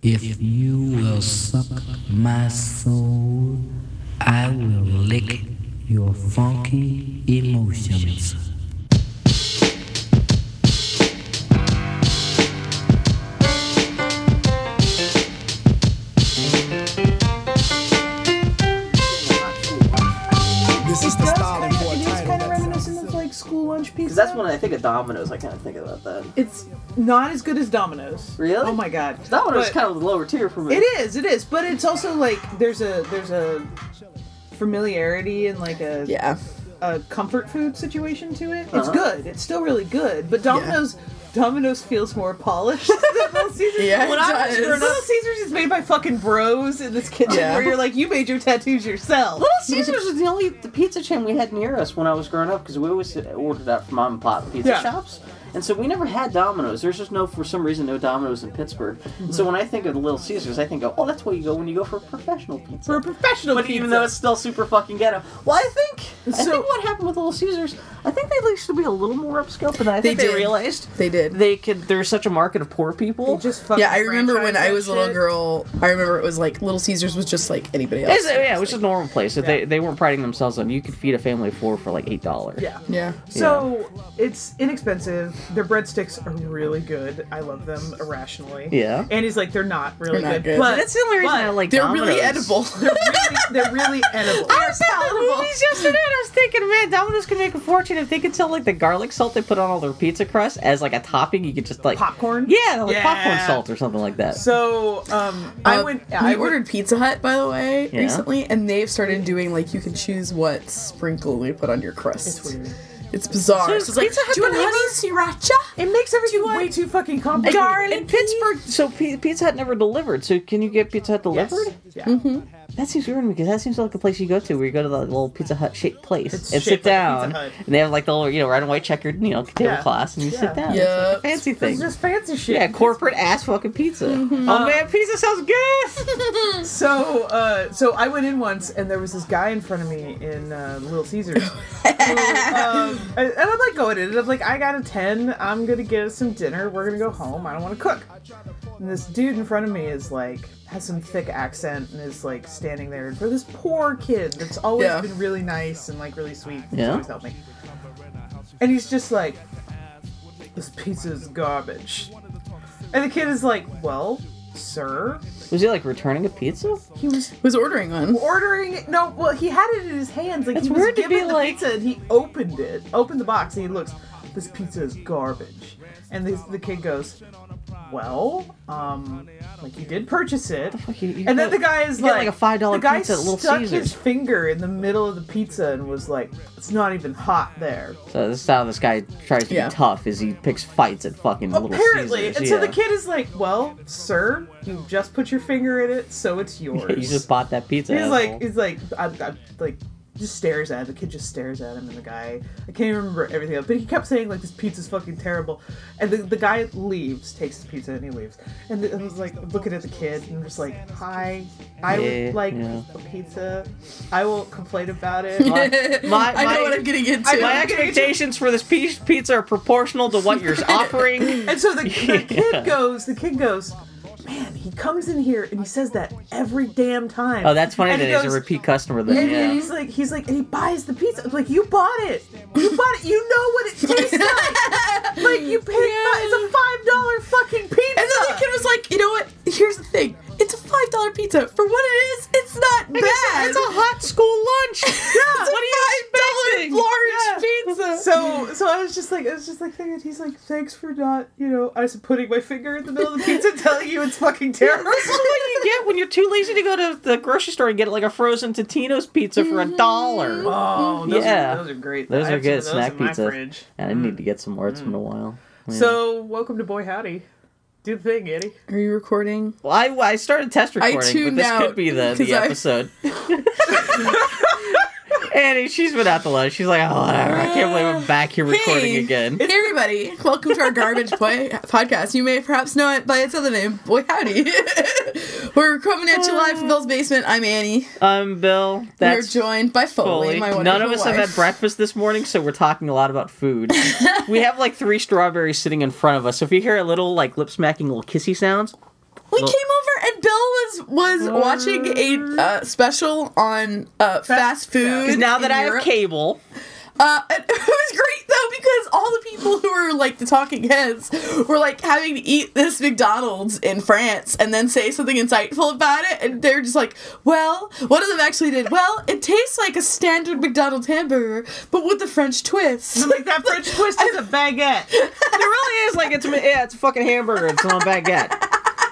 If you will suck my soul, I will lick your funky emotions. That's when I think of Domino's. I kind of think about that. It's not as good as Domino's. Really? Oh my god. Domino's is But kind of the lower tier for me. It is. It is. But it's also like there's a there's a familiarity and like a Yeah. a comfort food situation to it. It's Uh-huh. good. It's still really good. But Domino's Domino's feels more polished than Little Caesars. Yeah, when it I was does. growing up, Little Caesars is made by fucking bros in this kitchen Yeah. where you're like, you made your tattoos yourself. Little Caesars was the only the pizza chain we had near us when I was growing up because we always ordered out from mom and pop pizza Yeah. shops. And so we never had Domino's. There's just no, for some reason, no Domino's in Pittsburgh. And so mhm. when I think of the Little Caesars, I think, of, oh, that's where you go when you go for a professional pizza. For a professional but pizza. even though it's still super fucking ghetto. Well, I think I So- think what happened with Little Caesars, I think they used to be a little more upscale, but I think they, did. realized They did. they could. There's such a market of poor people. They just yeah, I remember when I was a little girl. I remember it was like Little Caesars was just like anybody else. It's, yeah, it was just a normal place. So They Yeah. they weren't priding themselves on you could feed a family of four for like eight dollars. Yeah. Yeah. So it's inexpensive. Their breadsticks are really good. I love them irrationally. Yeah. And he's like, they're not really They're not good. good. But That's the only reason I like They're Domino's. really edible. They're really, they're really edible. I They're was at the movies yesterday and I was thinking, man, Domino's could make a fortune if they could sell like the garlic salt they put on all their pizza crust as like a topping. You could just like Popcorn? Yeah, like Yeah. popcorn salt or something like that. So um, I Uh, went. we I went- ordered Pizza Hut, by the way, Yeah. recently, and they've started doing like you can choose what sprinkle they put on your crust. It's weird. It's bizarre. So So it's like, Pizza Hut do you want delivered? honey sriracha? It makes everything want way too fucking complicated. garlic? in Pittsburgh, so P- Pizza Hut never delivered. So can you get Pizza Hut Yes. delivered? Yeah. Mm-hmm. That seems weird to me because that seems like a place you go to where you go to the little Pizza Hut shaped place It's and sit down, Pizza and they have like the little you know red and white checkered you know tablecloths, and you Yeah. sit down. Yeah. It's like a fancy It's thing. just fancy shit. Yeah, corporate ass fucking pizza. Mm-hmm. Oh man, pizza sounds good. So, uh, so I went in once, and there was this guy in front of me in uh, Little Caesars. who, um, and and I'm like going in, and I'm like, I got a ten. I'm gonna get us some dinner. We're gonna go home. I don't want to cook. And this dude in front of me is like has some thick accent and is like standing there for this poor kid that's always Yeah. been really nice and like really sweet. He's Yeah. always helped me. And he's just like, this pizza is garbage. And the kid is like, well, sir, Was he like returning a pizza? he was Was ordering one. ordering it. No, well, he had it in his hands. Like It's he was weird to be the like- pizza, and he opened it, opened the box, and he looks. This pizza is garbage. And the, the kid goes, "Well, um, like you did purchase it." Fuck, you- you And then the guy is like, like, a $5 the guy pizza at Little stuck Caesars. his finger in the middle of the pizza and was like, "It's not even hot there." So this is how this guy tries to Yeah. be tough. Is he picks fights at fucking Little Apparently, Caesars? and yeah. so the kid is like, "Well, sir, you just put your finger in it, so it's yours." Yeah, you just bought that pizza. He's asshole. like, he's like, I, I, like, just stares at him. The kid just stares at him, and the guy, I can't even remember everything else, but he kept saying like, this pizza's fucking terrible, and the, the guy leaves, takes his pizza, and he leaves, and the, I was like looking at the kid, and just like, hi, I would like yeah. a pizza, I will complain about it. My- my- I know my- what I'm getting into. My expectations for this pi- pizza are proportional to what you're offering. And so the, the Yeah. kid goes, the kid goes, man, he comes in here and he says that every damn time. Oh, that's funny And that he he's a repeat customer. Then And yeah. he's like, he's like, and he buys the pizza. I'm like, you bought it. You bought it. You know what it tastes like. Like you paid. fi- it's a five dollar fucking pizza. And then the kid was like, you know what? Here's the thing. It's a five dollar pizza. For what it is, it's not bad. It's a hot school lunch. yeah, what are you expecting? large Yeah. pizza. So, so I was just like, I was just like thinking. He's like, thanks for not, you know, I was putting my finger in the middle of the pizza, telling you it's fucking terrible. This is what you get when you're too lazy to go to the grocery store and get like a frozen Totino's pizza for a mm-hmm. dollar. Oh, those Yeah. are those are great. Those I are good those snack in my pizza. And I need to mm. get some more. It's been a while. Yeah. So, welcome to Boy Howdy. Do the thing, Eddie. Are you recording? Well, I, I started test recording, but tuned this out could be the, the 'cause I- episode. Annie, she's been out to lunch. She's like, oh, whatever. I can't believe I'm back here recording Hey. again. Hey everybody, welcome to our Garbage Boy podcast. You may perhaps know it by its other name, Boy Howdy. We're coming at you live from Bill's basement. I'm Annie. I'm Bill. That's We're joined by Foley, Foley. my None of us wife. have had breakfast this morning, so we're talking a lot about food. we have like three strawberries sitting in front of us. So if you hear a little like lip smacking, little kissy sounds, We Well- came over and Bill was was watching a uh, special on uh, fast food. Because now that in I have cable, Uh, it was great though because all the people who were like the talking heads were like having to eat this McDonald's in France and then say something insightful about it, and they're just like, "Well, one of them actually did. Well, it tastes like a standard McDonald's hamburger, but with the French twist." like that French twist is a baguette. it really is like it's yeah, it's a fucking hamburger. It's on a baguette.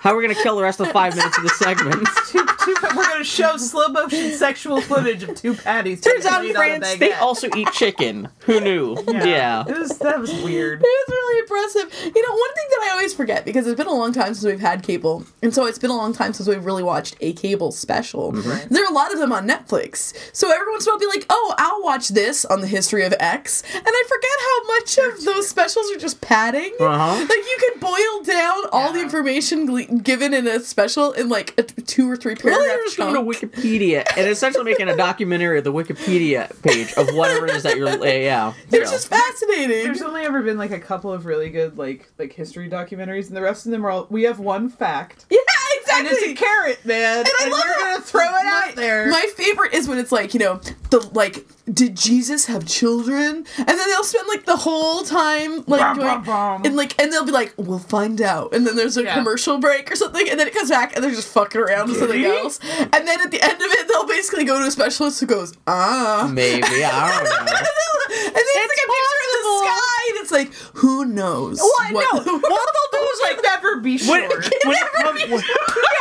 How are we gonna kill the rest of the five minutes of the segment? Two, two, we're gonna show slow motion sexual footage of two patties. Turns out in laid on a France they also eat chicken. Who knew? Yeah. It was that was weird. It was really impressive. You know, one thing that I always forget because it's been a long time since we've had cable, and so it's been a long time since we've really watched a cable special. There are a lot of them on Netflix, so every once in a while, I'll be like, "Oh, I'll watch this on the history of X," and I forget how much of those specials are just padding. Uh-huh. Like you can boil down all the information gle- given in a special in like a t- two or three paragraph Really, you're just going to. Wikipedia and essentially making a documentary of the Wikipedia page of whatever it is that you're. Uh, yeah. It's just fascinating. There's only ever been like a couple of really good like like history documentaries, and the rest of them are all. We have one fact, yeah, and exactly. it's a carrot, man. And, I love you're it. gonna throw it My- out there. My favorite is when it's like, you know, the like, did Jesus have children? And then they'll spend like the whole time like Bum, going bum, bum. and like and they'll be like, we'll find out. And then there's a Yeah. commercial break or something, and then it comes back and they're just fucking around with something else. And then at the end of it, they'll basically go to a specialist who goes, ah. Maybe I don't know. and then it's, like a picture of the sky, and it's like, who knows? What? what- No. What they'll do is like never be sure. When, when it comes, yeah,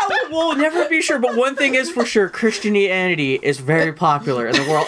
we'll, we'll never be sure. But one thing is for sure: Christianity is very popular in the world.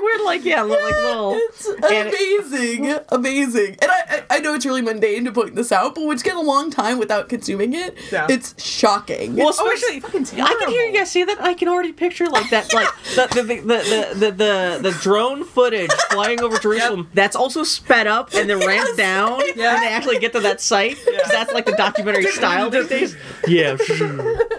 And it's like some kind of like weird, like yeah, li- like little. It's and- amazing, amazing. And I, I, I know it's really mundane to point this out, but when you get a long time without consuming it, Yeah. it's shocking. Well, Oh, it's especially fucking I can hear you terrible. guys say that. I can already picture like that, like the the the the, the, the, the drone footage flying over Jerusalem. That's also sped up and then ramped Yes. down, Yeah. and they actually get to that site. 'cause that's like the documentary style these days. Yeah,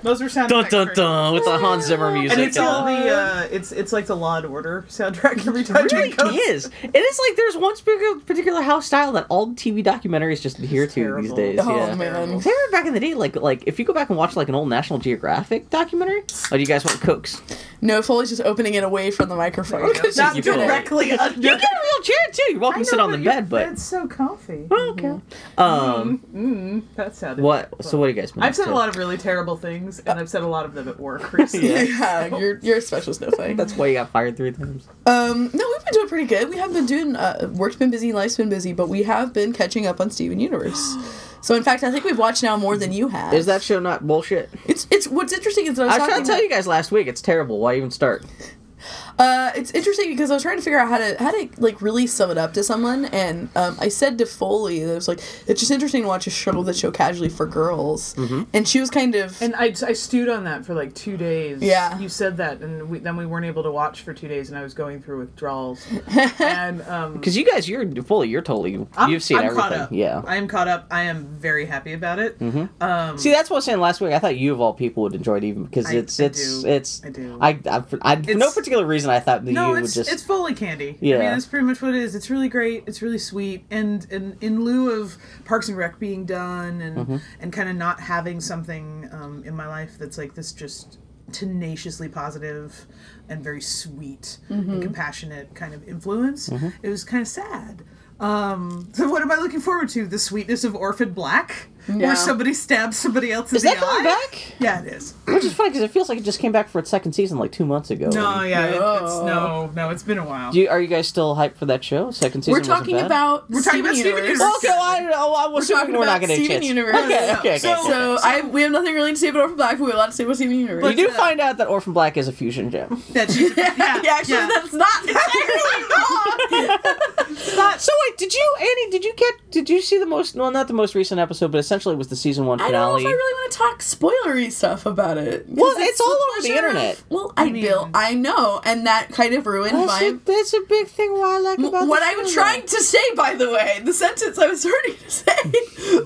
Those were sound dun dun dun with the Hans Zimmer music. And it's all the uh, it's it's like the Law and Order soundtrack every time It really is. It is like there's one particular, particular house style that all TV documentaries just adhere to these terrible. days. oh yeah. man, Remember back in the day, like like if you go back and watch like an old National Geographic documentary, oh, do you guys want cokes? no, Foley's just opening it away from the microphone. There you go. 'cause Not she's you good can- at it. directly under. You get a chair too. You're welcome I to sit on the bed, but it's so comfy. Oh, okay. Um, Mm, that sounded. what? So what do you guys? been I've said to? a lot of really terrible things, and I've said a lot of them at work recently. Yeah. Yeah, you're you're a special snowflake. That's why you got fired three times. Um, no, we've been doing pretty good. We have been doing uh, work's been busy, life's been busy, but we have been catching up on Steven Universe. So in fact, I think we've watched now more than you have. Is that show not bullshit? It's it's what's interesting is that I was I was trying to tell you guys last week. It's terrible. Why even start? Uh, it's interesting because I was trying to figure out how to how to like really sum it up to someone, and um, I said to Foley that it was like it's just interesting to watch a show that show casually for girls, Mm-hmm. and she was kind of And I, I stewed on that for like two days. Yeah. You said that, and we, then we weren't able to watch for two days, and I was going through withdrawals. and um, Because you guys, you're fully, you're totally, I'm, you've seen I'm everything. Caught up. Yeah. I am caught up. I am very happy about it. Mm-hmm. Um, See, that's what I was saying last week. I thought you of all people would enjoy it even because I- it's I it's do. it's I do. I, I, I for no particular reason I thought that no, you would it's just it's fully candy. Yeah. I mean, that's pretty much what it is. It's really great. It's really sweet. And and in lieu of Parks and Rec being done, and Mm-hmm. and kind of not having something um, in my life that's like this just tenaciously positive and very sweet and compassionate kind of influence, Mm-hmm. it was kind of sad. Um, so what am I looking forward to? The sweetness of Orphan Black, Yeah. where somebody stabs somebody else in is the that coming back? Yeah, it is. Which is funny because it feels like it just came back for its second season like two months ago. No, yeah, it, it's No. no, no. It's been a while. Do you, are you guys still hyped for that show? Second season. we're wasn't talking bad? about We're talking Steven about Steven Universe. Universe. Okay, well, I, oh, I was talking assuming we're not about going to Steven chance. Universe. Okay, okay, okay. So- So I we have nothing really to say about Orphan Black, but we have a lot to say about Steven Universe. you do uh, find out that Orphan Black is a fusion gem. That she's, yeah, yeah, actually, yeah. that's not entirely wrong. It's not So wait, did you, Annie? Did you get? Did you see the most? Well, not the most recent episode, but essentially it was the season one finale. I don't know finale. if I really want to talk spoilery stuff about it. Well, that's it's all over the pleasure of- internet. Well, I mean- Bill, I know, and that kind of ruined That's, my. a, that's a big thing. What I like about what I was trying to say, by the way, the sentence I was starting to say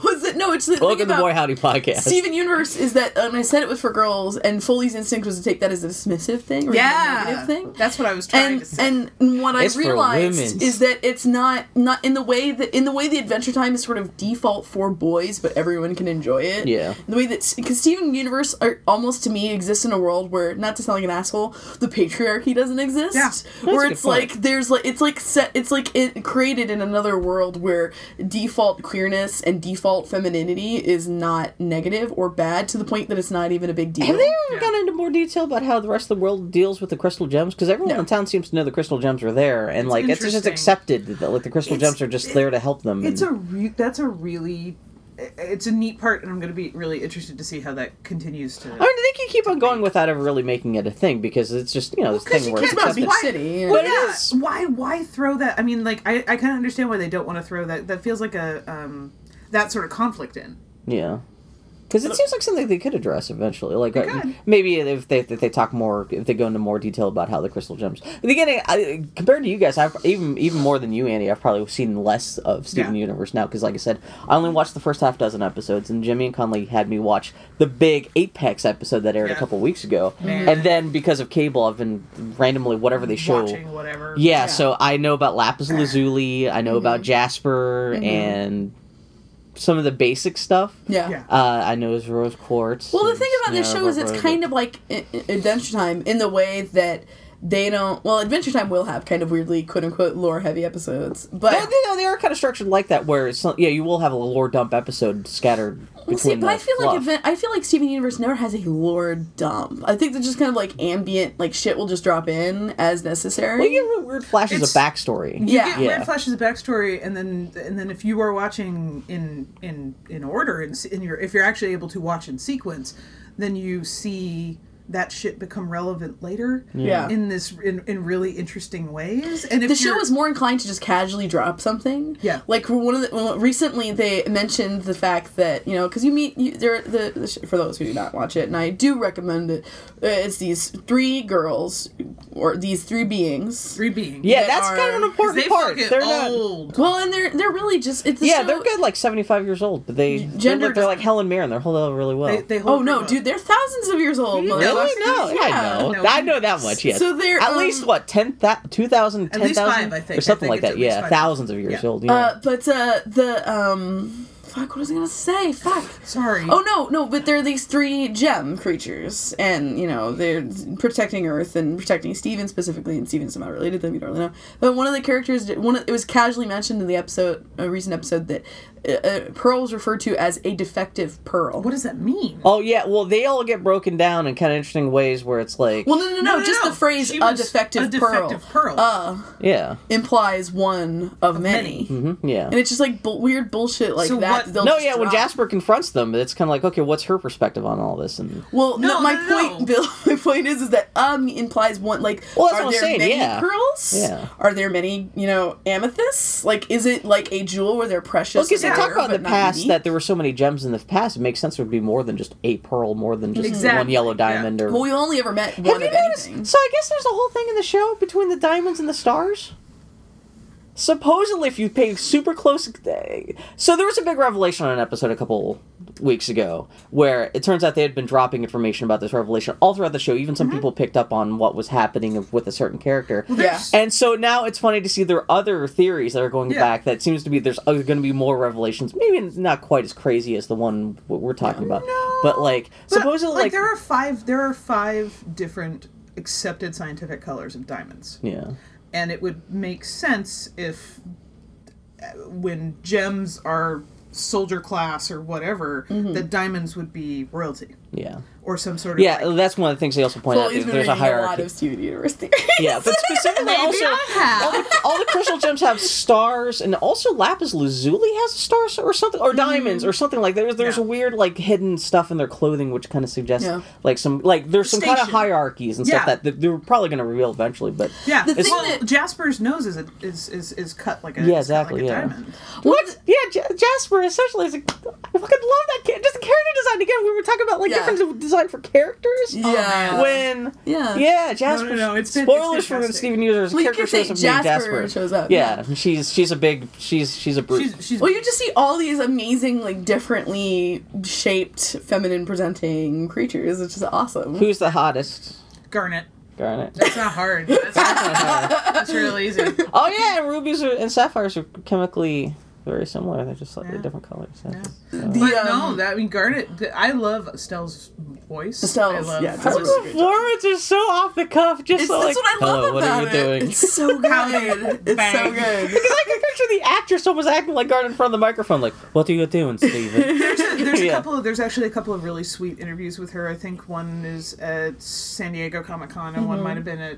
was that no, it's the Welcome thing to the Boy Howdy podcast. Steven Universe is that, and I said it was for girls, and Foley's instinct was to take that as a dismissive thing or even a yeah. negative thing. That's what I was trying And to say. and what It's I for realized is that it's not not in the way that in the way the Adventure Time is sort of default for boys, but everyone can enjoy it. Yeah. The way that because Steven Universe are almost to me exists in a world where not to sound like an asshole, the patriarchy doesn't exist. Yeah. Where a it's good point. like there's like it's like set it's like it created in another world where default queerness and default femininity is not negative or bad to the point that it's not even a big deal. Have they ever Yeah. gone into more detail about how the rest of the world deals with the crystal gems? Because everyone No. in town seems to know the crystal gems are there, and It's like it's just interesting. That like the crystal It's- gems are just it- there to help them. It's and- a re- that's a really it's a neat part, and I'm going to be really interested to see how that continues to. I mean, they can keep on going without ever really making it a thing because it's just you know this thing where it's about accepted. city. Well, But yeah. is- Why? Why throw that? I mean, like, I, I kind of understand why they don't want to throw that. That feels like a um, that sort of conflict in. Yeah. Because it seems like something they could address eventually. Like uh, maybe if they if they talk more, if they go into more detail about how the crystal gems. But again, I, compared to you guys, I've even even more than you, Andy. I've probably seen less of Steven Yeah. Universe now because, like I said, I only watched the first half dozen episodes, and Jimmy and Conley had me watch the big Apex episode that aired a couple weeks ago, Man. and then because of cable, I've been randomly whatever they show. Watching whatever. Yeah, so I know about Lapis Lazuli, I know about Jasper, Mm-hmm. and some of the basic stuff. yeah. Yeah. Uh, I know it's Rose Quartz. Well, the thing about this show is it's kind of like I- I- Adventure Time in the way that they don't. Well, Adventure Time will have kind of weirdly quote unquote lore heavy episodes, but But you know, they are kind of structured like that, where it's not, yeah, you will have a lore dump episode scattered between Well, see, but the I feel like fluff. Advent, I feel like Steven Universe never has a lore dump. I think they're just kind of like ambient, like shit will just drop in as necessary. Well, you get real weird flashes It's- of backstory. You Yeah. get Yeah. weird flashes of backstory, and then and then if you are watching in in in order, and in your if you're actually able to watch in sequence, then you see that shit become relevant later. Yeah. In this in, in really interesting ways, and if the show you're- more inclined to just casually drop something. Yeah. Like one of the well, recently they mentioned the fact that you know because you meet you, there the, the sh- for those who do not watch it and I do recommend it. Uh, it's these three girls or these three beings. three beings. Yeah, that that's kind of an important they part. They're not. old. Well, and they're they're really just it's the Yeah, show- they're good, like seventy-five years old, but they they're, like- they're like Helen Mirren. They're holding up really well. They, they hold Oh no, pretty dude, they're thousands of years old. Really? really? No, Yeah. I know. No. I know that much. Yes. So they're, at um, least what 10, thou- 2,000, At least 10,000? five, I think. or something I like that. it's at least Yeah, thousands of years Yeah. old. Yeah. Uh, but uh, the um, fuck, what was I gonna say? Fuck. Sorry. Oh no, no, but they're these three gem creatures, and you know they're protecting Earth and protecting Steven specifically, and Steven's somehow related to them. You don't really know. But one of the characters, one of, it was casually mentioned in the episode, a recent episode, that uh, uh, Pearl was referred to as a defective Pearl. What does that mean? Oh yeah, well they all get broken down in kind of interesting ways where it's like, Well, no, no, no, No, no, just no. the phrase She "a was defective, a defective pearl. Uh, yeah, implies one of, many. many. hmm yeah. And it's just like bu- weird bullshit like So that. what- No, just yeah, when. Jasper confronts them, it's kind of like, okay, what's her perspective on all this? And Well, no, No, my no, no, point, no. Bill. My point is, is that um implies one. Like, Well, that's are what I'm there saying, many yeah. pearls? Yeah. Are there many, you know, amethysts? Like, is it like a jewel where they're precious? well, they talk about in the past that there were so many gems in the past. It makes sense there would be more than just a pearl, more than just one Exactly, yellow yeah. diamond or. Well, we only ever met Have one you of noticed? anything. So I guess there's a whole thing in the show between the diamonds and the stars. Supposedly, if you pay super close, so there was a big revelation on an episode a couple weeks ago where it turns out they had been dropping information about this revelation all throughout the show. Even some mm-hmm. people picked up on what was happening with a certain character. Yeah. And so now it's funny to see there are other theories that are going Yeah. back that seems to be there's uh, going to be more revelations. Maybe not quite as crazy as the one we're talking about, but like But, supposedly like, like, there are five there are five different accepted scientific colors of diamonds. yeah. And it would make sense if uh, when gems are soldier class or whatever Mm-hmm. that diamonds would be royalty Yeah. or some sort of Yeah, like- that's one of the things they also point out. Chloe's is There's a reading a lot hierarchy. of Steven Universe theories. Yeah, but specifically Maybe also I have. all the, all the crystal gems have stars, and also lapis lazuli has a star or something, or mm-hmm. diamonds or something like. There's there's Yeah. weird like hidden stuff in their clothing, which kind of suggests Yeah. like some like there's some kind of hierarchies and stuff Yeah. that they're probably going to reveal eventually. But yeah The thing well, that- jasper's nose is, a, is is is cut like a Yeah, exactly, like a yeah. diamond what? Yeah, J- Jasper essentially is. A, I fucking love that kid. Just the character design again. We were talking about like Yeah. different design for characters. Yeah. Oh, when Yeah. yeah, Jasper. no, no, it's fan- spoilers it's for fantastic. Steven Universe. Well, you character can say shows up named Jasper Jasper. shows up, Yeah, she's she's a big she's she's a brute. she's she's Well, you just see all these amazing, like, differently shaped, feminine presenting creatures, which is awesome. Who's the hottest? garnet Garnet. That's not hard. That's, that's real easy. Oh yeah, and rubies are, and sapphires are chemically very similar. They're just slightly Yeah. different colors. Yeah. Yeah. So- The- But um, no, that I mean Garnet. th- I love Estelle's voice. Estelle's, I love yeah, her does a voice. really great job. performance is so off the cuff, just It's, so that's like, what I love hello, what are you it. doing? It's so good. it's so good. Because I can picture the actress almost acting like Garnet in front of the microphone, like, "What are you doing, Steven? There's a, there's a Yeah. couple of there's actually a couple of really sweet interviews with her. I think one is at San Diego Comic Con and one Mm-hmm. might have been at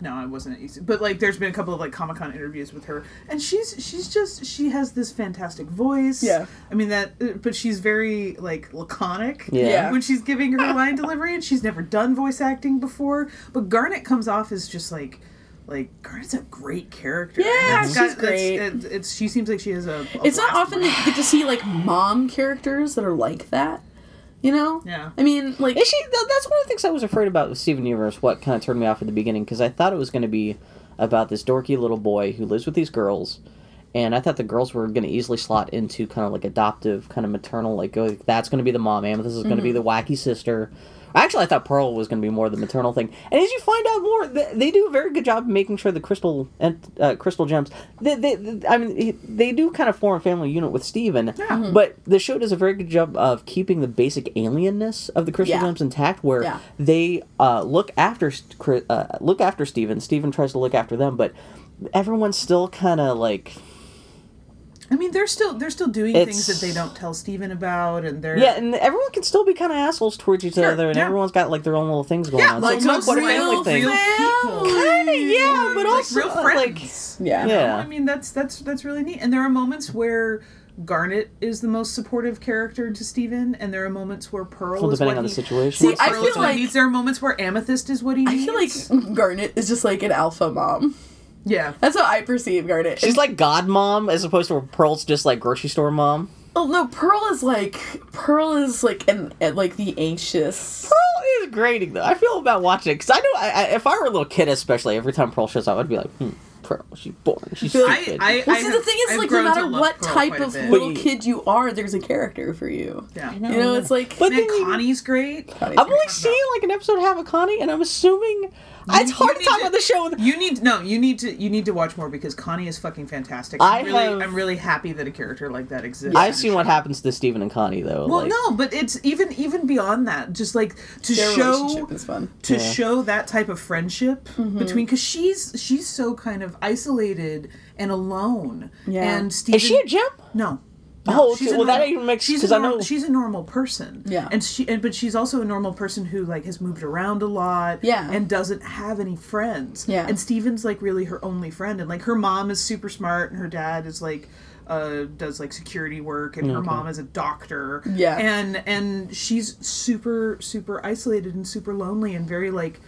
no, it wasn't at EC. But like there's been a couple of like Comic Con interviews with her. And she's she's just she has this fantastic voice. Yeah. I mean that uh, but she's very like laconic Yeah. Yeah. when she's giving her line delivery and she's never done voice acting before. But Garnet comes off as just like like Garnet's a great character. Yeah, And that's she's that's- great. It's, it's she seems like she has a. a It's not often that you get to see like mom characters that are like that. You know? Yeah. I mean, like Is she? That's one of the things I was afraid about with Steven Universe. What kind of turned me off at the beginning because I thought it was going to be about this dorky little boy who lives with these girls, and I thought the girls were going to easily slot into kind of like adoptive, kind of maternal. Like, go that's going to be the mom. Amethyst is going to be mm-hmm. the wacky sister. Actually, I thought Pearl was going to be more of the maternal thing. And as you find out more, they, they do a very good job of making sure the crystal and uh, crystal gems. They, they, they- I mean, they do kind of form a family unit with Steven. Yeah. But the show does a very good job of keeping the basic alienness of the crystal Yeah. gems intact, where Yeah. they uh, look after St- uh, look after Steven. Steven tries to look after them, but everyone's still kind of like I mean, they're still they're still doing It's- things that they don't tell Steven about, and they're yeah, and everyone can still be kind of assholes towards each Sure, other, and yeah. everyone's got like their own little things going Yeah, on. like so it's not most quite a real- family thing. real people. Kinda, yeah, but like also real uh, like friends. yeah. You know? Yeah. I mean, that's that's that's really neat. And there are moments where Garnet is the most supportive character to Steven, and there are moments where Pearl well, is depending what on the situation. See, I Pearl feel is what he like- needs. There are moments where Amethyst is what he needs. I needs. feel like Garnet is just like an alpha mom. Yeah, That's how I perceive Garnet. She's like God mom as opposed to Pearl's just like grocery store mom. oh no, Pearl is like Pearl is like an like the anxious. Pearl is grating though. I feel about watching because I know I, I, if I were a little kid, especially every time Pearl shows up, I'd be like, hmm, Pearl, she's boring, she's feel I, stupid. I, Well, I see, have- the thing is, I've like, no matter what Pearl type of little kid you are, there's a character for you. yeah. You know, it's like. But And then Connie's great. Connie's I've great. only seen like an episode of have a Connie, and I'm assuming it's hard to talk need about the show. With, You need no. You need to. You need to watch more because Connie is fucking fantastic. I I'm really, have- I'm really happy that a character like that exists. I've seen what happens to Steven and Connie though. Well, like, no, but it's even even beyond that. Just like to Their show is fun. to Yeah. show that type of friendship Mm-hmm. between because she's she's so kind of isolated and alone. Yeah. And Steven, is she a gem? no. Oh, she's okay, a well, that normal- even makes- she's 'cause a I nor- know- she's a normal person. Yeah. and she and but she's also a normal person who like has moved around a lot. Yeah. and doesn't have any friends. Yeah. and Steven's like really her only friend, and like her mom is super smart, and her dad is like. Uh, does like security work and her mom is a doctor Yeah. and and she's super super isolated and super lonely and very like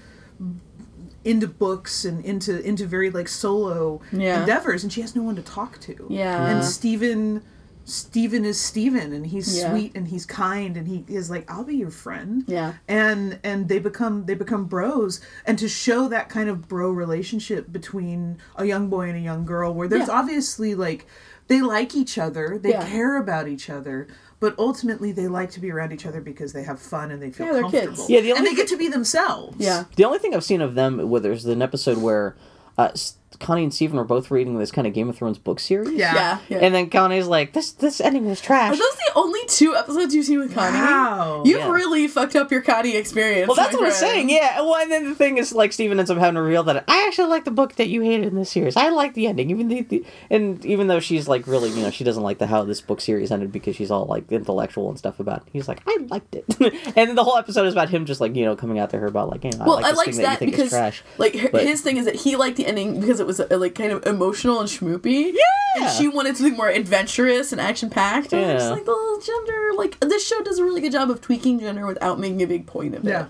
into books and into into very like solo Yeah. endeavors and she has no one to talk to Yeah. and Steven Steven is Steven and he's Yeah. sweet and he's kind and he is like I'll be your friend Yeah. and and they become they become bros and to show that kind of bro relationship between a young boy and a young girl where there's Yeah. obviously like they like each other they Yeah. care about each other but ultimately they like to be around each other because they have fun and they feel Yeah, they're comfortable kids. Yeah, the only and only they get to be themselves Yeah. The only thing I've seen of them, where there's an episode where uh, S- Connie and Steven were both reading this kind of Game of Thrones book series. yeah Yeah. yeah. And then Connie's like, "This this ending was trash." Are those the only two episodes you've seen with Connie? Wow. You've Yeah. really fucked up your Connie experience. well, that's my what I'm saying. Yeah. Well, and then the thing is, like, Steven ends up having to reveal that I actually like the book that you hated in this series. I like the ending, even the, the and even though she's like really, you know, she doesn't like the how this book series ended because she's all like intellectual and stuff about. it. He's like, I liked it, and then the whole episode is about him just like you know coming out to her about like, you know, Well, I like I this liked thing that, that you think because is trash. like her, But- his thing is that he liked the ending because it was uh, like kind of emotional and schmoopy. Yeah. And she wanted something more adventurous and action packed. Yeah. it's Yeah. like the little gender like this show does a really good job of tweaking gender without making a big point of it.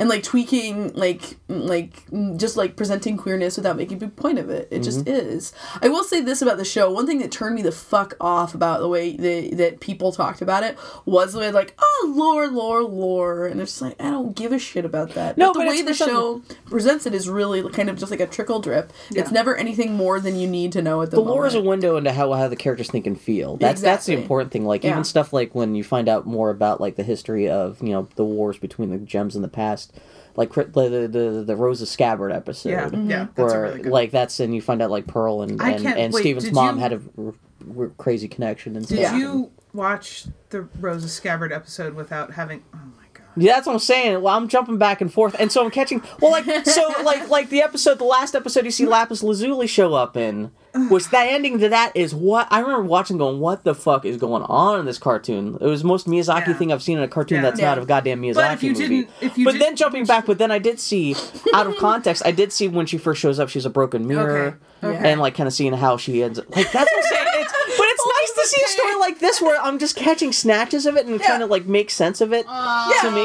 Yeah. And like tweaking like like just like presenting queerness without making a big point of it. It just Mm-hmm. is. I will say this about the show. One thing that turned me the fuck off about the way they, that people talked about it was the way like, oh lore, lore, lore, and it's just like I don't give a shit about that. No, but the but way the show presents it is really kind of just like a trickle drip. It's never anything more than you need to know at the, moment. the lore is a window into how how the characters think and feel. That's that's the important thing. Like Yeah. even stuff like when you find out more about like the history of you know the wars between the gems in the past. Last like cri- the the the, the Rose's Scabbard episode. Yeah, Mm-hmm. yeah, that's a where really good. like that's and you find out like Pearl and and, can't- and wait, Steven's mom you- had a r- r- crazy connection and stuff. Did you watch the Rose's Scabbard episode without having? Oh my god. Yeah, that's what I'm saying. Well, I'm jumping back and forth, and so I'm catching. Well, like so, like like the episode, the last episode you see Lapis Lazuli show up in, was that ending to that is what I remember watching, going, "What the fuck is going on in this cartoon?" It was the most Miyazaki Yeah. thing I've seen in a cartoon Yeah. that's not a goddamn Miyazaki But if you movie. didn't- if you but did- then jumping back, but then I did see, out of context, I did see when she first shows up, she's a broken mirror, Okay. Okay. and like kind of seeing how she ends. Like that's what I'm saying. It's, but it's nice to see a story like this where I'm just catching snatches of it and trying to like make sense of it uh, to me.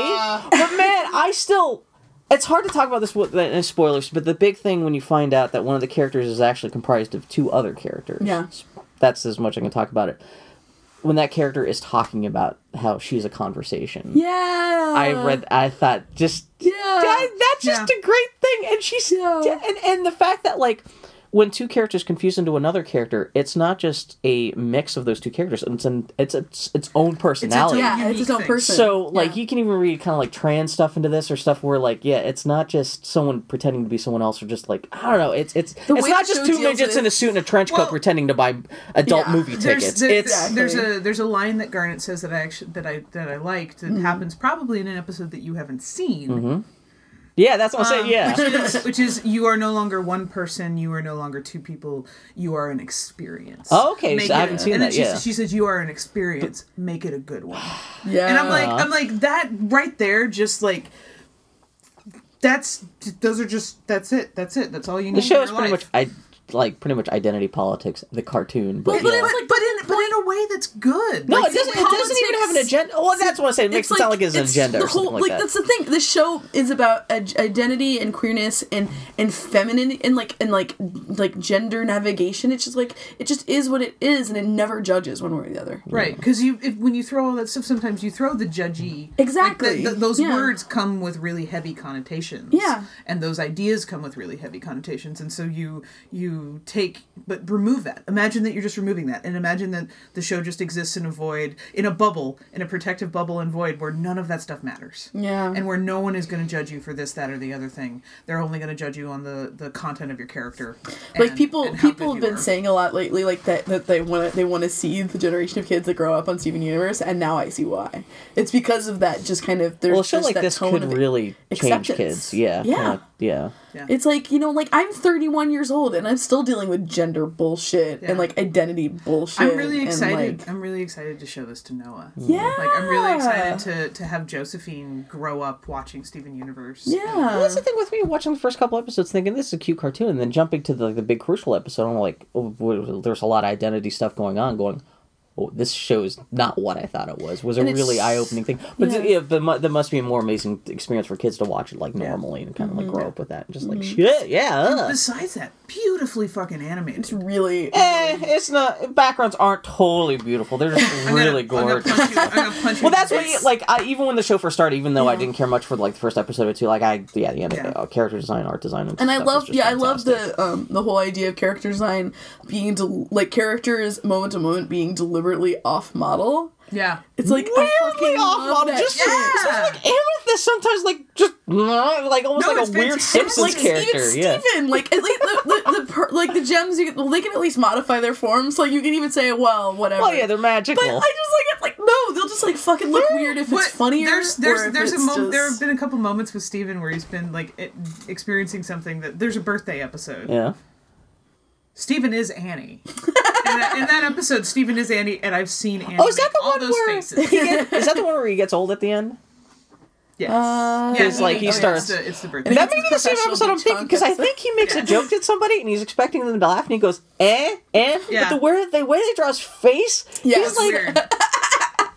But man, I still. It's hard to talk about this with uh, spoilers, but the big thing when you find out that one of the characters is actually comprised of two other characters. Yeah. That's as much I can talk about it. When that character is talking about how she's a conversation. Yeah. I read. I thought just Yeah. that- that's just Yeah. a great thing, and she's Yeah. and and the fact that like when two characters confuse into another character, it's not just a mix of those two characters. It's an it's its its own personality. own- Yeah, it's its own Unique person. So like Yeah. you can even read kind of like trans stuff into this or stuff where like yeah it's not just someone pretending to be someone else or just like I don't know it's it's The it's not just two midgets in a suit and a trench coat Well- pretending to buy adult Yeah. movie There's tickets. there- it's Exactly. there's a there's a line that Garnet says that I actually that I that I liked that happens probably in an episode that you haven't seen. Mm-hmm. Yeah that's what I'm saying Um, yeah which, is, which is you are no longer one person, you are no longer two people, you are an experience. Oh, okay, so Make I haven't seen and then that, She, yeah. she says you are an experience, make it a good one. yeah. And I'm like. I'm like that right there, just like that's those are just that's it, that's it, that's all you need. the show in is pretty life. much I like pretty much identity politics the cartoon but, But- but yeah. it's But, like but in but in a way that's good. no, Like, it doesn't. It doesn't even have an agenda. Well, that's what I say. It makes it sound like it's an it's agenda the or something whole- like, that. That's the thing. The show is about ag- identity and queerness and and feminine and like and like like gender navigation. It's just like it just is what it is, and it never judges one way or the other. Right, because you if, when you throw all that stuff, sometimes you throw the judgy. Exactly. Like, the- the- those Yeah. words come with really heavy connotations. Yeah. and those ideas come with really heavy connotations, and so you you take but remove that. Imagine that you're just removing that, and imagine that the show just exists in a void, in a bubble, in a protective bubble and void where none of that stuff matters. Yeah. and where no one is going to judge you for this, that, or the other thing. They're only going to judge you on the the content of your character. like people and how people have been are. saying a lot lately like that that they want to they want to see the generation of kids that grow up on Steven Universe and now I see why it's because of that just kind of there's well, a show just like that this tone could really change acceptance. kids. Yeah. Yeah. kinda- yeah. It's like, you know, like I'm 31 years old and I'm still dealing with gender bullshit Yeah. and like identity bullshit. I'm really and, excited. like- I'm really excited to show this to Noah. Mm. yeah. Like I'm really excited to to have Josephine grow up watching Steven Universe. Yeah. Well, that's the thing with me watching the first couple episodes, thinking this is a cute cartoon, and then jumping to the, the big crucial episode, I'm like, oh, there's a lot of identity stuff going on. Going, oh, this show is not what I thought it was. Was a And it's- really eye opening thing. But Yeah. yeah, but mu- that must be a more amazing experience for kids to watch it like normally and kind of Mm-hmm. like grow up with that. Just like shit, yeah. uh. Besides that, beautifully fucking animated. It's really. Eh, it's not. Backgrounds aren't totally beautiful. They're just I'm gonna- really I'm gonna gorgeous. punch you- I'm gonna punch Well, that's what you, like. I, even when the show first started, even though I didn't care much for like the first episode or two, like I yeah, the Yeah. uh, character design, art design, and, and I love, is just yeah, I love the um the whole idea of character design being del- like characters moment to moment being deliberately off model. Yeah. It's like weirdly off model. Just. Yeah. like Amethyst sometimes like just like almost No, like it's a weird fantastic. Simpsons like character. even yeah. Steven, like at least the, the, the per, like the gems, you can, well, they can at least modify their forms. Like you can even say, well, whatever. Well, yeah, they're magical. But I just like it's Like no, they'll just like fucking look weird if But it's funnier. There's or there's if there's a it's moment. There have been a couple moments with Steven where he's been like it, experiencing something that there's a birthday episode. yeah. Steven is Annie. in, that, in that episode, Steven is Annie, and I've seen Annie. Oh, is that the all one those where faces? he get, is that the one where he gets old at the end? Yes. Uh, yeah, It's like he oh, yeah, starts- It's the, it's the birthday. And That may be the same episode I'm thinking because I think he makes Yeah. a joke at somebody and he's expecting them to laugh and he goes eh eh. Yeah. But the way the way they draw his face, Yeah, he's like weird.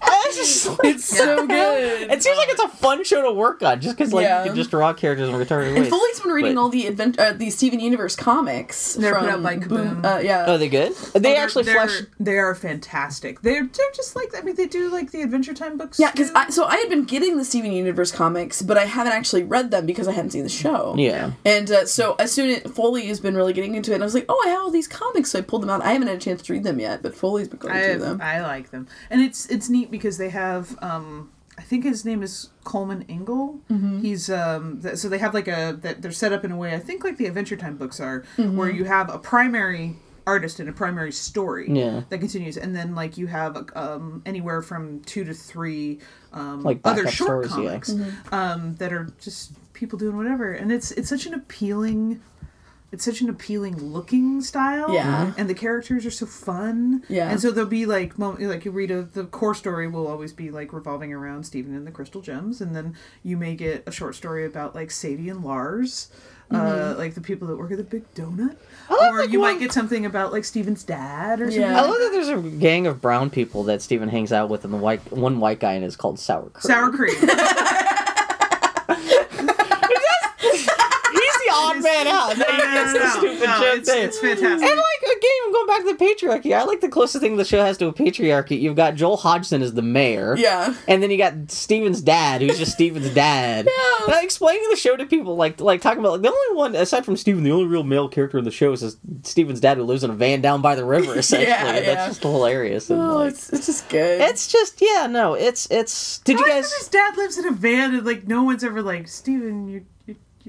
it's like, It's so good. It seems like it's a fun show to work on, just because like Yeah. you can just draw characters in retarded And ways. Foley's been reading But- all the advent uh, the Steven Universe comics. They're put out by Boom. Kaboom. Uh, yeah. Oh, they good? They Oh, actually flesh. They are fantastic. They're they're just like I mean they do like the Adventure Time books. Yeah, because. I so I had been getting the Steven Universe comics, but I haven't actually read them because I hadn't seen the show. Yeah. And uh, so as soon as Foley has been really getting into it, and I was like, oh, I have all these comics, so I pulled them out. I haven't had a chance to read them yet, but Foley's been going I through have, them. I like them, and it's it's neat because they have um I think his name is Coleman Engle. Mm-hmm. He's um th- so they have like a that they're set up in a way I think like the Adventure Time books are, Mm-hmm. where you have a primary artist and a primary story Yeah. that continues, and then like you have um anywhere from two to three um Like other short stories, yeah. comics Mm-hmm. um that are just people doing whatever, and it's it's such an appealing. It's such an appealing looking style, Yeah. and the characters are so fun, Yeah. And so there'll be like mom- like you read a the core story will always be like revolving around Steven and the Crystal Gems, and then you may get a short story about like Sadie and Lars, uh, like the people that work at the Big Donut, love, or like, you one- might get something about like Steven's dad or something. Yeah. I love that there's a gang of brown people that Steven hangs out with, and the white one white guy in it is called Sour Cream. Sour cream. He's the odd man out. No, no, no, no, stupid no, joke it's, thing. it's fantastic. And like again, I'm going back to the patriarchy, I like the closest thing the show has to a patriarchy. You've got Joel Hodgson as the mayor, Yeah. and then you got Steven's dad, who's just Steven's dad. Yeah. And, like, explaining the show to people, like like talking about like the only one aside from Steven, the only real male character in the show is this Steven's dad who lives in a van down by the river. Essentially, Yeah, that's just hilarious. And Oh, like, it's, it's just good. it's just yeah, no, it's it's. Did you guys? his dad lives in a van and like no one's ever like Steven, you.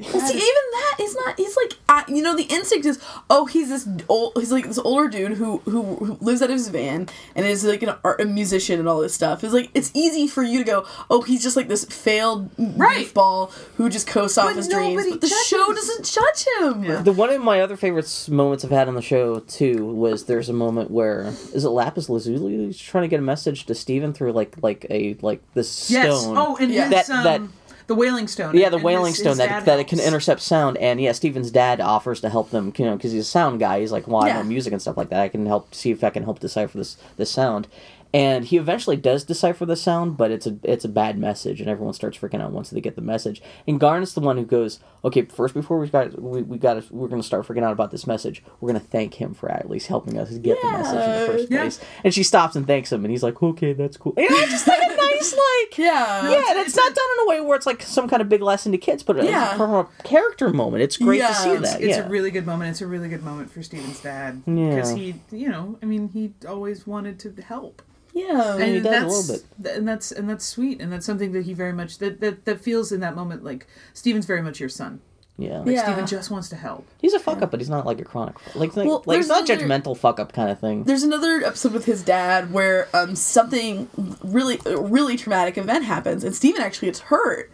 You your See, even is-" that is not. He's like, uh, you know, the instinct is, oh, he's this old. He's like this older dude who who, who lives out of his van and is like an art, a musician and all this stuff. It's like it's easy for you to go, oh, he's just like this failed Right. ball who just coasts off his dreams. But the judges. show doesn't judge him. Yeah. The one of my other favorite moments I've had on the show too was there's a moment where is it Lapis Lazuli who's trying to get a message to Steven through like like a like this Yes. stone. Oh, and Yeah. his, That- um, that- the wailing stone. yeah, the and wailing his- stone his that that it can intercept sound, and yeah, Steven's dad offers to help them, you know, because he's a sound guy. He's like, well, I Yeah. know music and stuff like that. I can help see if I can help decipher this this sound, and he eventually does decipher the sound, but it's a it's a bad message, and everyone starts freaking out once they get the message. And Garnet's the one who goes, okay, first before we got we, we got we're gonna start freaking out about this message. We're gonna thank him for at least helping us get the message in the first Yeah. place. And she stops and thanks him, and he's like, okay, that's cool. And it's just like a nice like. Yeah. Yeah, and it's not done in a way where it's like some kind of big lesson to kids, but it's Yeah. from a character moment. It's great Yeah, to see it's- that. It's yeah. a really good moment. It's a really good moment for Steven's dad Yeah. because he, you know, I mean, he always wanted to help, Yeah. and he does a that's little bit. and that's and that's sweet, and that's something that he very much that that, that feels in that moment like Steven's very much your son. yeah. Like Yeah. Steven just wants to help. He's a fuck up, but he's not like a chronic like like, Well, like it's not another- judgmental fuck up kind of thing. There's another episode with his dad where um something really really traumatic event happens and Steven actually gets hurt.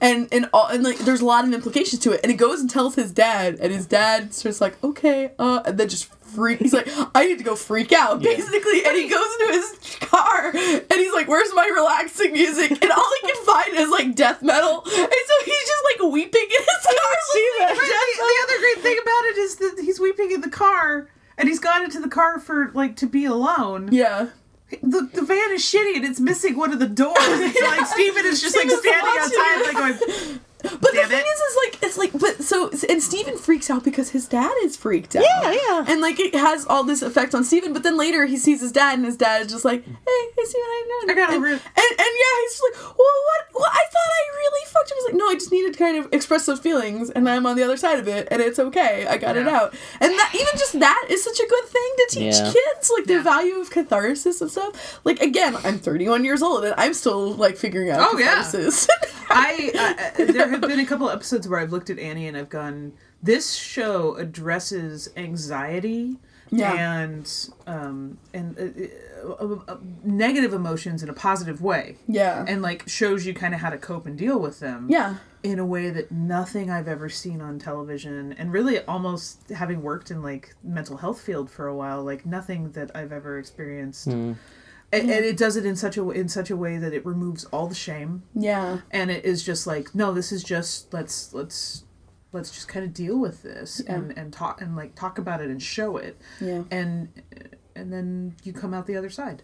And and all and like there's a lot of implications to it. And he goes and tells his dad and his dad starts like, "Okay, uh," and then just freak he's like, "I need to go freak out." Yeah. Basically, and he goes into his car and he's like, "Where's my relaxing music?" And all he can find is like death metal. And so he's just like weeping in his car. see listening that. to Right, the, the other great thing about it is that he's weeping in the car, and he's gone into the car for like to be alone. Yeah. The, the van is shitty and it's missing one of the doors. It's like Steven is just like standing outside, it. like going, But Damn the thing is it. is, is like it's like, but so and Steven freaks out because his dad is freaked out. Yeah, yeah. And like it has all this effect on Steven, but then later he sees his dad, and his dad is just like, "Hey, hey, Steven, how you doing?" I got and, over it. And, and yeah, he's just like, "Well, what? Well, I thought I really fucked him." He's like, "No, I just needed to kind of express those feelings, and I'm on the other side of it, and it's okay. I got it out." And that even just that is such a good thing to teach Yeah. kids, like the value of catharsis and stuff. Like again, I'm 31 years old, and I'm still like figuring out Oh, yeah. catharsis. I uh, uh, there have been a couple episodes where I've looked at Annie and I've gone, this show addresses anxiety Yeah. and um and uh, uh, uh, negative emotions in a positive way. yeah. And like shows you kind of how to cope and deal with them. yeah. in a way that nothing I've ever seen on television, and really almost having worked in like mental health field for a while, like nothing that I've ever experienced. And, and mm-hmm. it does it in such a in such a way that it removes all the shame, Yeah. and it is just like, no, this is just let's let's let's just kind of deal with this Yeah. and and talk and like talk about it and show it, Yeah. and and then you come out the other side.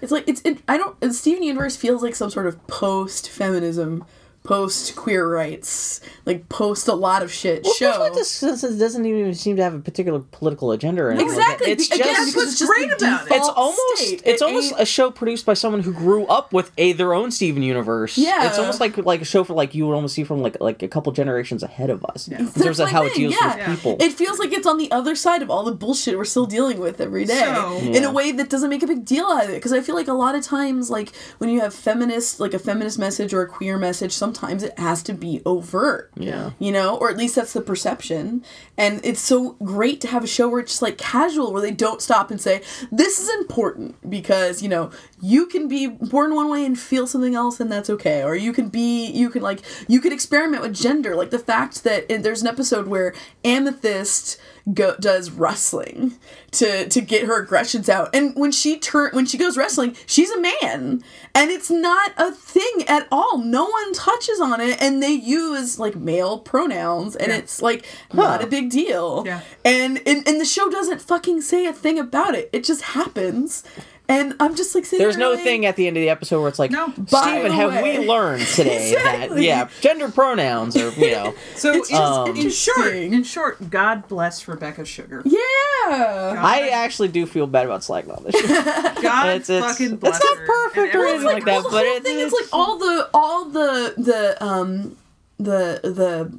It's like it's. It, I don't. Steven Universe feels like some sort of post feminism post queer rights, like post a lot of shit Well, show. First Light Dis- Dis- doesn't even seem to have a particular political agenda or anything. like. Exactly. It's again, just because it's just great the about it. it's almost state. it's It almost ain't- a show produced by someone who grew up with a their own Steven universe. Yeah. it's almost like like a show for like you would almost see from like like a couple generations ahead of us in That's terms of my how it deals yeah. with people. It feels like it's on the other side of all the bullshit we're still dealing with every day So- in Yeah. a way that doesn't make a big deal out of it. Because I feel like a lot of times, like when you have feminist, like a feminist message or a queer message, sometimes it has to be overt. Yeah. You know, or at least that's the perception. And it's so great to have a show where it's just like casual, where they don't stop and say, this is important because, you know, you can be born one way and feel something else and that's okay. Or you can be, you can like, you can experiment with gender. Like the fact that there's an episode where Amethyst go, does wrestling to to get her aggressions out and when she turn when she goes wrestling she's a man and it's not a thing at all no one touches on it and they use like male pronouns and Yeah. it's like not Huh. a big deal Yeah. and, and and the show doesn't fucking say a thing about it it just happens and i'm just like sitting There's there no like, thing at the end of the episode where it's like, No. By Steven, have way." we learned today that yeah, gender pronouns are you know So It's in, in short, in short, God bless Rebecca Sugar. yeah I actually do feel bad about slagging on this show. God It's- it's- fucking it's not her. perfect And or anything like that, well, the but whole it- thing is it's- like all the all the the um the the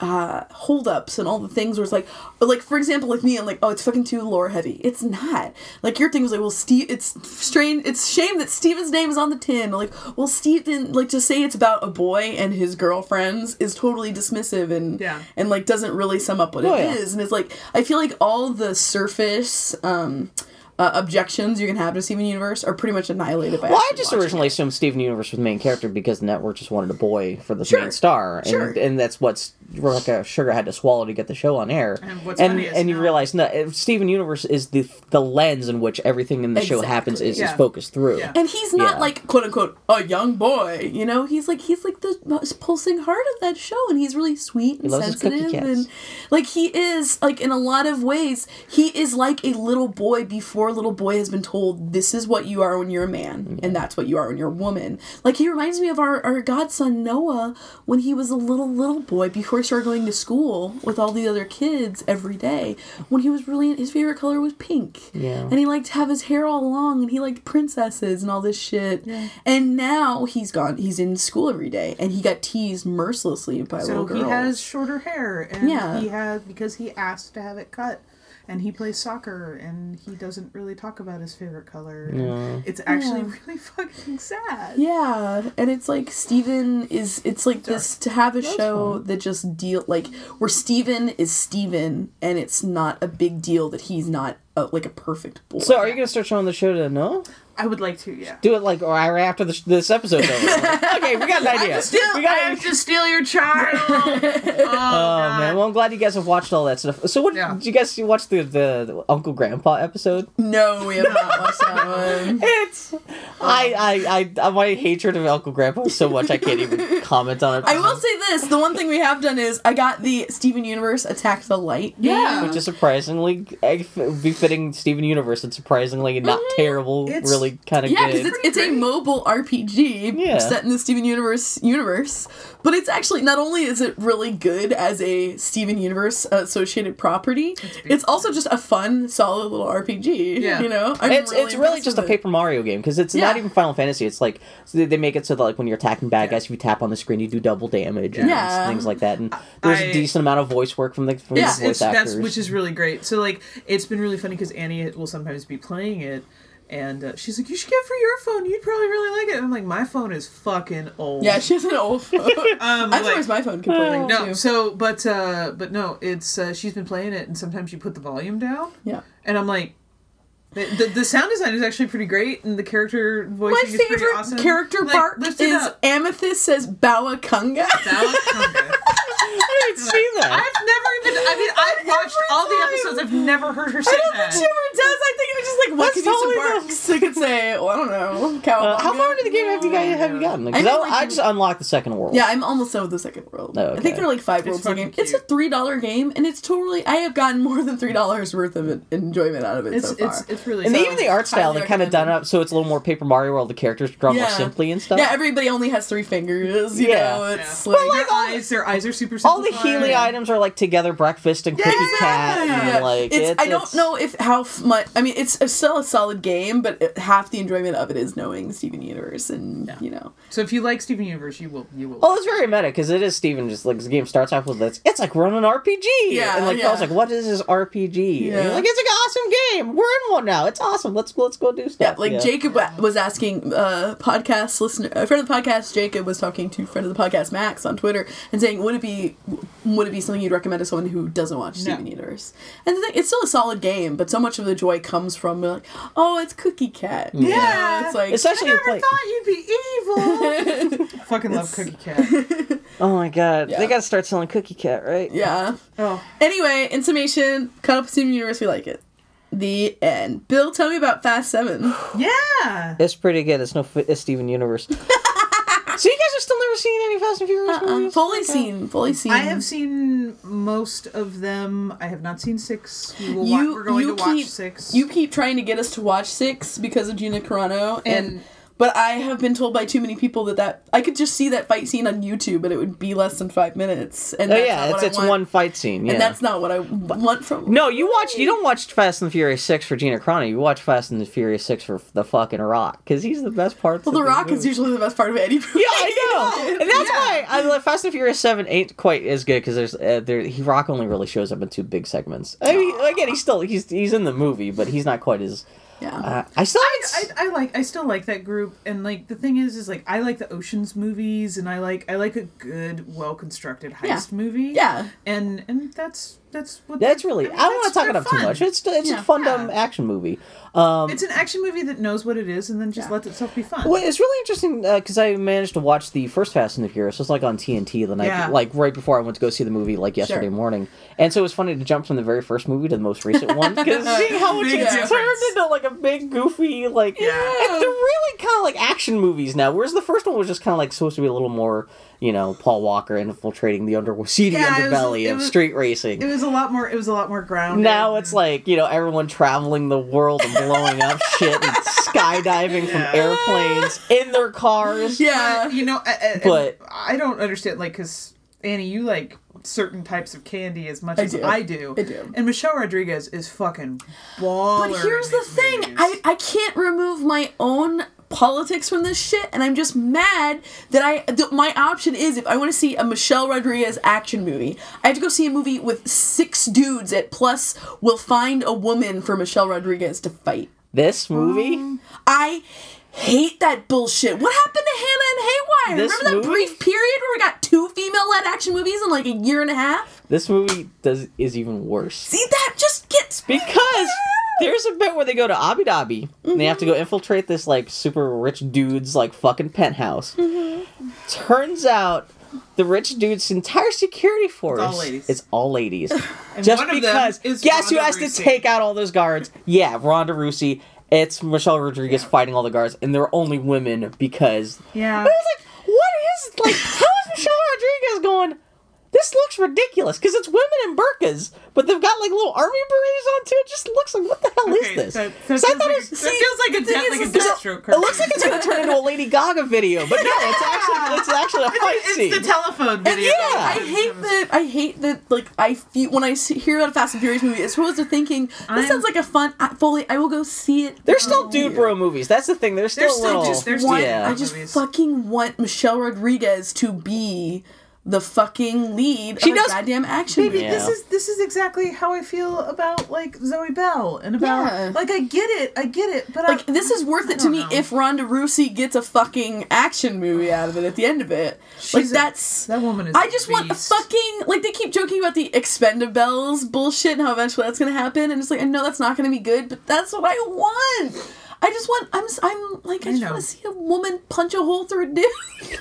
uh holdups and all the things where it's like like for example like me I'm like oh it's fucking too lore heavy it's not like your thing was like well Steve it's strange it's shame that Steven's name is on the tin like well Steven like to say it's about a boy and his girlfriends is totally dismissive and Yeah. and like doesn't really sum up what Oh, it yeah. is and it's like I feel like all the surface um uh, objections you can have to Steven Universe are pretty much annihilated by Well, I just originally it. assumed Steven Universe was the main character because the network just wanted a boy for the Sure. main star, and Sure. and that's what Rebecca Sugar had to swallow to get the show on air. And what's and, funny is and you realize no, Steven Universe is the the lens in which everything in the show happens Exactly. is, is Yeah. focused through. Yeah. And he's not Yeah. like quote unquote a young boy, you know. He's like he's like the most pulsing heart of that show, and he's really sweet and loves sensitive, cats. and like he is like in a lot of ways he is like a little boy before a little boy has been told this is what you are when you're a man, and that's what you are when you're a woman. Like he reminds me of our our godson Noah when he was a little little boy before he started going to school with all the other kids every day. When he was really his favorite color was pink, Yeah. and he liked to have his hair all long and he liked princesses and all this shit. Yeah. And now he's gone. He's in school every day and he got teased mercilessly by So little girls. So he has shorter hair, and Yeah. he has because he asked to have it cut, and he plays soccer, and he doesn't really talk about his favorite color. and It's actually Yeah. really fucking sad. yeah, and it's like Steven is it's like this to have a show that just deal like where Steven is Steven and it's not a big deal that he's not a, like a perfect boy. So, are you gonna start showing the show to Noah? I would like to, yeah. Do it like or right after this this episode's over. okay, we got an idea. we got I have to steal your child. oh, Oh man, well I'm glad you guys have watched all that stuff. So what Yeah. did you guys you watch the, the the Uncle Grandpa episode? no, we have not watched that one. It's I, I I uh, my hatred of Uncle Grandpa is so much I can't even comment on it. I will say this: the one thing we have done is I got the Steven Universe Attack the Light. Yeah. game. which is surprisingly befitting Steven Universe and surprisingly not terrible, It's- really kind of Yeah, good. because it's, it's a mobile RPG Yeah. set in the Steven Universe universe, but it's actually not only is it really good as a Steven Universe associated property, it's, also just a fun, solid little RPG. Yeah. you know, I'm it's it's really impressed just a. Paper Mario game because it's not even Final Fantasy. It's like so they- they make it so that like when you're attacking bad guys, if you tap on the screen, you do double damage and Yeah. things like that. And there's I- a decent amount of voice work from the from Yeah, the voice it's, actors. that's which is really great. So like, it's been really funny because Annie will sometimes be playing it, and uh, she's like, "You should get it for your phone. You'd probably really like it." And I'm like, "My phone is fucking old." Yeah, she has an old phone. Um, I'm like- my phone can play it No, too. so but uh but no, it's uh, she's been playing it, and sometimes you put the volume down, yeah. and I'm like, the, the, the sound design is actually pretty great, and the character voicing My is pretty favorite awesome. character Like, part is. Amethyst says Bawakunga. Balakonga. I don't might see that. I've never even. I mean, I've watched all the episodes. I've never heard her say that. I don't that. think she ever does. I think it was just like, what That's could use some totally barks? I could say, well, I don't know. Cowabunga. Uh, how far into the game have you guys have you gotten? Because I I, mean, like- I just unlocked the second world. Yeah, I'm almost done with the second world. Oh, I think there are like five It's worlds in the fucking game. It's a three dollar game, and it's totally. I have gotten more than three dollars worth of enjoyment out of it It's so far. it's it's really. And so- even the art style, they kind of done up so it's a little more Paper Mario, where all the characters draw more simply and stuff. yeah, everybody only has three fingers. You Yeah. know, it's Yeah. like, their like, all- eyes, their eyes are super. All the. Healy items are like together breakfast and cookie cat. And, Yeah. like it's, it's, I don't it's- know if how f- much. I mean, it's, it's still a solid game, but it, half the enjoyment of it is knowing Steven Universe, and you know, So if you like Steven Universe, you will you will. Oh, it's very meta because it is Steven. Just like the game starts off with this. it's like running an RPG. Yeah, and like yeah. Carl's like, what is this RPG? Yeah. you're like, it's an awesome game. We're in one now. It's awesome. Let's let's go do stuff. yeah. stuff. Like Jacob wa- was asking, uh, podcast listener, a friend of the podcast, Jacob was talking to friend of the podcast, Max, on Twitter, and saying, would it be would it be something you'd recommend to someone who doesn't watch Steven Universe? And the thing, it's still a solid game, but so much of the joy comes from like, oh, it's Cookie Cat. You know, Yeah. it's like Especially I never like, thought you'd be evil. Fucking love Cookie Cat. oh my god, Yeah. they gotta start selling Cookie Cat, right? yeah. Oh, Anyway, in summation, cut up Steven Universe, we like it. The end. Bill, tell me about Fast Seven. yeah. It's pretty good. It's no fi- it's Steven Universe. so you guys have still never seen any Fast and Furious Uh-uh. movies? Fully seen. Fully seen. I have seen most of them. I have not seen six. We will wa- You, we're going you to watch keep, six. You keep trying to get us to watch six because of Gina Carano, and, And- but I have been told by too many people that that I could just see that fight scene on YouTube, and it would be less than five minutes. And Oh yeah, it's it's one fight scene. Yeah. and that's not what I want from. no, you watch. You don't watch Fast and the Furious Six for Gina Carano. You watch Fast and the Furious Six for the fucking Rock because he's the best part. Well, The Rock is usually the best part of any movie. Yeah, I know, and that's why I like Fast and Furious Seven ain't quite as good because there's uh, there he Rock only really shows up in two big segments. I mean, again, he's still he's he's in the movie, but he's not quite as. Yeah. Uh, I still I. I, I like I still like that group and like the thing is is like I like the oceans movies and I like I like a good well constructed heist movie Yeah. and and that's that's what that's really. I, mean, don't want to talk it they're too much. It's it's Yeah. a fun dumb action movie. Um, it's an action movie that knows what it is and then just Yeah. lets itself be fun Well, it's really interesting because I managed to watch the first Fast and the Furious. It was like on TNT the night, Yeah. like right before I went to go see the movie, like yesterday Sure. morning. And so it was funny to jump from the very first movie to the most recent one because seeing how much Big it's difference. turned into like a big goofy, like Yeah. they're really kind of like action movies now. Whereas the first one was just kind of like supposed to be a little more, you know, Paul Walker infiltrating the under seedy Yeah, it was- underbelly of was- street racing. it was a lot more it was a lot more grounded now it's like you know everyone traveling the world and blowing up shit and skydiving from airplanes in their cars. Yeah. But, you know I, I, But- I don't understand like because Annie you like certain types of candy as much I as do. I do I do. and Michelle Rodriguez is fucking baller But here's the thing movies. I, I can't remove my own politics from this shit and i'm just mad that i th- my option is if i want to see a michelle rodriguez action movie i have to go see a movie with six dudes at plus will find a woman for michelle rodriguez to fight. This movie, Um, i hate that bullshit. What happened to hanna and haywire? This remember that movie? brief period where we got two female-led action movies in like a year and a half? This movie does is even worse. See that just gets because there's a bit where they go to Abu Dhabi and they have to go infiltrate this like super rich dude's like fucking penthouse. Turns out. The rich dude's entire security force all ladies. is all ladies. Just one of them because guess who has to take out all those guards? Yeah, Ronda Rousey. It's Michelle Rodriguez fighting all the guards, and they're only women because yeah But was like, what is like? How is Michelle Rodriguez going? This looks ridiculous because it's women in burqas, but they've got like little army berets on too. It just looks like what the hell Okay, is this? That, that, 'Cause I feels thought like, it was- that see, feels like a, thing death, like a is it- Deathstroke it looks like it's gonna turn into a Lady Gaga video, but no, it's actually it's actually a fight it's scene. the telephone video. yeah. I hate that. I hate that. Like I feel when I hear about a Fast and Furious movie, it's supposed to thinking this I'm- sounds like a fun. I, fully, I will go see it. They're still dude bro movies. That's the thing. They're still, They're still little, just- they're want, still- yeah. I just movies. fucking want Michelle Rodriguez to be the fucking lead She of does- a goddamn action Baby, movie. Yeah. this is this is exactly how I feel about like Zoe Bell and about Yeah. like I get it, I get it, but Like I, this is worth I it to me know. if Ronda Rousey gets a fucking action movie out of it at the end of it. like a- that's that woman is. i just want a fucking like they keep joking about the Expendables bullshit and how eventually that's gonna happen, and it's like I know that's not gonna be good, but that's what I want. I just want I'm I'm like I, I just know. want to see a woman punch a hole through a dude.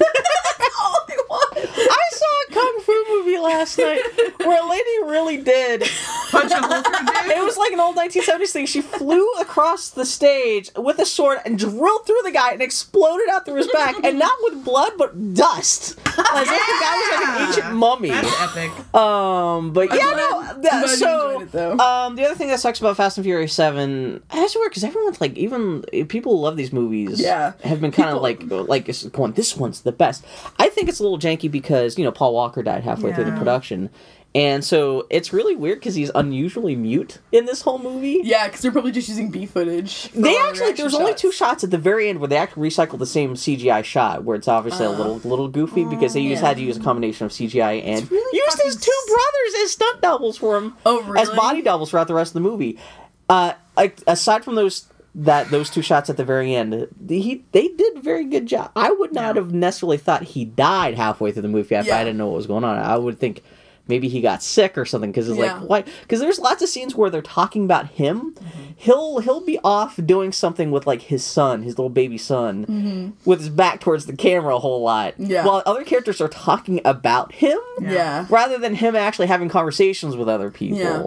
all I want. I saw a kung fu movie last night where a lady really did. Punch a hole through a dude. It was like an old 1970s thing. She flew across the stage with a sword and drilled through the guy and exploded out through his back, and not with blood, but dust. As if the guy was like an ancient mummy. That's epic. Um, but yeah, glad- no. I'm that- glad so, enjoyed it, though. um, the other thing that sucks about Fast and Furious Seven, it's weird because everyone's like, even people who love these movies, Yeah. have been kind of like, like it's going, this one's the best. I think it's a little janky because you know Paul Walker died halfway through the production. And so it's really weird because he's unusually mute in this whole movie. Yeah, because they're probably just using B footage. They actually there's only two shots at the very end where they actually recycle the same CGI shot where it's obviously a little little goofy because they used yeah. had to use a combination of CGI and really used his two brothers as stunt doubles for him Oh, really? as body doubles throughout the rest of the movie. Uh, like aside from those that those two shots at the very end, he they did a very good job. I would not Yeah. have necessarily thought he died halfway through the movie if Yeah. I didn't know what was going on. I would think. Maybe he got sick or something because it's Yeah. like why? Because there's lots of scenes where they're talking about him. Mm-hmm. He'll he'll be off doing something with like his son, his little baby son, with his back towards the camera a whole lot. Mm-hmm. Yeah. While other characters are talking about him, Yeah. rather than him actually having conversations with other people. Yeah.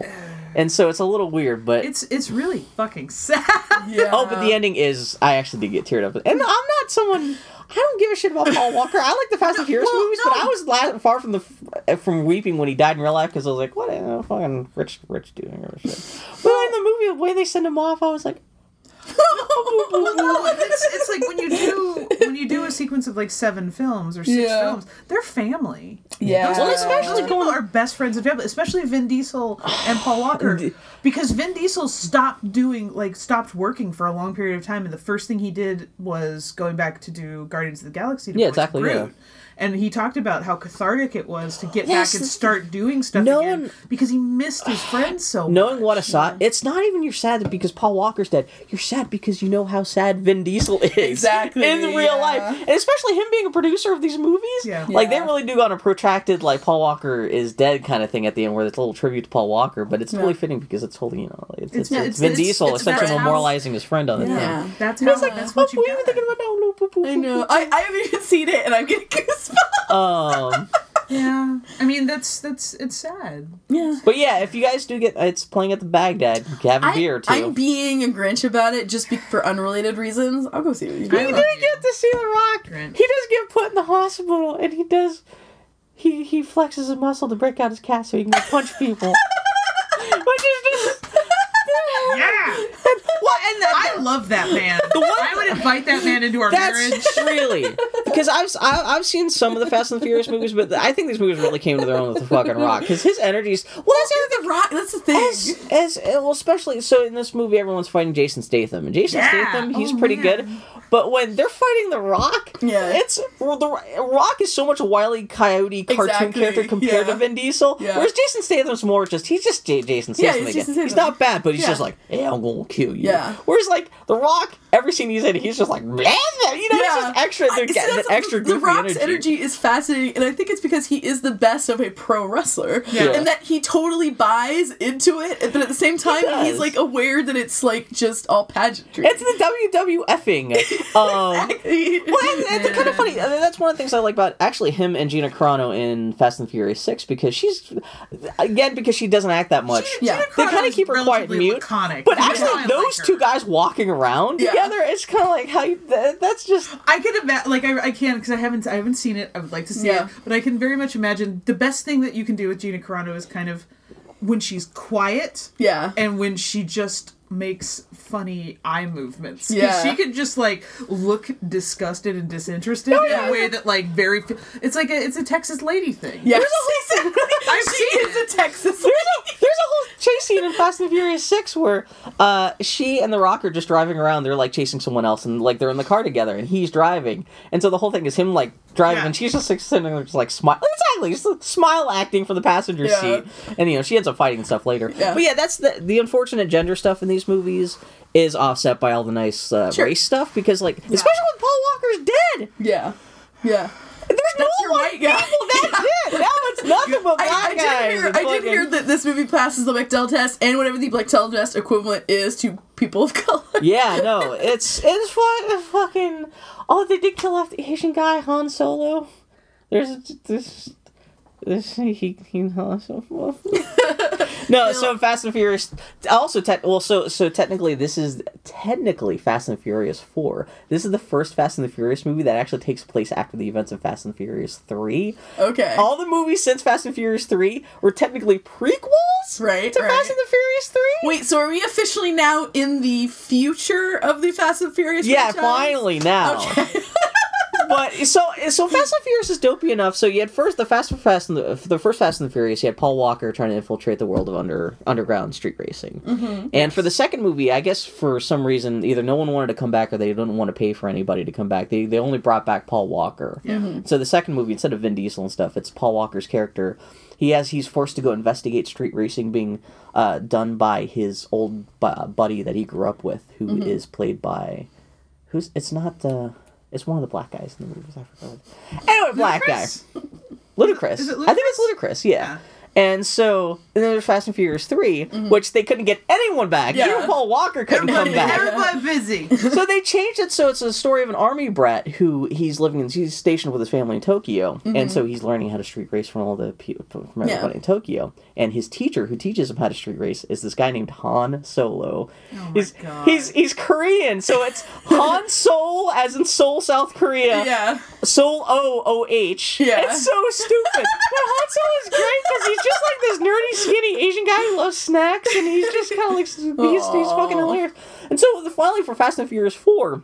And so it's a little weird, but It's it's really fucking sad. Yeah. oh, but the ending is I actually did get teared up, and I'm not someone. I don't give a shit about Paul Walker. I like the Fast and Furious Well, movies, no. but I was la- far from the from weeping when he died in real life because I was like, what a fucking rich rich dude or shit. But in the movie, the way they send him off, I was like, well, no, it's, it's like when you do when you do a sequence of like seven films or six Yeah. films, they're family. Yeah. Those, Well, people- especially those people going- are best friends and family, especially Vin Diesel and Paul Walker, because Vin Diesel stopped doing like stopped working for a long period of time, and the first thing he did was going back to do Guardians of the Galaxy. To Yeah, voice exactly, Groot. yeah. And he talked about how cathartic it was to get Yes, back and start doing stuff No again one- because he missed his friends so knowing what a much. sad. It's not even you're sad because Paul Walker's dead. You're sad because you know how sad Vin Diesel is Exactly, in real yeah. life, and especially him being a producer of these movies. Yeah. like they really do go on a protracted like Paul Walker is dead kind of thing at the end, where it's a little tribute to Paul Walker, but it's really fitting because it's totally you know it's it's, It's- it's, it's- Vin it's- Diesel it's essentially about how- memorializing his friend on the Yeah. yeah. Yeah. That's how. Like that's oh, what oh, you we got. even thinking about no, no, poo, poo, I know. I, I haven't even seen it, and I'm getting goosebumps. Um, Yeah, I mean that's that's it's sad. Yeah. but yeah, if you guys do get it's playing at the Baghdad, have a I, beer or 2 I'm being a Grinch about it just be- for unrelated reasons. I'll go see it. with you. I He love didn't you. get to see The Rock. Grinch. He does get put in the hospital, and he does. He he flexes his muscle to break out his cast so he can punch people. Which is just. Yeah, What and I love that man. one- I would invite that man into our marriage. Really because I've I, I've seen some of the Fast and the Furious movies, but I think these movies really came to their own with the fucking Rock because his energies. Well, that's the other thing. The Rock. That's the thing. As, as well, especially so in this movie, everyone's fighting Jason Statham, and Jason Yeah. Statham, he's Oh, pretty man. good. But when they're fighting the Rock, Yeah. it's the Rock is so much a wily coyote cartoon Exactly, character compared yeah. to Vin Diesel. Yeah. Whereas Jason Statham's more just he's just J- Jason Yeah, Statham he's again. Jason He's not bad, but he's Yeah. just like, hey, I'm gonna kill you. Yeah. Whereas like the Rock, every scene he's in, he's just like, blah, blah, you know, he's just extra. They're see, getting that's- an extra the, goofy the Rock's energy. energy. is fascinating, and I think it's because he is the best of a pro wrestler, Yeah. and that he totally buys into it. But at the same time, does. he's like aware that it's like just all pageantry. It's the WWFing. Um, Exactly. Well, and it's kind of funny. I mean, that's one of the things I like about actually him and Gina Carano in Fast and Furious Six because she's again because she doesn't act that much. Yeah. Gina They kind of keep her quiet and mute. laconic. But actually, why I those like two guys walking around Yeah. Together, it's kind of like how you. That, that's just I can imagine, like I, I can because I haven't I haven't seen it. I would like to see Yeah. it, but I can very much imagine the best thing that you can do with Gina Carano is kind of when she's quiet yeah. and when she just makes funny eye movements. Yeah. she could just like look disgusted and disinterested Oh, in a way that like very. It's like a it's a Texas lady thing. Yeah. I've she seen is it. a Texas. there's a there's a whole chase scene in Fast and Furious Six where uh, she and the Rock are just driving around. They're like chasing someone else, and like they're in the car together, and he's driving, and so the whole thing is him like driving, Yeah. and she's just like sitting there, just like smile, exactly, just like, smile acting for the passenger Yeah. seat, and you know she ends up fighting stuff later. Yeah. But yeah, that's the the unfortunate gender stuff in these movies is offset by all the nice uh, Sure. race stuff because like especially when Paul Walker's dead, Yeah. Yeah. There's no your white guy. people. That's it. Now it's nothing but black I, I guys. did hear. I did hear that this movie passes the Bechdel test and whatever the Bechdel test equivalent is to people of color. Yeah, no, it's it's fu- fucking. Oh, they did kill off the Asian guy Han Solo. There's there's he, he, he no, so Fast and Furious. Also, te- well, so so technically, this is technically Fast and Furious Four. This is the first Fast and the Furious movie that actually takes place after the events of Fast and Furious Three. Okay. All the movies since Fast and Furious Three were technically prequels, Right, To right. Fast and the Furious Three. Wait, so are we officially now in the future of the Fast and Furious? yeah, franchise? finally now. Okay. but so so Fast and Furious is dopey enough. So you had first the Fast and Fast and the, the first Fast and the Furious. You had Paul Walker trying to infiltrate the world of under underground street racing. Mm-hmm. And for the second movie, I guess for some reason either no one wanted to come back or they didn't want to pay for anybody to come back. They they only brought back Paul Walker. Mm-hmm. So the second movie instead of Vin Diesel and stuff, it's Paul Walker's character. He has he's forced to go investigate street racing being uh, done by his old bu- buddy that he grew up with, who is Mm-hmm. played by who's it's not uh it's one of the black guys in the movies. I forgot. Anyway, black guy. Ludacris? Ludicrous. Is it I think it's Ludacris? ludicrous. Yeah. Yeah. And so and then there's Fast and Furious 3 mm-hmm. which they couldn't get anyone back. Yeah. Even Paul Walker couldn't come back. Everybody busy. so they changed it so it's a story of an army brat who he's living in he's stationed with his family in Tokyo and so mm-hmm. he's learning how to street race from all the people from everybody Yeah. in Tokyo and his teacher who teaches him how to street race is this guy named Han Solo. Oh my he's, God. he's he's Korean so it's Han Seoul as in Seoul South Korea. yeah. Soul O O H. Yeah. It's so stupid. but Han Solo is great because he's just like this nerdy, skinny Asian guy who loves snacks, and he's just kind of like he's, he's fucking hilarious. And so finally, for Fast and Furious Four.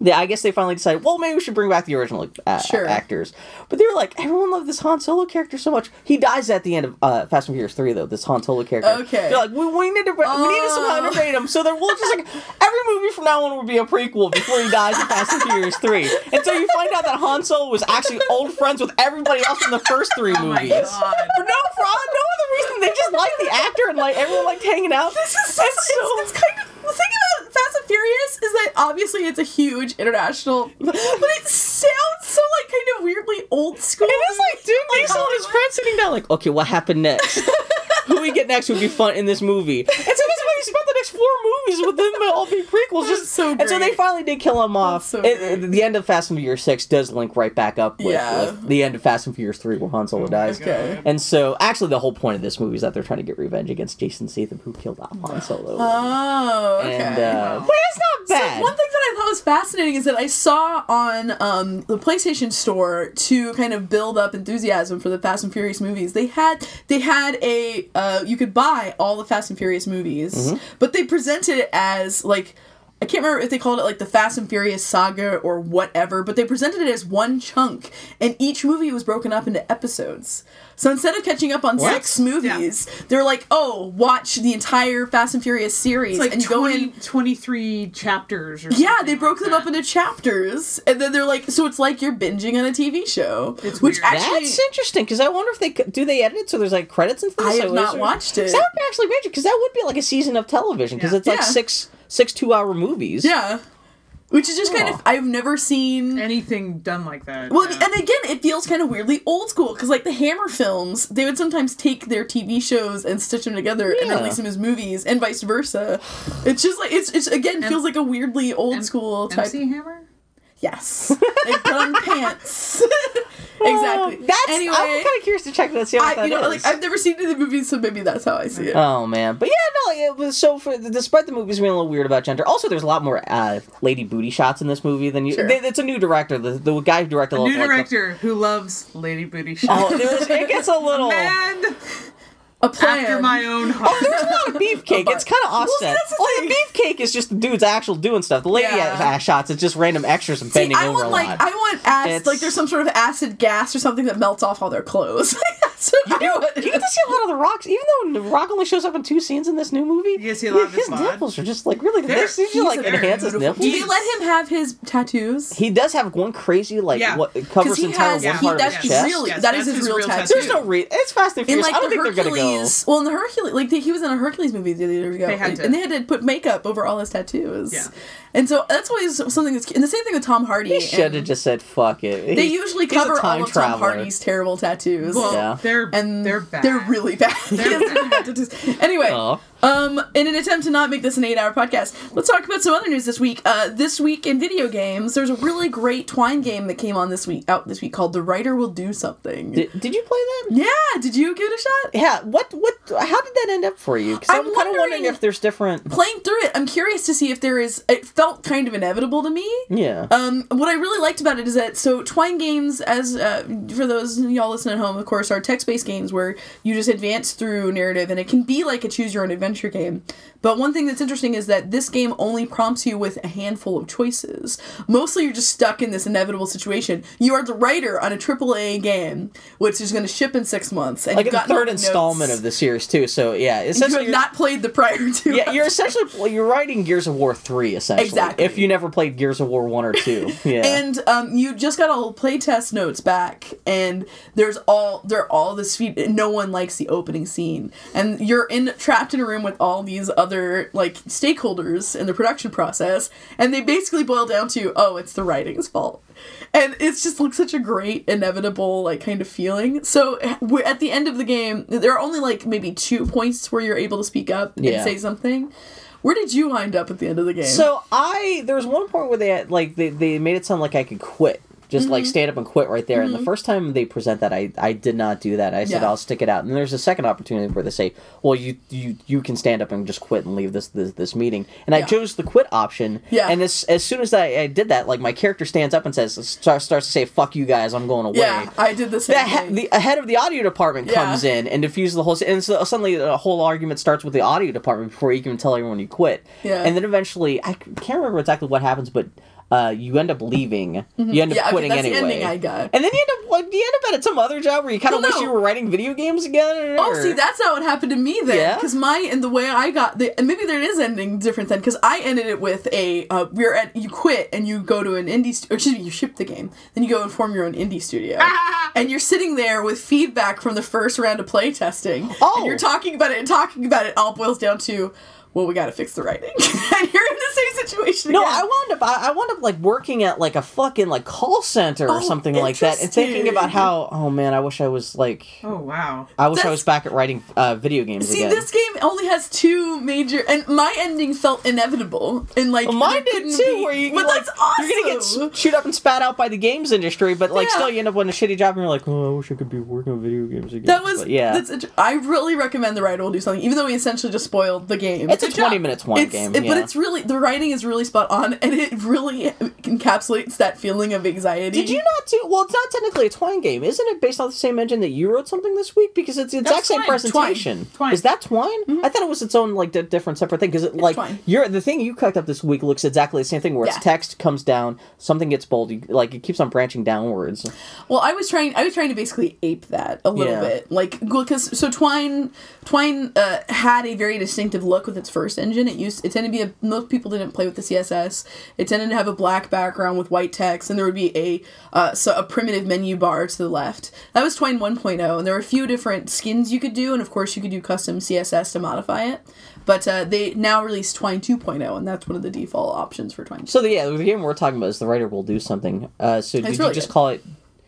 They, I guess they finally decided, well, maybe we should bring back the original uh, Sure. actors. But they were like, everyone loved this Han Solo character so much. He dies at the end of uh, Fast and Furious 3, though, this Han Solo character. Okay. They're like, we, we need to we need to somehow Oh. integrate him. So they're we'll just like, every movie from now on will be a prequel before he dies in Fast and Furious 3. And so you find out that Han Solo was actually old friends with everybody else in the first three Oh my movies. god. For no, for no other reason. They just liked the actor and like everyone liked hanging out. This is And it's, it's kind of the thing about Fast and Furious is that obviously it's a huge international, but it sounds so like kind of weirdly old school. It is like Dude Diesel and his friends sitting down, like, okay, what happened next? Who we get next would be fun in this movie. So that's why spent the next four movies with them all be prequels. That's Just so And so they finally did kill him off. so It- great. the end of Fast and Furious Six does link right back up with, Yeah. with the end of Fast and Furious Three, where Han Solo dies. Okay. And so, actually, the whole point of this movie is that they're trying to get revenge against Jason Statham, who killed off Han Solo. Oh, okay. and uh, but it's not bad. So one thing that I thought was fascinating is that I saw on um, the PlayStation Store to kind of build up enthusiasm for the Fast and Furious movies. They had they had a uh, you could buy all the Fast and Furious movies, Mm-hmm. But they presented it as like. I can't remember if they called it like the Fast and Furious saga or whatever, but they presented it as one chunk, and each movie was broken up into episodes. So instead of catching up on What? six movies, they're like, "Oh, watch the entire Fast and Furious series It's like and go in." 23 chapters or Yeah, they broke like them up into chapters, and then they're like, so it's like you're binging on a TV show. It's which weird. actually, That's interesting because I wonder if they do they edit it so there's like credits and things. I have is not there- watched it. That would be actually major because that would be like a season of television because Yeah. it's like Yeah. six six two hour movies. yeah, which is just kind of I've never seen. anything done like that. Well, yeah. and again, it feels kind of weirdly old school because, like the Hammer films, they would sometimes take their TV shows and stitch them together and release them as movies, and vice versa. It's just like it's it's again feels like a weirdly old M- school type. MC Hammer. Yes, like gun pants. exactly. Oh, That's anyway. I'm kind of curious to check that. See I, you know, is. like I've never seen it in the movies, so maybe that's how I see it. Oh man, but yeah, no, it was so. For despite the movies being a little weird about gender, also there's a lot more uh, lady booty shots in this movie than you. Sure. they- It's a new director, the, the guy who directed. New like, the- director who loves Lady Booty Oh, Shots. there was, it gets a little. Man a plan. after my own heart. Oh, there's a lot of beefcake. Oh, It's kind of well, see, offset. that's the oh, the thing. beefcake is just the dudes actual doing stuff. The lady Yeah. uh, shots, it's just random extras and See, bending I over want a like lot. I want acid, It's- like there's some sort of acid gas or something that melts off all their clothes. That's what I want. you get to see a lot of the rocks, even though the rock only shows up in two scenes in this new movie. You see a lot of his bod. nipples are just like really. They're- This seems to he's like a enhance his nipples. Do you let him have his tattoos? He does have one crazy like Yeah. what it covers he entire has- one he- part of his chest. really- that's his his real real tattoo. There's no re. It's Fast and Furious. I don't think they're gonna go. Hercules, well, in the Hercules, like he was in a Hercules movie the other years ago, They had to. and they had to put makeup over all his tattoos. Yeah. and so that's always something that's. And the same thing with Tom Hardy. They should have just said fuck it. They He- usually he's cover all time of Tom. Hardy's terrible tattoos. Well, Yeah. they're and they're bad. they're They're really bad. They're bad. anyway, Aw. um, in an attempt to not make this an eight-hour podcast, let's talk about some other news this week. Uh, this week in video games, there's a really great Twine game that came on this week out this week called "The Writer Will Do Something." Did, did you play that? yeah, did you give it a shot? Yeah. What? What? what How did that end up for you? Because I'm I'm, kind of wondering if there's different. Playing through it, I'm curious to see if there is. It felt kind of inevitable to me. Yeah. Um, what I really liked about it is that so Twine games, as uh, for those y'all listening at home, of course, are text-based games where you just advance through narrative, and it can be like a choose-your-own-adventure game. But one thing that's interesting is that this game only prompts you with a handful of choices. Mostly, you're just stuck in this inevitable situation. You are the writer on a AAA game, which is going to ship in six months, and like you've the gotten third installment notes. of the series too. So yeah, You essentially. have you're- not played the prior two. yeah, you're essentially well, you're writing Gears of War three essentially. Exactly. If you never played Gears of War one or two, yeah. And um, you just got all playtest notes back, and there's all there all this feed. No one likes the opening scene, and you're in trapped in a room with all these other like stakeholders in the production process, and they basically boil down to oh, it's the writing's fault, and it's just like such a great inevitable like kind of feeling. So at the end of the game, there are only like maybe two points where you're able to speak up and Yeah. say something. Where did you wind up at the end of the game? So I there was one point where they had, like they, they made it sound like I could quit. Just like Mm-hmm. stand up and quit right there. And the first time they present that, I, I did not do that. I said Yeah. I'll stick it out. And there's a second opportunity where they say, "Well, you you you can stand up and just quit and leave this this, this meeting." And I chose the quit option. Yeah. And as as soon as I, I did that, like my character stands up and says starts starts to say, "Fuck you guys, I'm going away." yeah, I did the same the, thing. the head of the audio department Yeah. comes in and diffuses the whole and so suddenly the whole argument starts with the audio department before you can tell everyone you quit Yeah. and then eventually I can't remember exactly what happens but uh, you end up leaving you end up Mm-hmm. Yeah, okay, quitting the anyway ending I got. and then you end up like, you end up at some other job where you kind of Well, wish no. you were writing video games again Oh, see, that's not what happened to me then. Yeah? Because my and the way I got the and maybe there is ending different then. Because I ended it with a uh, we're at you quit and you go to an indie. St- or excuse me, you ship the game. Then you go and form your own indie studio. and you're sitting there with feedback from the first round of play testing. Oh. And you're talking about it and talking about it. All boils down to. Well, we got to fix the writing, and you're in the same situation. no, again. I wound up. I, I wound up like working at like a fucking like call center or Oh, something like that, and thinking about how oh man, I wish I was like Oh wow. I wish I was back at writing uh, video games See, again. this game only has two major, and my ending felt inevitable, and like Well, mine did too, be- where you but like, that's awesome. you're gonna get shoot up and spat out by the games industry, but like Yeah. still you end up with a shitty job, and you're like, oh, I wish I could be working on video games again. That was But, yeah. That's I really recommend the writer will do something, even though we essentially just spoiled the game. It's a Good job. 20 minute Twine It's- game, it- but it's really the writing is really spot on, and it really encapsulates that feeling of anxiety. Did you not do? Well, it's not technically a Twine game, isn't it? Based on the same engine that you wrote something this week because it's the exact same presentation. Twine, Twine. Is that Twine? I thought it was its own like di- different separate thing because it like you're the thing you cooked up this week looks exactly the same thing where Yeah. it's text comes down, something gets bold, you, like it keeps on branching downwards. Well, I was trying. I was trying to basically ape that a little Yeah. bit, like because so Twine, Twine uh, had a very distinctive look with its first engine. It used it tended to be a most people didn't play with the CSS. It tended to have a black background with white text, and there would be a uh, so a primitive menu bar to the left. That was Twine 1.0, and there were a few different skins you could do, and of course you could do custom CSS to modify it. But uh, they now released Twine 2.0, and that's one of the default options for Twine. So the, yeah, the game we're talking about is the writer will do something. Uh, so did It's you just good. call it?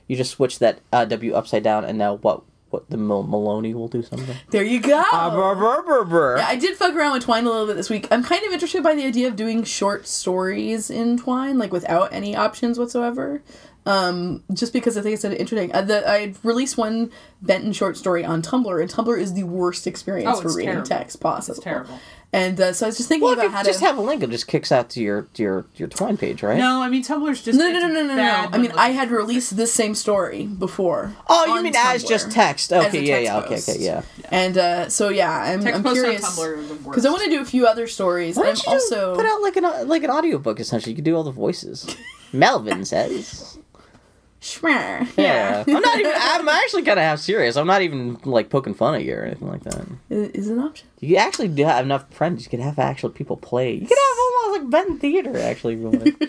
You just switch that uh, W upside down, and now what? What the Mal- Maloney will do something? There you go. Ah, brr, brr, brr, brr. Yeah, I did fuck around with Twine a little bit this week. I'm kind of interested by the idea of doing short stories in Twine, like without any options whatsoever. Um, just because I think it's an interesting. Uh, the, I released one Benton short story on Tumblr, and Tumblr is the worst experience Oh, for reading terrible. text possible. It's terrible. And uh, so I was just thinking Well, about if how you just to. have a link, it just kicks out to your to your your Twine page, right? No, I mean Tumblr's just no, no, no, no, no, no, no. I mean, I had released this same story before. Oh, you on mean as just text? Okay, yeah, text yeah, okay, post. okay, yeah. And uh, so yeah, I'm, Text I'm posts curious Tumblr are the worst. because I want to do a few other stories. Why don't I'm you also put out like an like an audiobook essentially? You could do all the voices. Melvin says. Schmer. Yeah. I'm not even. I'm actually kind of half serious. I'm not even like poking fun at you or anything like that. Is, is an option? You actually do have enough friends. You could have actual people play. You could have almost like Ben Theater. Actually,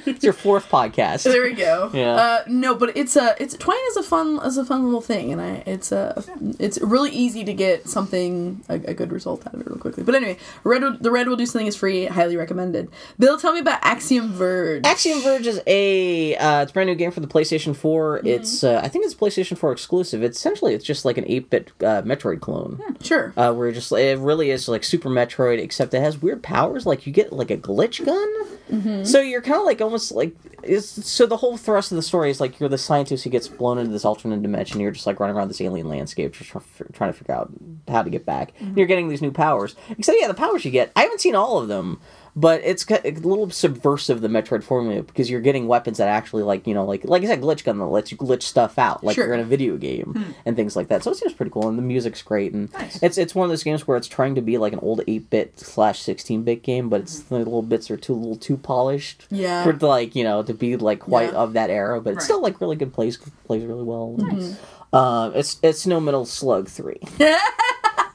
it's your fourth podcast. There we go. Yeah. Uh, no, but it's a it's Twine is a fun is a fun little thing, and I it's a it's really easy to get something a, a good result out of it real quickly. But anyway, Red the Red will do something is free, highly recommended. Bill, tell me about Axiom Verge. Axiom Verge is a uh, it's a brand new game for the PlayStation 4 4. It's uh, I think it's PlayStation 4 exclusive. It's essentially it's just like an 8-bit uh, Metroid clone. Sure. Uh, where just it really is like Super Metroid, except it has weird powers. Like you get like a glitch gun, mm-hmm. so you're kind of like almost like it's, so the whole thrust of the story is like you're the scientist who gets blown into this alternate dimension. You're just like running around this alien landscape, just trying to figure out how to get back. And you're getting these new powers. Except yeah, the powers you get, I haven't seen all of them. But it's a little subversive the Metroid formula because you're getting weapons that actually like you know like like I said glitch gun that lets you glitch stuff out like Sure. you're in a video game and things like that. So it seems pretty cool and the music's great and Nice. it's it's one of those games where it's trying to be like an old eight bit slash sixteen bit game, but it's the little bits are too little too polished Yeah. for like you know to be like quite Yeah. of that era. But it's still like really good plays plays really well. Nice. Uh, it's it's no Metal Slug three.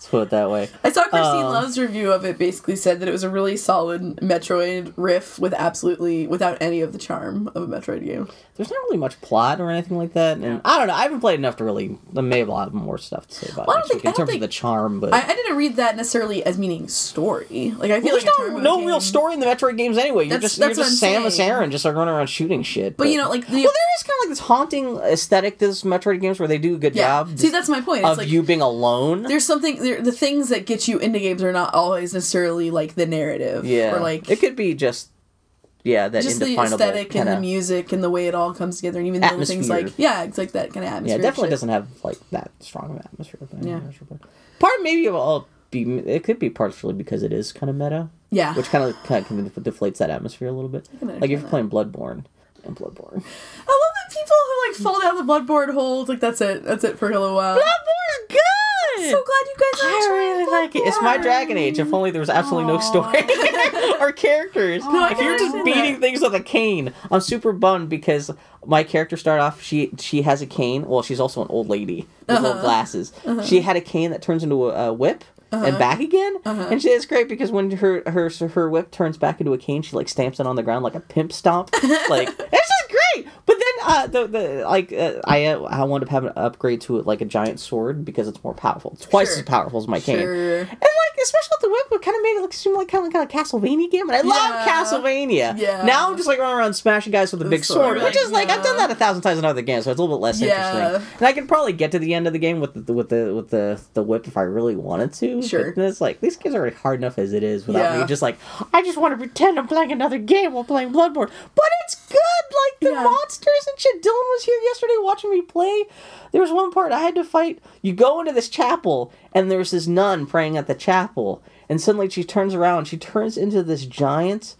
Let's put it that way. I saw Christine Uh, Love's review of it. Basically, said that it was a really solid Metroid riff with absolutely without any of the charm of a Metroid game. There's not really much plot or anything like that, and I don't know. I haven't played enough to really. I may have a lot more stuff to say about Well, I it don't think- in terms think- of the charm, but I, I didn't read that necessarily as meaning story. Like I feel Well, like there's no, no game- real story in the Metroid games anyway. You're just that's you're what just Samus. Aran just like running around shooting shit. But, you know, like the well, there is kind of like this haunting aesthetic to this Metroid games where they do a good yeah. job. See, that's my point. It's of like you being alone. there's something there. The things that get you into games are not always necessarily like the narrative. Yeah, Or like it could be just yeah that just the aesthetic and the music and the way it all comes together, and even the little things like yeah, it's like that kind of Yeah, atmosphere. it definitely doesn't have like that strong of an atmosphere. Yeah. Part maybe it'll be it could be partially because it is kind of meta. Yeah. Which kind of kind of deflates that atmosphere a little bit. Like if you're playing Bloodborne and Bloodborne. I love that people who like fall down the Bloodborne hole. It's like that's it. That's it for a little while. Bloodborne's good. So glad you guys I really like it. It's my Dragon Age. If only there was absolutely no story or characters. I if you're just beating that. things with a cane, I'm super bummed because my character started off. She she has a cane. Well, she's also an old lady with Uh-huh. little glasses. She had a cane that turns into a, a whip. And back again, Uh-huh. and she is great because when her her her whip turns back into a cane, she like stamps it on the ground like a pimp stomp. like it's just great. But then uh, the the like uh, I uh, I wanted to have an upgrade to it like a giant sword because it's more powerful. It's twice Sure. as powerful as my cane. Sure. And like, especially with the whip, it kind of made it look seem like kind of like a Castlevania game, and I love Yeah. Castlevania. Yeah. Now I'm just like running around smashing guys with a big sword, sword, which is like I've done that a thousand times in other games, so it's a little bit less Yeah. interesting. And I could probably get to the end of the game with the with the with the the whip if I really wanted to. Sure. But it's like these games are already hard enough as it is without Yeah. me just like I just want to pretend I'm playing another game while playing Bloodborne. But it's good. Like the Yeah. monsters and shit. Dylan was here yesterday watching me play. There was one part I had to fight. You go into this chapel, and there's this nun praying at the chapel, and suddenly she turns around. She turns into this giant,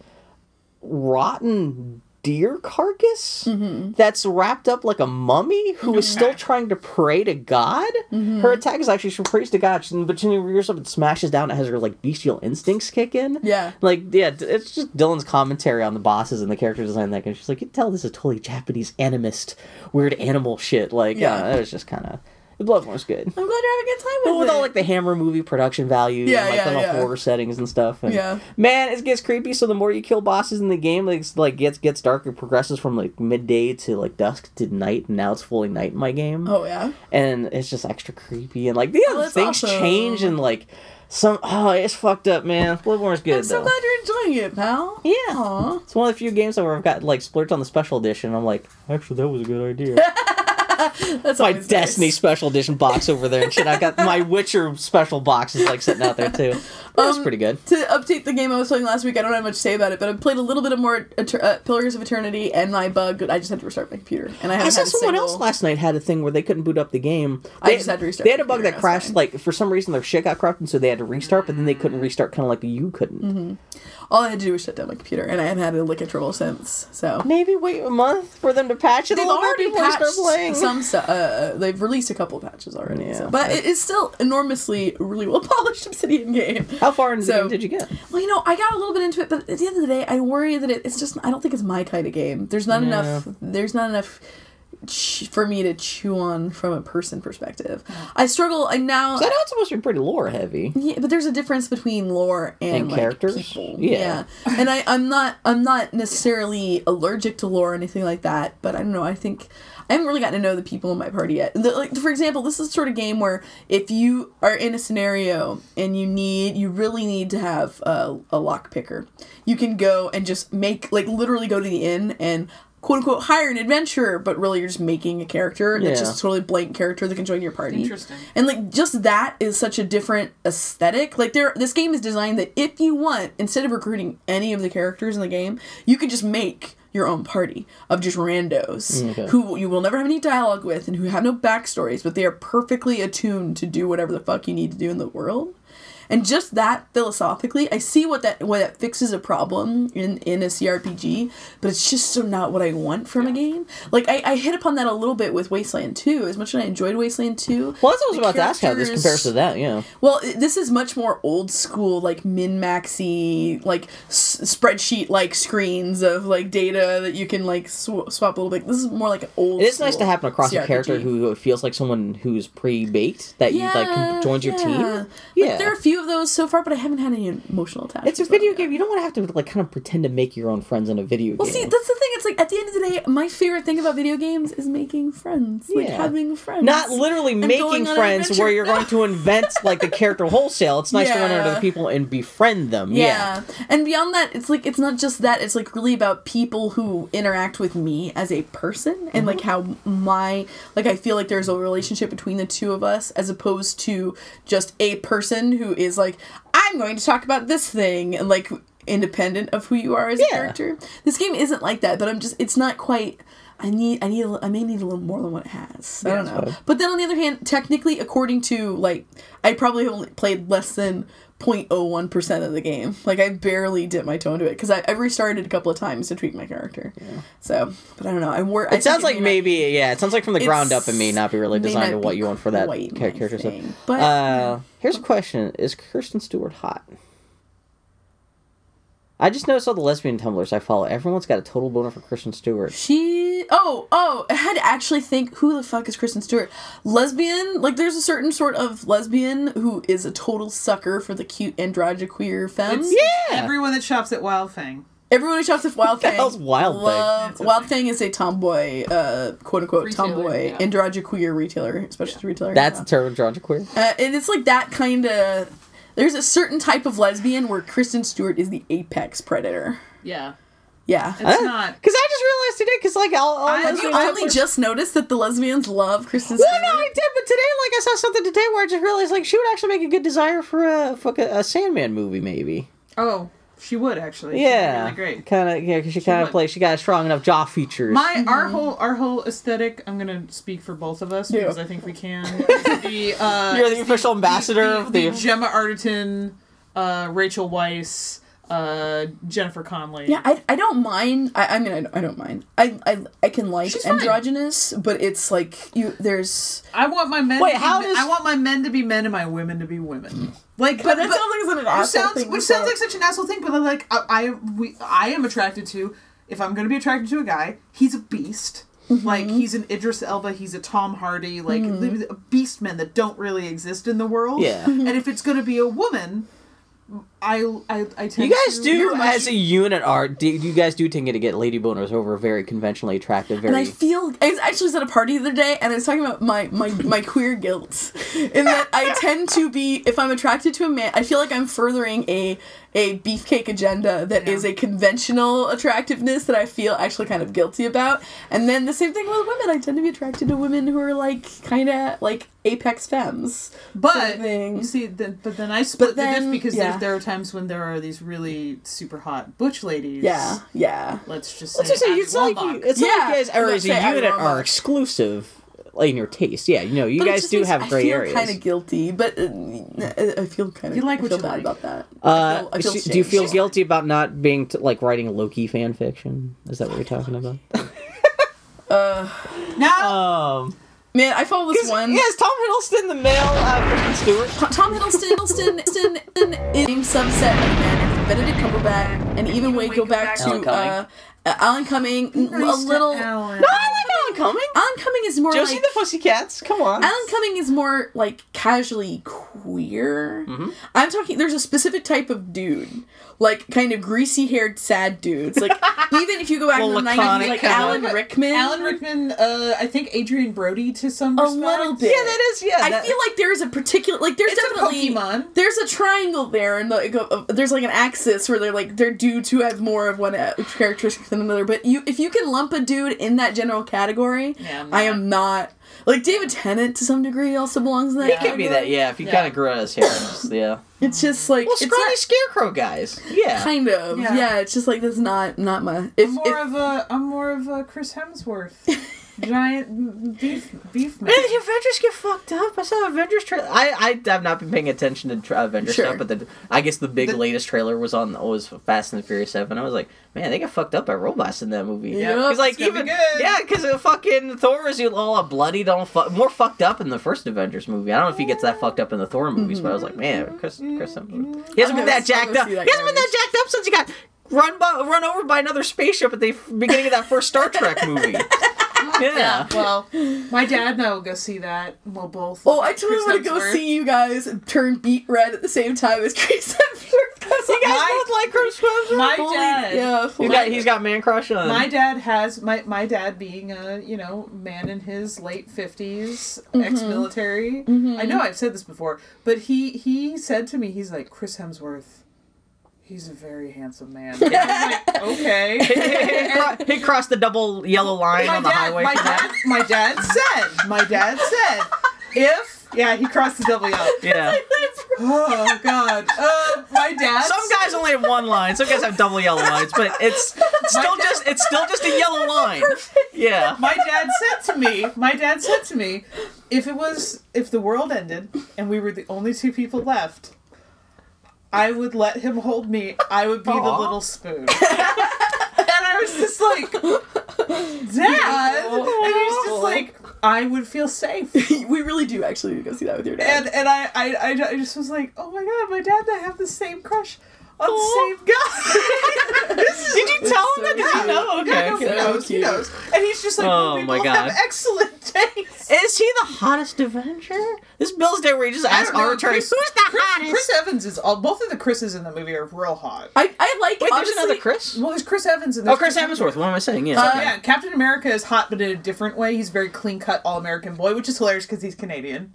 rotten deer carcass mm-hmm. that's wrapped up like a mummy who is still trying to pray to God. Mm-hmm. Her attack is actually she prays to God, but she rears up and smashes down. It has her like bestial instincts kick in. Yeah. Like, yeah, it's just Dylan's commentary on the bosses and the character design. That and she's like, you can tell this is totally Japanese animist, weird animal shit. Like, yeah, Yeah. it was just kind of. The Bloodborne's good. I'm glad you're having a good time with But with, it. all like the Hammer movie production value, Yeah, and, like yeah, the yeah. horror settings and stuff. And, Yeah. man, it gets creepy. So the more you kill bosses in the game, it's like gets gets darker, progresses from like midday to like dusk to night, and now it's fully night in my game oh yeah. and it's just extra creepy and like the Oh, other things awesome. change and like some oh it's fucked up man Bloodborne's good I'm so though glad you're enjoying it, pal. yeah Aw. it's one of the few games where I've got like splurged on the special edition I'm like actually that was a good idea That's my Destiny nice. special edition box over there and shit I've got my Witcher special box is like sitting out there too but it's Um, pretty good To update the game I was playing last week, I don't have much to say about it, but I played a little bit of more uh, Pillars of Eternity, and my bug, I just had to restart my computer, and I I saw someone single... else last night had a thing where they couldn't boot up the game. I They, just had to restart They had a bug that crashed, like for some reason their shit got corrupted, so they had to restart, but then they couldn't restart, kind of like you couldn't. Mm-hmm. All I had to do was shut down my computer, and I haven't had a lick of trouble since. So Maybe wait a month for them to patch it they've a little bit already before patched start playing. some stuff. Uh, they've released a couple patches already. Yeah. so. But it is still enormously, really well polished Obsidian game. How far into So- did you get? Well, you know, I got a little bit into it, but at the end of the day, I worry that it, it's just. I don't think it's my kind of game. There's not Yeah. enough. There's not enough. For me to chew on from a person perspective, mm. I struggle. I now So I know it's supposed to be pretty lore heavy. Yeah, but there's a difference between lore and, And like, characters? people. Yeah. and I, I'm not, I'm not necessarily allergic to lore or anything like that. But I don't know. I think I haven't really gotten to know the people in my party yet. The, like, for example, this is the sort of game where if you are in a scenario and you need, you really need to have a, a lock picker, you can go and just make, like, literally go to the inn and quote unquote hire an adventurer, but really you're just making a character that's just a totally blank character that can join your party. Interesting. And like just that is such a different aesthetic. Like there this game is designed that if you want, instead of recruiting any of the characters in the game, you could just make your own party of just randos mm, Okay. who you will never have any dialogue with and who have no backstories, but they are perfectly attuned to do whatever the fuck you need to do in the world. And just that philosophically, I see what that what that fixes a problem in in a CRPG, but it's just so not what I want from a game. Like I, I hit upon that a little bit with Wasteland 2. As much as I enjoyed Wasteland 2. Well, that's what I was about to ask how this compares to that. Yeah. well, this is much more old school, like min maxy, like s- spreadsheet like screens of like data that you can like sw- swap a little bit. This is more like an old. It is nice to happen across a character who feels like someone who's pre-baked that you like joins your team. yeah. Yeah. Like, there are a few of those so far, but I haven't had any emotional attachment. It's a video game. You don't want to have to like kind of pretend to make your own friends in a video Well, game. see, that's the thing. It's like at the end of the day, my favorite thing about video games is making friends, like having friends. Not literally and making going on an friends where you're No. going to invent like the character wholesale. It's nice to run Yeah. into the people and befriend them. Yeah. Yeah. And beyond that, it's like it's not just that, it's like really about people who interact with me as a person and like mm-hmm. how my like I feel like there's a relationship between the two of us as opposed to just a person who is like I'm going to talk about this thing and like independent of who you are as a character. This game isn't like that, but I'm just it's not quite I need I need a, I may need a little more than what it has. I don't know. But then on the other hand, technically according to like I probably only played less than 0.01% of the game. Like I barely dipped my toe into it because I, I restarted a couple of times to tweak my character. So, but I don't know. I wor- It think sounds like may not- maybe yeah. It sounds like from the ground up, it may not be really designed to what you want for that quite cha- my character thing. But Uh, here's a question: Is Kirsten Stewart hot? I just noticed all the lesbian tumblers I follow. Everyone's got a total boner for Kristen Stewart. She oh oh I had to actually think who the fuck is Kristen Stewart lesbian like there's a certain sort of lesbian who is a total sucker for the cute androgyny queer femmes It's Yeah. everyone that shops at Wildfang. everyone who shops at Wild the Fang hell's Wildfang? love- It's a Wild thing. Fang is a tomboy uh quote unquote Retailer, tomboy yeah. androgyny queer retailer specialty retailer That's yeah. the term Georgia queer. Uh, and it's like that kind of. There's a certain type of lesbian where Kristen Stewart is the apex predator. Yeah. Yeah. It's not. Because I just realized today. Because like all, all I- Have you only tumblers- just noticed that the lesbians love Kristen Well, Stewart? no, I did, but today, like, I saw something today where I just realized, like, she would actually make a good desire for a fuck a, a Sandman movie, maybe. Oh, she would actually. She'd be Yeah, really great. Kind of, yeah, because she kind of plays. She got a strong enough jaw features. My our whole our whole aesthetic. I'm gonna speak for both of us Yeah. because I think we can. the uh, You're the official ambassador the, of the the. Gemma Arterton, uh, Rachel Weisz, uh, Jennifer Connelly. Yeah, I, I don't mind. I, I mean, I don't, I don't mind. I, I I can like She's fine. androgynous, but it's like you. There's. I want my men. Wait, to how men- does- I want my men to be men and my women to be women. Like, But that sounds like it's an which asshole sounds thing which to sounds say. like such an asshole thing. But like, I I, we, I am attracted to. If I'm gonna be attracted to a guy, he's a beast. Mm-hmm. Like he's an Idris Elba, he's a Tom Hardy, like the- beast men that don't really exist in the world. Yeah. and if it's gonna be a woman, I I, I tend You guys to- do, much- as a unit, are do you guys do tend to get lady boners over very conventionally attractive, And I feel I was actually was at a party the other day, and I was talking about my my my queer guilt, in that I tend to be if I'm attracted to a man, I feel like I'm furthering a a beefcake agenda that is Yeah. a conventional attractiveness that I feel actually kind of guilty about. And then the same thing with women, I tend to be attracted to women who are like kind of like apex femmes. But sort of thing. you see, then, but then I split the then- diff because yeah. there, there are times when there are these really super hot butch ladies. Yeah, yeah. Let's just say. Let's just say it's like Walmart. you, it's like you guys are let's as a unit are that. Exclusive in your taste. Yeah, you know, you But guys do makes- have gray areas. I feel kind of guilty, but uh, I feel kind of. You like I what feel you bad like. about that. Uh, I feel, I feel sh- do you feel shamed. guilty about not being t- like writing Loki fan fiction? Is that what you're talking about? Now, um, Man, I follow this one. yes, Tom Hiddleston, the male uh, Kristen Stewart. Tom Hiddleston, Hiddleston, Hiddleston is a subset of men. Benedict Cumberbatch, and even when we go back to Alan Cumming. uh, uh, Alan Cumming, a nice to little. Alan. No, I like Alan Cumming. Alan Cumming is more Josie like. the Pussycats. Come on. Alan Cumming is more like casually queer. Mm-hmm. I'm talking. There's a specific type of dude, like kind of greasy-haired, sad dudes. Like even if you go back to the '90s, like kind Alan Rickman. Alan Rickman, uh, I think Adrien Brody to some A respect. little bit. yeah, that is. Yeah, I that- feel like there's a particular like there's It's a definitely Pokemon. there's a triangle there and like a, a- there's like an axis where they're like they're dudes who have more of one uh, characteristic than than another. But you, if you can lump a dude in that general category, Yeah, I'm I not. am not. Like David Tennant to some degree also belongs in that. He could be that, yeah. If he Yeah. kind of grew out his hair, just, yeah. It's just like Well, it's scrawny not scarecrow guys. Yeah. kind of Yeah. yeah. It's just like that's not not my. If, I'm more if of a I'm more of a Chris Hemsworth, giant beef beef man. The Avengers get fucked up. I saw Avengers trailer. I, I have not been paying attention to tra- Avengers Sure. stuff, but the, I guess the big The- latest trailer was on was Fast and the Furious Seven. I was like, man, they got fucked up by robots in that movie. Yeah. Because like It's gonna be good. yeah, because fucking Thor is all bloodied, all fu- more fucked up in the first Avengers movie. I don't know if he gets that fucked up in the Thor movies, but I was like, man, Chris Chris Hemsworth. He hasn't been that jacked up. see He hasn't been that jacked up since he got run by, run over by another spaceship at the beginning of that first Star Trek movie. Yeah. Well, my dad and I will go see that. We'll both. oh, I totally want to go see you guys turn beat red at the same time as Chris Hemsworth. Cause You guys My- both like Chris Hemsworth? My fully- dad. yeah, He's fully- got, he's got man crush on. My dad has my my dad being a you know man in his late 50s Mm-hmm. ex-military. I know I've said this before, but he he said to me he's like Chris Hemsworth. He's a very handsome man. Like, okay. he, cro- he crossed the double yellow line my on the dad, highway. my dad, my dad said, my dad said, if yeah, he crossed the double yellow. Yeah. Oh God. Uh, my dad. Some guys only have one line. Some guys have double yellow lines, but it's still dad- just it's still just a yellow line. Yeah. my dad said to me, my dad said to me, if it was if the world ended and we were the only two people left, I would let him hold me. I would be the little spoon. and I was just like, Dad, and he's just like, I would feel safe. we really do actually go see that with your dad. And and I, I I I just was like, oh my god, my dad and I have the same crush on the same guy. this is Did you tell him that? Did Yeah. you know? Okay. Yeah, okay. he knows. He knows. And he's just like, Oh we my both God. have excellent taste. Is he the hottest Avenger? This Bill's Day where he just asks arbitrary, who's the Chris, hottest? Chris Evans is all. Both of the Chris's in the movie are real hot. I, I like Wait, there's another Chris? Well, there's Chris Evans and Oh, there's Chris Hemsworth. What am I saying? Yeah. Uh, okay. Yeah, Captain America is hot, but in a different way. He's very clean cut, all American boy, which is hilarious because he's Canadian.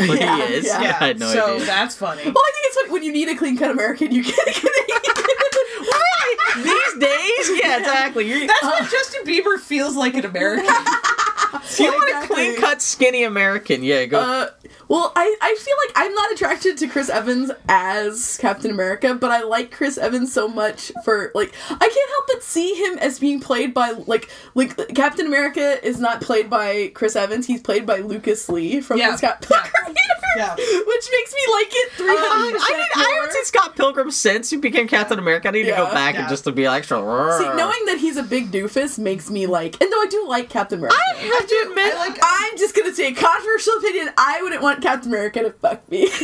But Yeah, he is. yeah. I had no so idea. that's funny. Well, I think it's funny when you need a clean cut American, you get a Canadian. These days, yeah, exactly. You're, That's what Justin Bieber feels like an American. you want a clean cut, skinny American? Yeah, go. Uh, well, I, I feel like I'm not attracted to Chris Evans as Captain America, but I like Chris Evans so much for like I can't help but see him as being played by like like Captain America is not played by Chris Evans, he's played by Lucas Lee from Yeah, the Scott yeah, Pilgrim universe, yeah. which makes me like it three um, I, hundred I, didn't, I haven't seen Scott Pilgrim since he became Captain America. I need to go back Yeah. and just to be extra. See, knowing that he's a big doofus makes me like, and though I do like Captain America, I have to admit, I like- I'm just gonna say controversial opinion. I wouldn't want Captain America to fuck me.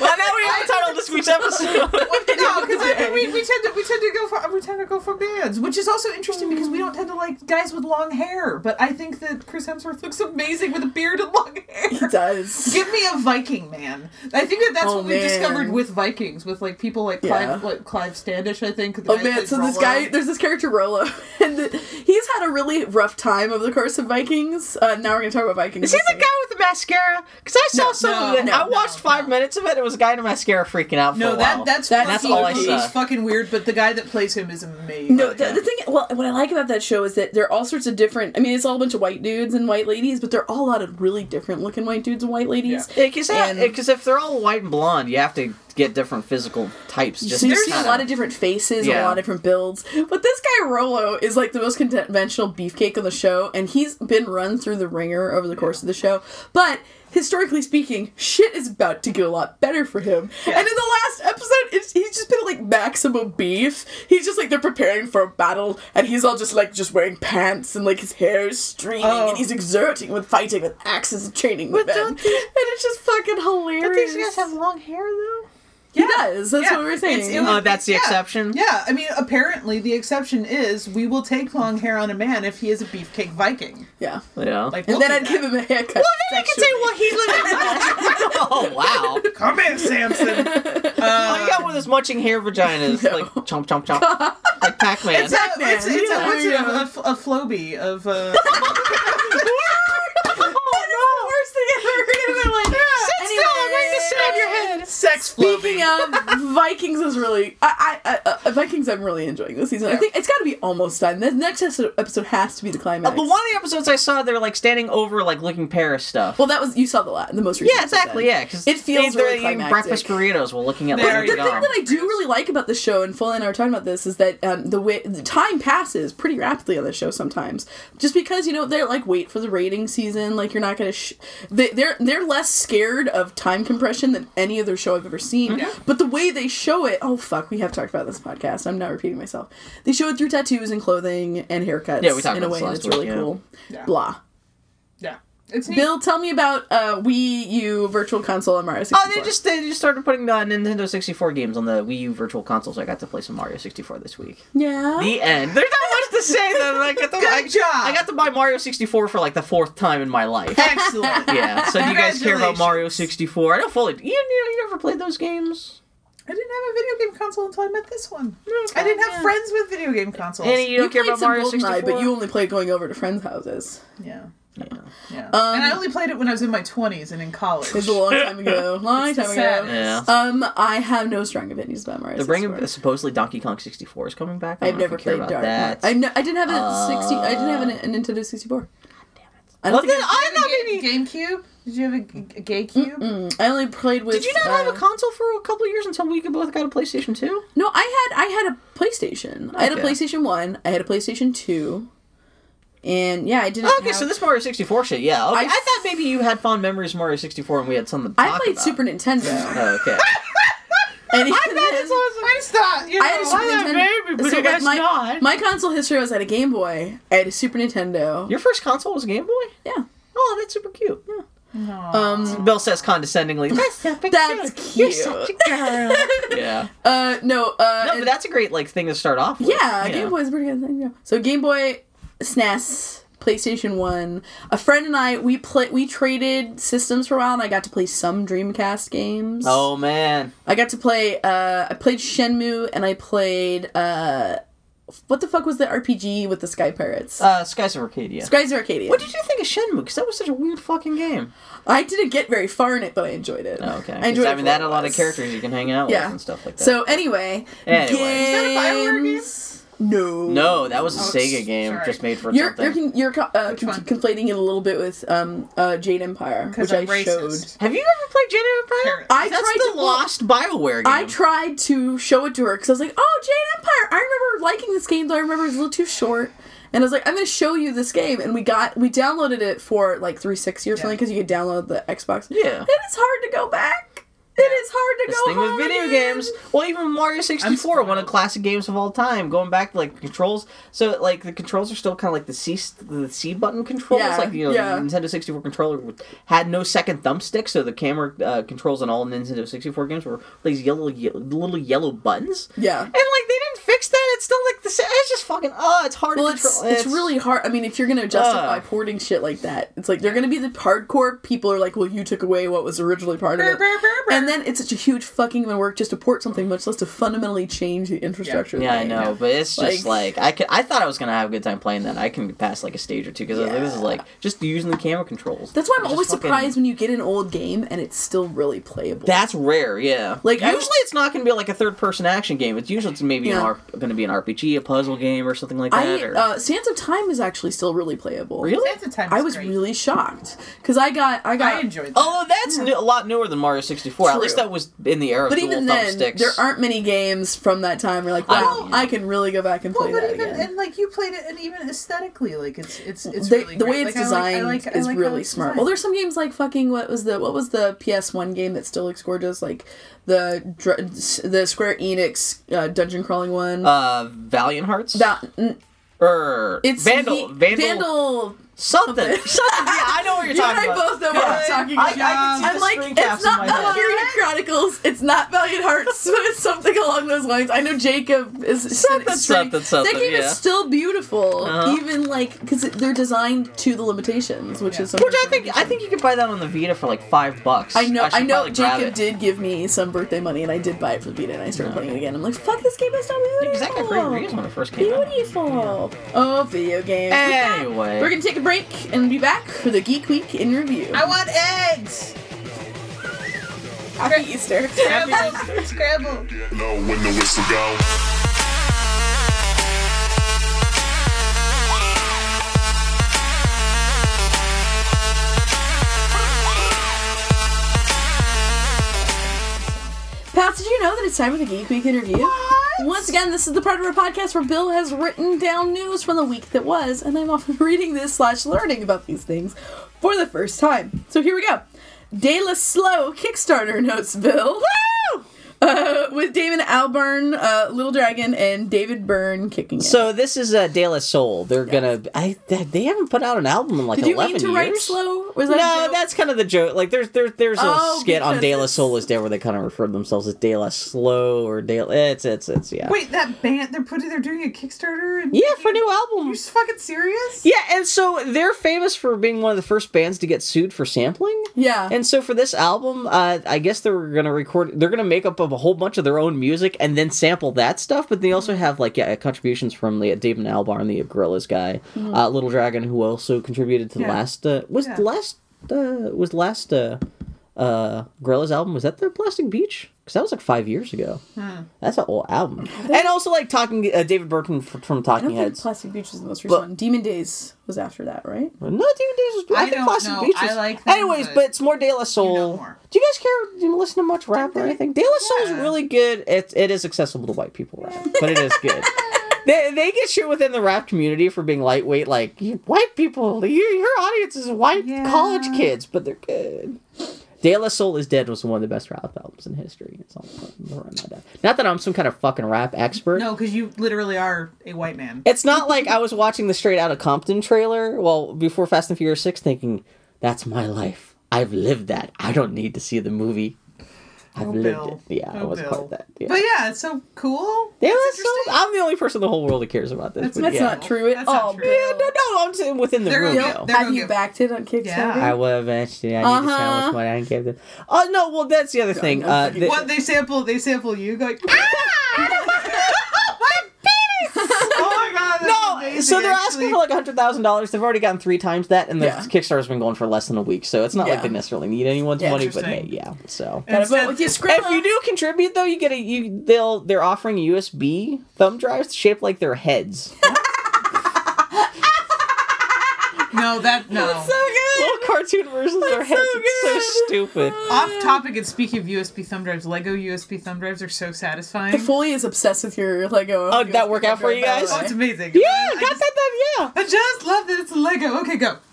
well, now we have a title this week's episode. no, because I mean, we, we tend to we tend to go for we tend to go for bands, which is also interesting because we don't tend to like guys with long hair. But I think that Chris Hemsworth looks amazing with a beard and long hair. he does. Give me a Viking man. I think that that's Oh, what we discovered with Vikings, with like people like Yeah. Clive, like Clive Standen. I think. the Oh man, played so this Rollo. guy, there's this character Rollo, and the, he's had a really rough time over the course of Vikings. Uh, now we're gonna talk about Vikings. Is he the a guy with the mascara? Because I saw No, some no, of it. no, I watched no, five no. minutes of it. It was a guy in a mascara freaking out for No, a that while. that's That's all I saw. he's fucking weird. But the guy that plays him is amazing. No, the, the thing. Well, what I like about that show is that there are all sorts of different. I mean, it's all a bunch of white dudes and white ladies, but they're all a lot of really different looking white dudes and white ladies. Yeah. Because if they're all white and blonde, you have to get different physical types. Just so you to see a kinda- lot of different faces, a lot of different builds. But this guy Rollo is like the most conventional beefcake on the show, and he's been run through the ringer over the course of the show. But historically speaking, shit is about to get a lot better for him. And in the last episode, it's, he's just been like maximum beef. He's just like they're preparing for a battle, and he's all just like just wearing pants and like his hair is streaming, Oh. and he's exerting with fighting with axes and training with men. don't And it's just fucking hilarious. I think guys have long hair though. He does. That's Yeah, what we're saying. it was- Oh, that's the yeah. exception. Yeah, I mean, apparently the exception is we will take long hair on a man if he is a beefcake Viking. yeah. Yeah. Like, And we'll then I'd that. give him a haircut. well, then you can say, well, he's living. oh wow. Come in, Samson. Uh, you got one of those munching hair vaginas, No. like chomp chomp chomp, like Pac-Man. it's a, Pac-Man, it's, it's, yeah. a, what's it, Yeah. a, a, a Floby of. Uh, oh no! Worst thing ever. You're like, Sit still, I'm going to sit on your head. Sex Speaking of Vikings is really I, I, I uh, Vikings I'm really enjoying this season. I think it's got to be almost done. The next episode episode has to be the climax. But one of the episodes I saw, they're like standing over like looking Paris stuff. well, that was you saw the la- the most recent. yeah, exactly. then. Yeah, because It feels they're really climactic. breakfast burritos while looking at There Larry the you thing that I do really like about the show, and Full and I were talking about this, is that um, the way the time passes pretty rapidly on the show sometimes. Just because you know they're like wait for the rating season, like you're not gonna. Sh- they, they're they're less scared of time compression than any other show I've ever seen. Yeah. But the way they show it, oh fuck, we have talked about this podcast. I'm not repeating myself. They show it through tattoos and clothing and haircuts. Yeah, we talked in a about way this that's really yeah. cool. Yeah. Blah. Yeah. It's neat. Bill, tell me about uh, Wii U Virtual Console and Mario 64. Oh, they just they just started putting uh, Nintendo 64 games on the Wii U Virtual Console, so I got to play some Mario 64 this week. yeah. The end. There's not much to say. Though. I got to, Good I, job. I got to buy Mario 64 for like the fourth time in my life. Excellent. Yeah. So do you guys care about Mario 64? I don't fully. You, you, you never played those games? I didn't have a video game console until I met this one. I didn't have Yeah. friends with video game consoles. Annie, you You don't care about Mario 64? but you only played going over to friends' houses. yeah. Yeah. Yeah. Um, and I only played it when I was in my 20s and in college. It was a long time ago. Long It's the time ago. Yeah. Um, I have no strong opinions about Mario. They're bringing 64. supposedly Donkey Kong 64 is coming back. I I've don't know if never you played about Dark. that. I know. I didn't have a sixty. I didn't have a, a Nintendo sixty four. I don't Well, think then I, I Did you have a maybe. GameCube? Did you have a, Gay Cube? Mm, I only played with. Did you not have uh, a console for a couple of years until we both got a PlayStation 2? No, I had I had a PlayStation. I had a PlayStation One. I had a PlayStation Two. And yeah, I didn't. Oh, okay, have- so this Mario 64 shit, yeah. Okay. I, I- thought maybe you had fond memories of Mario 64 and we had something to I played about. Super Nintendo. Oh, okay. and even I then- just thought, you know, I had a Super I Nintendo. baby, but so, like, my, not. my console history was at a Game Boy. I had a Super Nintendo. Your first console was a Game Boy? yeah. Oh, that's super cute. Yeah. Um. Bill says condescendingly, that's super That's cute. cute. You're such a girl. yeah. Uh. No. Uh. No, but that's a great like thing to start off with. yeah. you Game Boy is a pretty good thing. Yeah. So Game Boy, SNES, PlayStation One. A friend and I we play we traded systems for a while, and I got to play some Dreamcast games. Oh man. I got to play. Uh. I played Shenmue, and I played. Uh. What the fuck was the RPG with the Sky Pirates? Uh Skies of Arcadia. Skies Arcadia. what did you think of Shenmue? Because that was such a weird fucking game. I didn't get very far in it, but I enjoyed it. Oh, okay. I enjoyed it. I mean, that had a lot of characters you can hang out Yeah. with and stuff like that. So anyway, Anyway. Is that a Bioware game? Games. No. no, that was a Oh, Sega game sorry. just made for You're something. you're con- you're co- uh, con- conflating it a little bit with um uh Jade Empire, which I'm I showed. Have you ever played Jade Empire? Apparently. I That's tried the to lost Bioware game. I tried to show it to her because I was like, "Oh, Jade Empire! I remember liking this game, though I remember it was a little too short." And I was like, "I'm going to show you this game," and we got we downloaded it for like 360 or something because you could download the Xbox. Yeah. and it's hard to go back. It is hard to go over This go. thing with video again. games. Well, even Mario 64, one of the classic games of all time, going back to like controls. So like the controls are still kind of like the C the C button controls. Yeah, like you know, yeah. the Nintendo 64 controller had no second thumbstick, so the camera uh, controls on all Nintendo 64 games were these yellow, ye- little yellow buttons. Yeah. And like they didn't fix that. It's still like the same. It's just fucking. Oh, it's hard Well, to it's, control. it's really hard. I mean, if you're gonna justify Ugh. porting shit like that, it's like they're gonna be the hardcore people are like, well, you took away what was originally part of it, brr, brr, brr. And then it's such a huge fucking amount of work just to port something, much less to fundamentally change the infrastructure. of the Yeah, I game. know, but it's just Like- like, I could. I thought I was gonna have a good time playing that. I can pass like a stage or two because this is like just using the camera controls. That's why I'm It's always just fucking- surprised when you get an old game and it's still really playable. That's rare, yeah. Like, I- usually it's not going to be like a third-person action game. It's usually it's maybe an R- going to be an RPG, a puzzle game, or something like that. I or... uh, Sands of Time is actually still really playable. really? Sands of Time I was great. really shocked because I got I got I enjoyed that. Although that's new, a lot newer than Mario 64. At True. least that was in the era of But dual even then, thumbsticks. there aren't many games from that time. Where like, I wow, know. I, can really go back and Well, play but that even again. and like you played it, and even aesthetically, like it's it's it's They- really the great. way it's Like, I like- I designed like- I is like how really smart. designed. Well, there's some games like fucking what was the what was the PS1 game that still looks gorgeous, like the dr- the Square Enix uh, dungeon crawling one. uh, Valiant Hearts. that n- or it's Vandal. V- Vandal. Vandal. Something. something. something. Yeah, I know what you're talking about. You and talking I about. both know what I'm Good talking I, I about. can see I'm the like, it's caps in not my the head. Valkyria Chronicles. It's not Valiant Hearts, but it's something along those lines. I know Jacob is Something, is- something, something, That game yeah. is still beautiful, Uh-huh. even like because they're designed to the limitations, which is something. Which I think I think you could buy that on the Vita for like five bucks. I know. I, should know. probably grab Jacob it. did give me some birthday money, and I did buy it for the Vita, and I started playing it again. I'm like, fuck, this game is so beautiful. Because that got great reviews when it first came out. Beautiful. Oh, video games. With that, Anyway. we're gonna take a break and be back for the Geek Week in review. I want eggs. Happy Easter. Scrabble. Scrabble. Know when Pat, did you know that it's time for the Geek Week interview? Once again, this is the part of our podcast where Bill has written down news from the week that was, and I'm often reading this slash learning about these things for the first time. So here we go. De La Slow Kickstarter notes, Bill. Woo! Uh, with Damon Albarn, uh, Little Dragon, and David Byrne kicking it. So this is uh, De La Soul. They're gonna. I they haven't put out an album in like did you eleven mean to years. write slow? Was that No, joke? that's kind of the joke. Like, there's there's there's a Oh, skit on because De La Soul is there where they kind of refer to themselves as De La Slow or De. La, it's it's it's yeah. Wait, that band, they're putting, they're doing a Kickstarter? And Yeah, for a new You album. fucking serious? Yeah, and so they're famous for being one of the first bands to get sued for sampling. yeah. And so for this album, uh, I guess they're gonna record. They're gonna make up of a whole bunch of their own music and then sample that stuff. But they also have like yeah contributions from the David Albarn, the Gorillaz guy, uh, Little Dragon, who also contributed to the last. Uh, was Yeah. the last uh, was the last uh, uh, Gorillaz album? Was that the Plastic Beach? Because that was like five years ago. That's an old album. And also like talking uh, David Burton f- from I Talking don't think Heads. Plastic Beach is the most But- recent one. Demon Days was after that, right? No, Demon Days was. I, I think Plastic know. Beach I like them, Anyways, but but it's more De La Soul. know more. Do you guys care? Do you listen to much rap or they- anything? De La Soul is yeah. really good. It it is accessible to white people rap, but it is good. They, they get shit within the rap community for being lightweight, like white people. You, your audience is white Yeah. college kids, but they're good. De La Soul is Dead was one of the best rap albums in history. It's all Not that I'm some kind of fucking rap expert. No, because you literally are a white man. It's not like I was watching the Straight Outta Compton trailer, well, before Fast and Furious 6, thinking, that's my life. I've lived that. I don't need to see the movie. I've Oh, lived Bill. it. Yeah, I Oh, was Bill. part of that. Yeah. But yeah, it's so cool. yeah, That's that's so. I'm the only person in the whole world that cares about this. That's- but That's yeah. not true at That's not all. true. Yeah, no, no, I'm saying within the They're room, gonna though. Have you get- backed it on Kickstarter? Yeah. I will eventually. I need to see how Uh-huh. much money I can give them. Oh, no, well, that's the other thing. no Uh, fucking- the- What they sample? They sample you going. oh my god! That's No, amazing, so they're actually. asking for like hundred thousand dollars. They've already gotten three times that, and the Yeah. Kickstarter's been going for less than a week. So it's not like Yeah. they necessarily need anyone's Yeah, money, but hey, interesting. yeah. So Gotta vote with your if you do contribute, though, you get a you. They'll they're offering USB thumb drives shaped like their heads. No, that no. so good. Little cartoon versions of their heads. so it's so good. stupid. Off topic and speaking of USB thumb drives, Lego USB thumb drives are so satisfying. The Foley is obsessed with your Lego. Oh, did that work out for you guys? oh, it's amazing. Yeah, I, got just, that. That I just love that it's a Lego. Okay, go.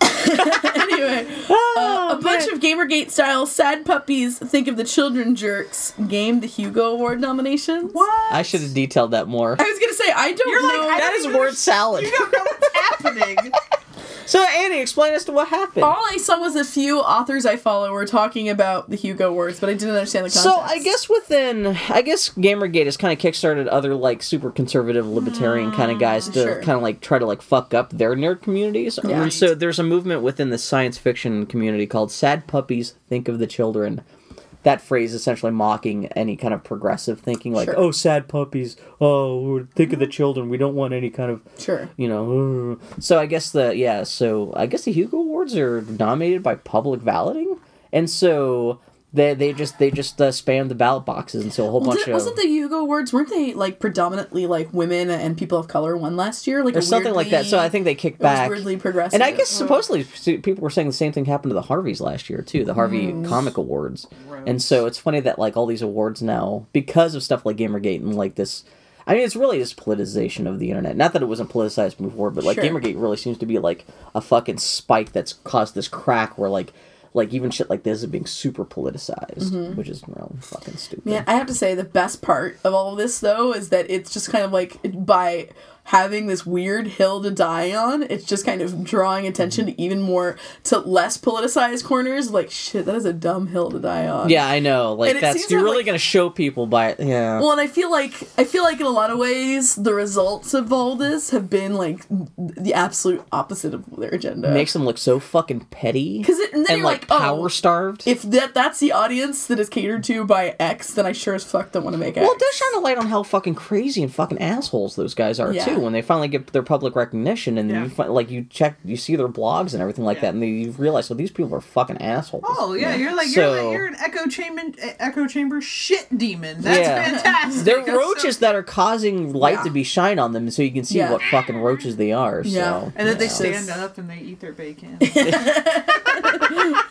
anyway, yeah. Oh, a bunch of Gamergate style sad puppies think of the children jerks game the Hugo Award nominations. What? I should have detailed that more. I was gonna say I don't You're like, know. I That don't is word under- salad. You don't know what's happening. So Annie, explain as to what happened. All I saw was a few authors I follow were talking about the Hugo Awards, but I didn't understand the context. So I guess within, I guess Gamergate has kind of kickstarted other like super conservative libertarian kind of mm, guys to Sure. kind of like try to like fuck up their nerd communities. Yeah. And so there's a movement within the science fiction community called "Sad Puppies Think of the Children." That phrase essentially mocking any kind of progressive thinking, like Sure. "Oh, sad puppies! Oh, think of the children. We don't want any kind of sure. you know." uh." So I guess the yeah, so I guess the Hugo Awards are nominated by public balloting, and so they they just they just uh, spam the ballot boxes, and so a whole Well, bunch did, of wasn't the Hugo Awards weren't they like predominantly like women and people of color won last year? Like or something like that. So I think they kicked back. weirdly progressive. And I guess supposedly people were saying the same thing happened to the Harveys last year too, the Harvey Mm. Comic Awards. And so it's funny that like all these awards now, because of stuff like Gamergate and like this, I mean, it's really just politicization of the internet. Not that it wasn't politicized before, but like Sure. Gamergate really seems to be like a fucking spike that's caused this crack where like like even shit like this is being super politicized, which is real fucking stupid. Mm-hmm. Yeah, I have to say the best part of all of this though is that it's just kind of like by having this weird hill to die on, it's just kind of drawing attention to even more to less politicized corners. Like shit, that is a dumb hill to die on. Yeah, I know. Like And that's you're to, really like- gonna show people by yeah. Well, and I feel like I feel like in a lot of ways the results of all this have been like the absolute opposite of their agenda. makes them look so fucking petty 'Cause it- and and like, like, oh, power starved. if that that's the audience that is catered to by X, then I sure as fuck don't want to make X. well, it does shine a light on how fucking crazy and fucking assholes those guys are Yeah. too. Too when they finally get their public recognition and Yeah. you fi- like you check you see their blogs and everything like Yeah. that and then you realize well these people are fucking assholes. Oh yeah, you're like So- you're like you're an echo chamber echo chamber shit demon. That's Yeah. fantastic. They're roaches so- that are causing light Yeah. to be shined on them so you can see Yeah. what fucking roaches they are. Yeah. So and then they yeah. stand up and they eat their bacon.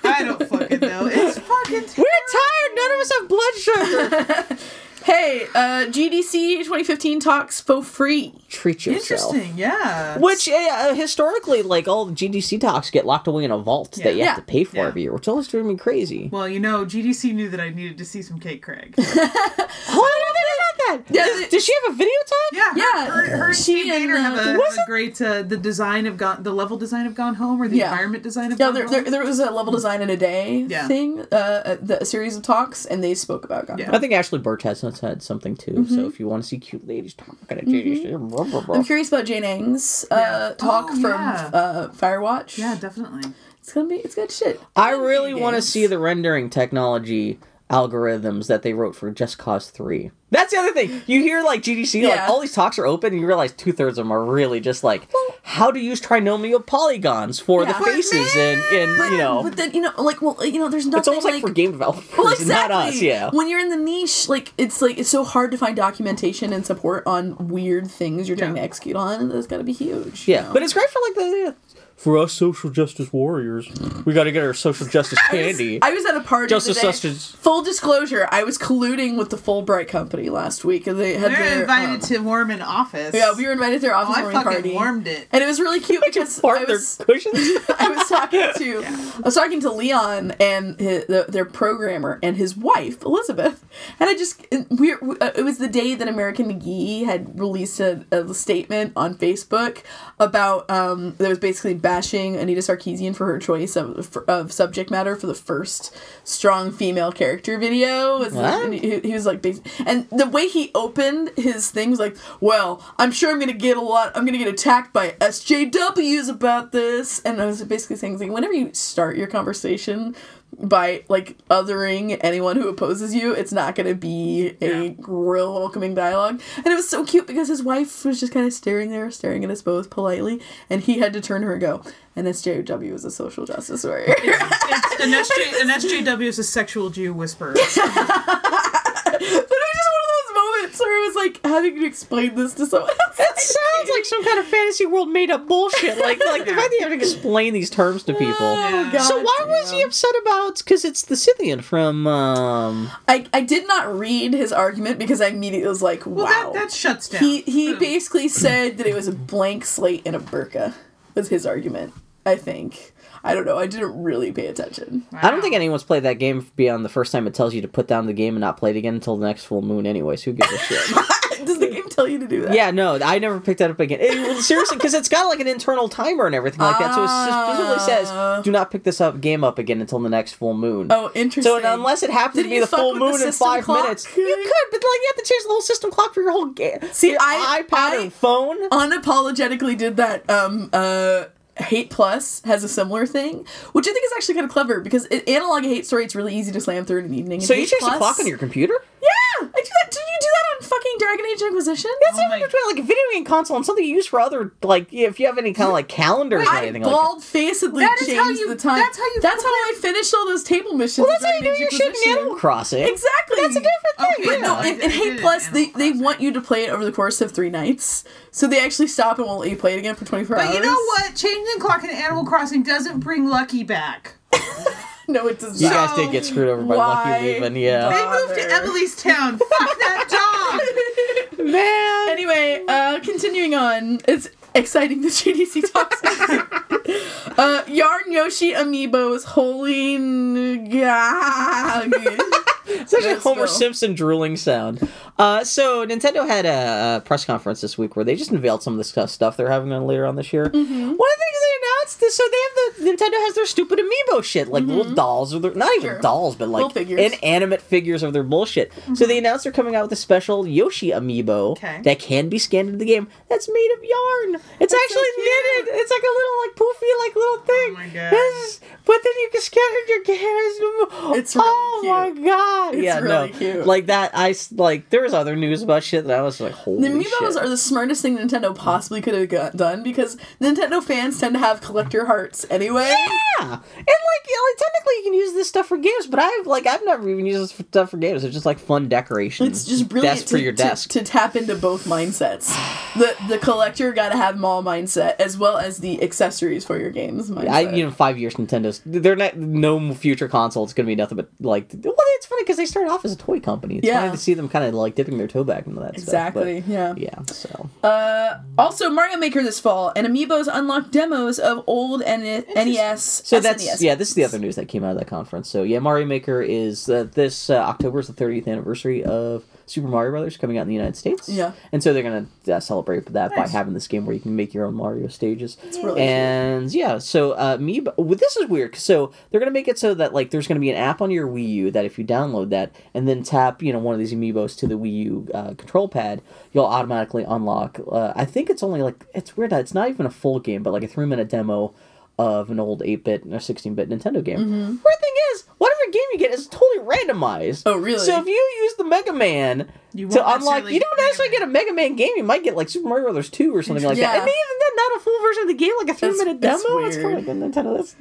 I don't fucking know. It's fucking. We're tired. None of us have blood sugar. Hey, uh, GDC 2015 talks for free. Treat yourself. Interesting, yeah. Which uh, historically, like all the GDC talks get locked away in a vault that you Yeah. have to pay for Yeah. every year, which always drove me crazy. Well, you know, GDC knew that I needed to see some Kate Craig. Oh, I didn't know that. Yeah, Does, does she have a video talk? Yeah, Yeah, Her, her and she Steve and, Vader have uh, a, have was a great uh, the design of gone the level design of Gone Home or the Yeah. environment design of Yeah, Gone there, Home. there, there was a level design in a day Yeah. thing, uh, a, a series of talks, and they spoke about Gone Yeah. Home. I think Ashly Burch has had something too. Mm-hmm. So if you want to see cute ladies talking at GDC, blah, blah, blah. I'm curious about Jane Ng's uh, Yeah. talk Oh, from yeah. uh, Firewatch. yeah, definitely. it's gonna be it's good shit. I really want to see the rendering technology algorithms that they wrote for Just Cause 3. That's the other thing. You hear like GDC, like all these talks are open, and you realize two thirds of them are really just like how to use trinomial polygons for Yeah. the But faces, and and you know, But then you know, like, well, you know, there's nothing it's almost like, like for game developers, Well, exactly. not us. Yeah. When you're in the niche, like it's like it's so hard to find documentation and support on weird things you're trying Yeah. to execute on, and that's got to be huge. you Yeah, know? but it's great for like the for us social justice warriors. We got to get our social justice I was- candy. I was at a party. Justice. Justice. Full disclosure, I was colluding with the Fullbright company last week, and they had They're their invited um, to warm an office. Yeah, we were invited to their Oh, office I fucking party, warmed it. and it was really cute because Fart I was. I was talking to I was talking to Leon and his, the, their programmer and his wife Elizabeth, and I just we uh, it was the day that American McGee had released a, a statement on Facebook about um that was basically bashing Anita Sarkeesian for her choice of for, of subject matter for the first strong female character video. What? and he, he was like, and the way he opened his thing was like, well, I'm sure I'm gonna get a lot. I'm gonna get attacked by SJWs about this, and I was basically saying, like, whenever you start your conversation by like othering anyone who opposes you, it's not gonna be a Yeah. real welcoming dialogue. And it was so cute because his wife was just kind of staring there, staring at us both politely, and he had to turn her and go, and SJW is a social justice warrior. It's an, SJ, an SJW is a sexual Jew whisperer. But it was just one of those moments where it was like having to explain this to someone else. That sounds like some kind of fantasy world made up bullshit. Like, like the fact that you have to explain these terms to people. Oh, God so why was he upset about? Because it's the Scythian from. um I, I did not read his argument because I immediately was like, wow. Well, that, that shuts down. he he basically said that it was a blank slate and a burqa was his argument. I think. I don't know. I didn't really pay attention. I don't think anyone's played that game beyond the first time it tells you to put down the game and not play it again until the next full moon. Anyways, who gives a shit? Does the game tell you to do that? yeah, no, I never picked that up again. It, well, seriously, because it's got like an internal timer and everything like that, so it specifically Ah. says do not pick this up game up again until the next full moon. Oh, interesting. So unless it happens Did to be the full with the moon in five clock? minutes, you could, but like you have to change the whole system clock for your whole game. See, your I- iPad I- and phone. unapologetically did that um uh Hate Plus has a similar thing, which I think is actually kind of clever because it, analog hate story it's really easy to slam through in an evening. So you change the clock on your computer? Yeah, I do that. Did you do that on fucking Dragon Age Inquisition? That's Oh the my- difference between like a video game console and something you use for other like if you have any kind of like calendars or I anything like that. bald facedly That is changed how you- the time. that's how you That's how I finished all those table missions. Well, that's how you do your shit in Animal Crossing. Exactly. That's a different thing. Okay, yeah. No, I- in, I in did Hate it Plus, they, they want you to play it over the course of three nights. So they actually stop and won't let you play it again for 24 hours. But you know what? Changing the clock in Animal Crossing doesn't bring Lucky back. No, it does not. You not. guys did get screwed over by Why? Lucky leaving, yeah. They moved to Bother. Emily's town. Fuck that dog. Man. Anyway, uh, continuing on, it's exciting the GDC talks. uh, Yarn Yoshi Amiibos Holy Ngag. It's actually a Let's Homer go. Simpson drooling sound. Uh, so Nintendo had a, a press conference this week where they just unveiled some of the stuff- stuff they're having on later on this year. Mm-hmm. One of the announced this. So they have the Nintendo has their stupid amiibo shit, like little dolls or their not even Mm-hmm. Sure. dolls, but like figures. Mm-hmm. inanimate figures of their bullshit. So they announced they're coming out with a special Yoshi amiibo Okay. that can be scanned into the game. That's made of yarn. It's so actually cute. knitted. It's like a little like poofy like little thing. my God. But then you can scan it in your game. It's really oh my god! It's yeah, really no, cute. like that. I like there was other news about shit that I was like, holy The amiibos shit. are the smartest thing Nintendo possibly could have got done because Nintendo fans tend to have collector hearts anyway. Yeah, and like, you know, like technically you can use this stuff for games, but I've like I've never even used this for stuff for games. It's just like fun decoration. It's just brilliant desk for to, your to- desk. To, tap into both mindsets. The the collector got to have mall mindset as well as the accessories for your games mindset. I you know five years Nintendo's they're not no future console. It's gonna be nothing but like well it's funny because they started off as a toy company. It's Yeah. funny to see them kind of like dipping their toe back into that Exactly, stuff. but- yeah. yeah. So Uh, also, Mario Maker this fall, and Amiibos unlock demos of old N- NES. So that's SNES yeah. This is the other news that came out of that conference. So yeah, Mario Maker is uh, this uh, October is the 30th anniversary of Super Mario Brothers coming out in the United States. Yeah. and so they're gonna uh, celebrate that by having this game where you can make your own Mario stages. It's really and yeah, so uh, me. Well, this is weird. So they're gonna make it so that like there's gonna be an app on your Wii U that if you download that and then tap you know one of these amiibos to the Wii U uh, control pad, you'll automatically unlock. Uh, I think it's only like it's weird. that It's not even a full game, but like a three minute demo of an old 8-bit or 16-bit Nintendo game. Mm-hmm. Weird thing is, whatever game you get is totally randomized. Oh, really? So if you use the Mega Man You to unlock, you don't actually get a Mega Man game. You might get like Super Mario Brothers 2 or something like that. Yeah. And even then, not a full version of the game, like a three-minute that's demo. It's kind weird. of like Nintendo. That's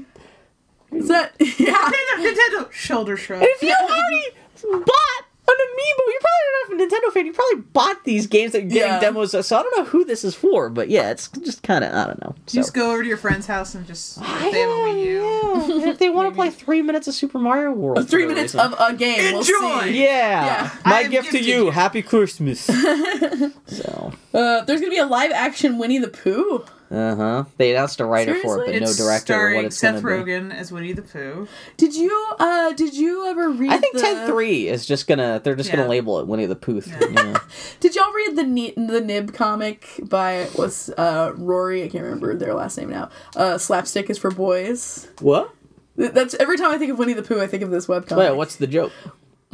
Is that yeah? Nintendo, Nintendo shoulder shrug. And if you already bought an amiibo, you're probably not a Nintendo fan. You probably bought these games that you're getting Yeah. demos of. So I don't know who this is for, but yeah, it's just kind of I don't know. So. just go over to your friend's house and just I if they have a Wii U. yeah. If they want to play three minutes of Super Mario World, Three minutes reason. of a game. We'll Enjoy! see. yeah. Yeah. My gift to you, you. Happy Christmas. so, Uh, there's gonna be a live action Winnie the Pooh. Uh huh. They announced a writer for it, but It's no director or starring what it's Seth going to be. Rogen as Winnie the Pooh. Did you uh did you ever read? I think the, ten three is just gonna. They're just Yeah. gonna label it Winnie the Pooh. Yeah. Did y'all read the Ni- the Nib comic by what's uh Rory? I can't remember their last name now. Uh, Slapstick is for boys. what? That's every time I think of Winnie the Pooh, I think of this webcomic. Wait, what's the joke?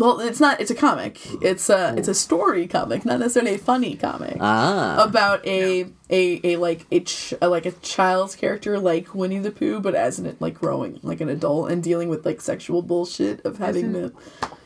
Well, it's not. It's a comic. It's a it's a story comic, not necessarily a funny comic. Ah. about a, a a like a, ch- a like a child's character like Winnie the Pooh, but as an it like growing like an adult and dealing with like sexual bullshit of having the.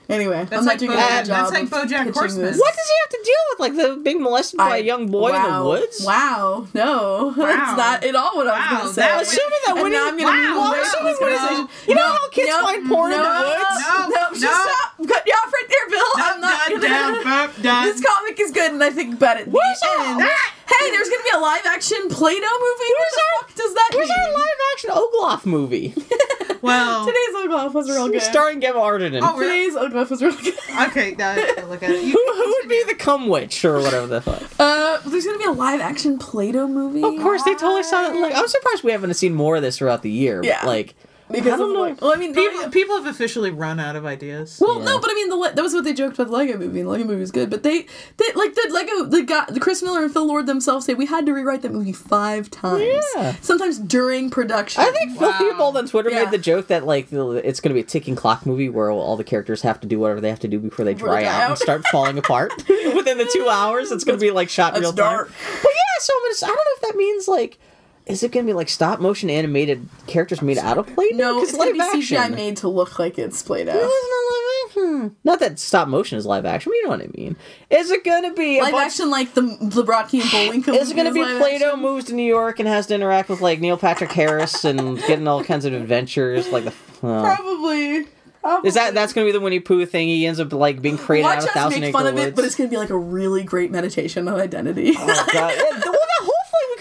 Anyway, I'm not like doing Bo- a good that's like of BoJack Horseman. this. What does he have to deal with? Like the being molested by I- a young boy in the woods? Wow, no, that's not at all what I was going to say. that- Assuming that And Winnie, now I'm gonna Wow, move wow, away assuming this Winnie's- conversation. you know how kids no, find porn in the woods? No, No, just no. stop. Cut you off right there, Bill. I'm not done, gonna. down, burp, done. This comic is good, and I think about it. Where's the our- Hey, there's gonna be a live action Play-Doh movie. What the our- fuck does that Where's mean? our live action Ogloff movie? Well, Today's Ogloff was real good. Starring Gemma Arterton. Oh, really? Today's Ogloff was real good. okay, now I look at it. You, who, who would be the cum witch or whatever the fuck? Uh, there's gonna be a live action Play-Doh movie. Of course, they totally saw it. Like, I'm surprised we haven't seen more of this throughout the year. but, Yeah. like, because I don't know. like- well, I mean, people, the- people have officially run out of ideas. Well, Yeah. no, but I mean, the that was what they joked about the Lego movie, and the Lego movie was good. But they, they like the Lego, the guy, the Chris Miller and Phil Lord themselves say we had to rewrite that movie five times. Yeah. Sometimes during production. I think Phil Wow. Theobald on Twitter Yeah. made the joke that like it's going to be a ticking clock movie where all the characters have to do whatever they have to do before they dry they out, and start falling apart within the two hours. It's going to be like shot That's real time. dark. But yeah, so I'm gonna, I don't know if that means like. Is it going to be like stop motion animated characters made out of Play-Doh? no, it's gonna be live CGI made to look like it's Play-Doh. It's not live action. Not that stop motion is live action, but you know what I mean. Is it going to be Live bunch- action like the the Rocky and Bullwinkle. Is it going to be action? moves to New York and has to interact with like Neil Patrick Harris and getting all kinds of adventures? Like the uh, Probably. Probably. is that that's going to be the Winnie Pooh thing? He ends up like being created Watch out of us Thousand make fun of Woods. it, but it's gonna be like a really great meditation on identity. Oh, God. Yeah, well, then hopefully we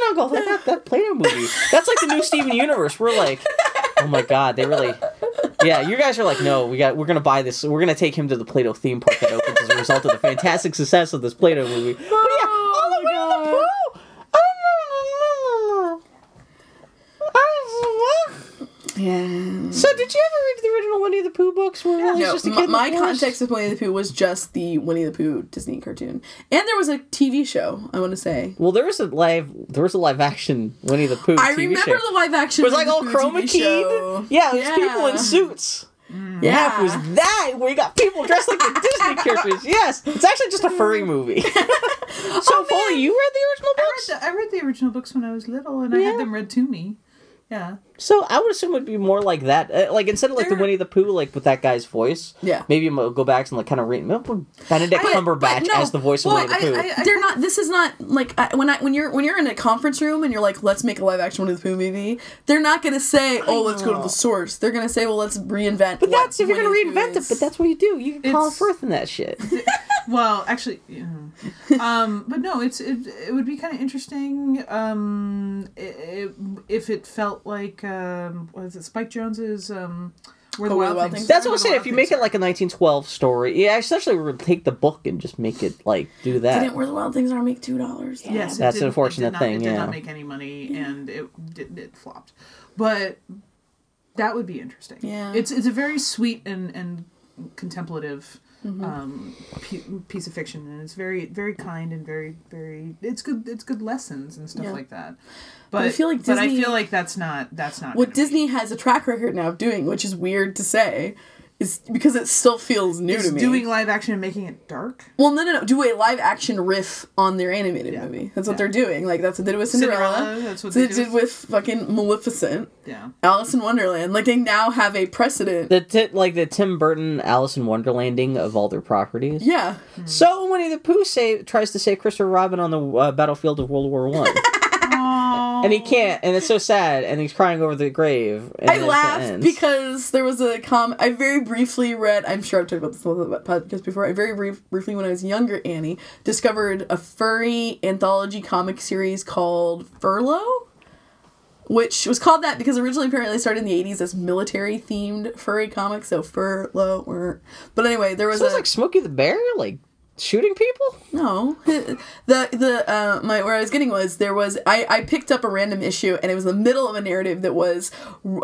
now and go, that, that, Play-Doh movie. That's like the new Steven Universe. We're like, oh my god, they really. Yeah, you guys are like, no, we got, we're gonna buy this. We're gonna take him to the Play-Doh theme park that opens as a result of the fantastic success of this Play-Doh movie. But yeah, all the Oh way my to the God. Pooh. I don't know. Yeah. So did you ever read the original Winnie the Pooh books? Where Willie's No, just a m- kid in the my context with Winnie the Pooh was just the Winnie the Pooh Disney cartoon, and there was a TV show. I want to say. Well, there was a live, there was a live action Winnie the Pooh. I TV remember show. the live action. It was like all Winnie the Pooh chroma TV keyed. Yeah, it was people in Yeah. suits. Yeah, Yeah, it was that where you got people dressed like the Disney characters. Yes, it's actually just a furry mm. movie. so, oh, Foley, you read the original I books? read, the, I read the original books when I was little, and I had them read to me. Yeah. So I would assume it'd be more like that. Uh, like instead of like the They're- Winnie the Pooh, like with that guy's voice. Yeah. Maybe I'm gonna go back and like kind of read Benedict But- Cumberbatch no, as the voice of well, Winnie the Pooh. I- I- They're not. This is not like I, when I when you're when you're in a conference room and you're like, let's make a live action Winnie the Pooh movie. They're not gonna say, oh, let's go to the source. They're gonna say, well, let's reinvent. but that's if you're gonna Winnie the Pooh reinvent it. But that's what you do. You can call It's- Firth in that shit. Well, actually, yeah. um, but no, it's it, it would be kind of interesting um, i i if it felt like um, what is it, Spike Jonze's um, Where the Oh, Wild, Wild Things. Things That's what I'm the saying. If you Things make it like a 1912 story, yeah, essentially we would take the book and just make it like do that. Didn't Where the Wild Things Are make two dollars? Yes, it That's an didn't- unfortunate did not- thing, It did yeah. not make any money, and it did, it flopped. But that would be interesting. Yeah. it's it's a very sweet and and contemplative Mm-hmm. um, pe- piece of fiction, and it's very very kind and very very it's good it's good lessons and stuff Yeah. like that. But, I feel like Disney, but I feel like that's not that's not What gonna be- Disney has a track record now of doing, which is weird to say, is because it still feels new is to me. doing live action and making it dark. well, no, no, no. Do a live action riff on their animated Yeah. movie. That's what Yeah. they're doing. Like that's what they did with Cinderella. Cinderella, that's what they they did did with fucking Maleficent, Yeah. Alice in Wonderland. Like they now have a precedent. The ti like the Tim Burton Alice in Wonderlanding of all their properties. yeah. So Winnie the Pooh say tries to save Christopher Robin on the uh, battlefield of World War One, And he can't, and it's so sad, and he's crying over the grave. And I laughed because there was a com. I very briefly read. I'm sure I've talked about this on the podcast before. I very brief, briefly, when I was younger, Annie discovered a furry anthology comic series called Furrlough, which was called that because originally apparently started in the 80s as military themed furry comics. So Furrlough, but anyway, there was a like Smokey the Bear, like shooting people. no, the the uh my where I was getting was there was I I picked up a random issue and it was the middle of a narrative that was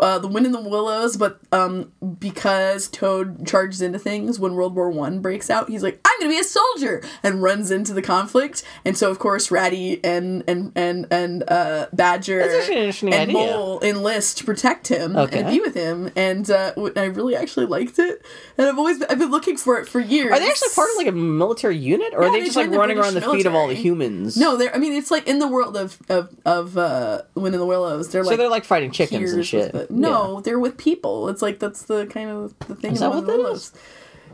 uh the wind in the willows, but um because Toad charges into things when World War One breaks out, he's like I'm gonna be a soldier and runs into the conflict, and so of course Ratty and and and and uh Badger That's an interesting and idea. Mole enlist to protect him Okay. and be with him, and uh, w- I really actually liked it, and I've always I've been looking for it for years. Are they actually part of like a military unit, or Yeah, are they, they just like the running around the British feet of all the humans? No, they're. I mean, it's like in the world of of of uh, Wind in the Willows. They're so like they're like fighting chickens and shit. the- no, they're with people. It's like that's the kind of the thing. Is that Wind what in the that Willows.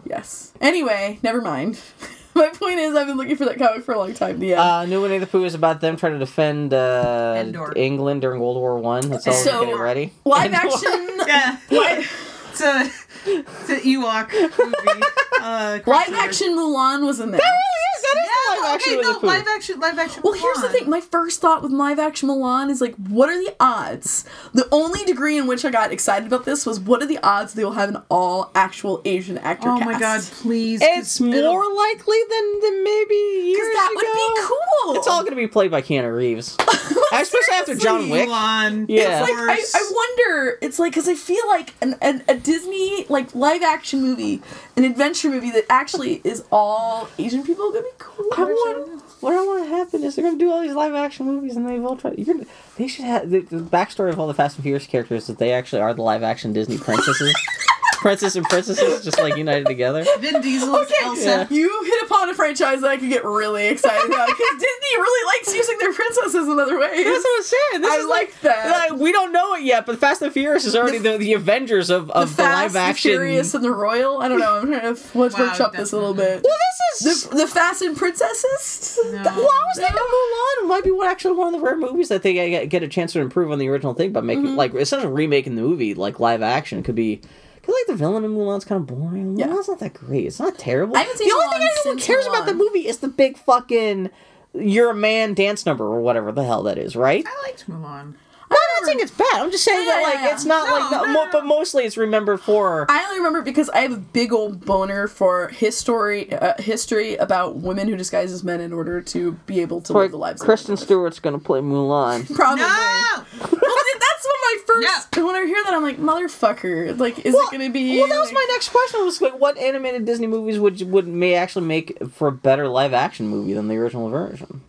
Yes. Anyway, never mind. My point is, I've been looking for that comic for a long time. Yeah. Uh, New Winnie the Pooh is about them trying to defend uh, Endor. England during World War One. That's all So- getting ready. live Endor. action. Yeah. Live, It's a it's an Ewok movie. Uh, live action Mulan was in there. Yes, that is Yeah, the live action okay, no, live action, live action. Well, here's the thing. My first thought with live action Mulan is like, what are the odds? The only degree in which I got excited about this was what are the odds they will have an all actual Asian actor Oh cast? my god, please! It's 'cause it'll- more likely than, than maybe years Because that would be ago. cool. It's all going to be played by Keanu Reeves, especially after John Wick. Mulan. Yeah. It's like I, I wonder. It's like because I feel like an, an, a Disney like live action movie, an adventure movie that actually is all Asian people gonna be cool. I want. What I want to happen is they're to do all these live action movies, and they've all tried. You're they should have the, the backstory of all the Fast and Furious characters that they actually are the live action Disney princesses, princess and princesses, just like united together. Vin Diesel Okay, Elsa. you hit upon a franchise that I could get really excited about because Disney really likes using their princesses in other ways. That's what I'm saying. This I is like that. Like, we don't know it yet, but Fast and Furious is already the, the, Avengers of, of the, Fast, live action. the Furious, and the Royal. I don't know. I'm trying to let's Wow, workshop this a little bit. well, this is. The, the Fast and Princesses. No. That- well, I was thinking Mulan might be one, actually one of the rare movies that they get, get a chance to improve on the original thing by making Mm-hmm. like essentially remaking the movie like live action. Could be. Cause like the villain in Mulan's kind of boring. Yeah. Mulan's not that great. It's not terrible. I haven't seen the only Mulan thing anyone cares about the movie is the big fucking "You're a Man" dance number or whatever the hell that is, right? I liked Mulan. No, I'm not saying it's bad. I'm just saying that like yeah, yeah. it's not No, like, no, no, but mostly it's remembered for. I only remember because I have a big old boner for history, uh, history about women who disguise as men in order to be able to live the lives. they Kristen live. Stewart's gonna play Mulan. probably. No. well, th- that's what my first Yeah. when I hear that, I'm like, motherfucker. Like, is Well, it gonna be? Well, that was like- my next question. Was like, what animated Disney movies would would may actually make for a better live action movie than the original version?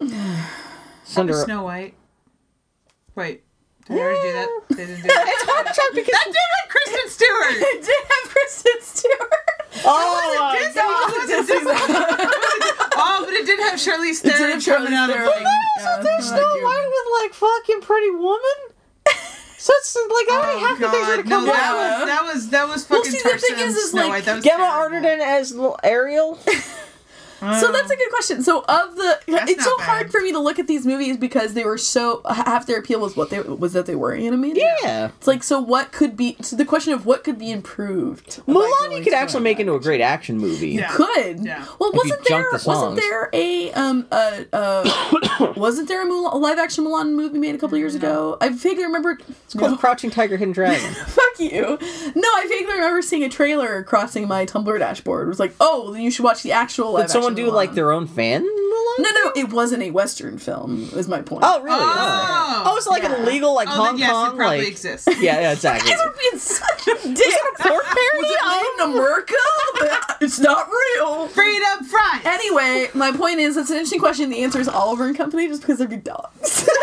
Cinder- Snow White. Wait, did they already do that? They didn't do that. It's hard to track because that did have Kristen Stewart. It did have Kristen Stewart. oh my Disney. god! It wasn't Disney. oh, but it did have Charlize Theron. It did have Charlize out of Theron. like, Yeah, There's thank Snow. White with like fucking Pretty Woman. So it's like already half the things that God, come no, out. that was that was that was Well, fucking see, the thing is, is, Snow like, White. That was Gemma terrible. Arterton as little So that's a good question. So of the, That's it's so bad. hard for me to look at these movies because they were so half their appeal was what they was that they were animated. Yeah. It's like so what could be so the question of what could be improved. Mulan you could actually make into a great action movie. Yeah. Could Yeah. well If wasn't there the wasn't there a um uh uh wasn't there a, Mulan, a live action Mulan movie made a couple years ago? I vaguely remember It's called Crouching Tiger, Hidden Dragon. Fuck you. No, I vaguely remember seeing a trailer crossing my Tumblr dashboard. It was like, oh, then you should watch the actual live Did someone action do like their own fan No, no, it wasn't a Western film. Is my point. Oh, really? Oh. Oh, it's like Yeah. an illegal like Oh, Hong then yes, Kong it probably like. exists. Yeah, yeah, exactly. You were being such a dick. pork parody Was it made in America? it's not real. Freedom fries. Anyway, my point is, it's an interesting question. The answer is Oliver and Company, just because they're good dogs.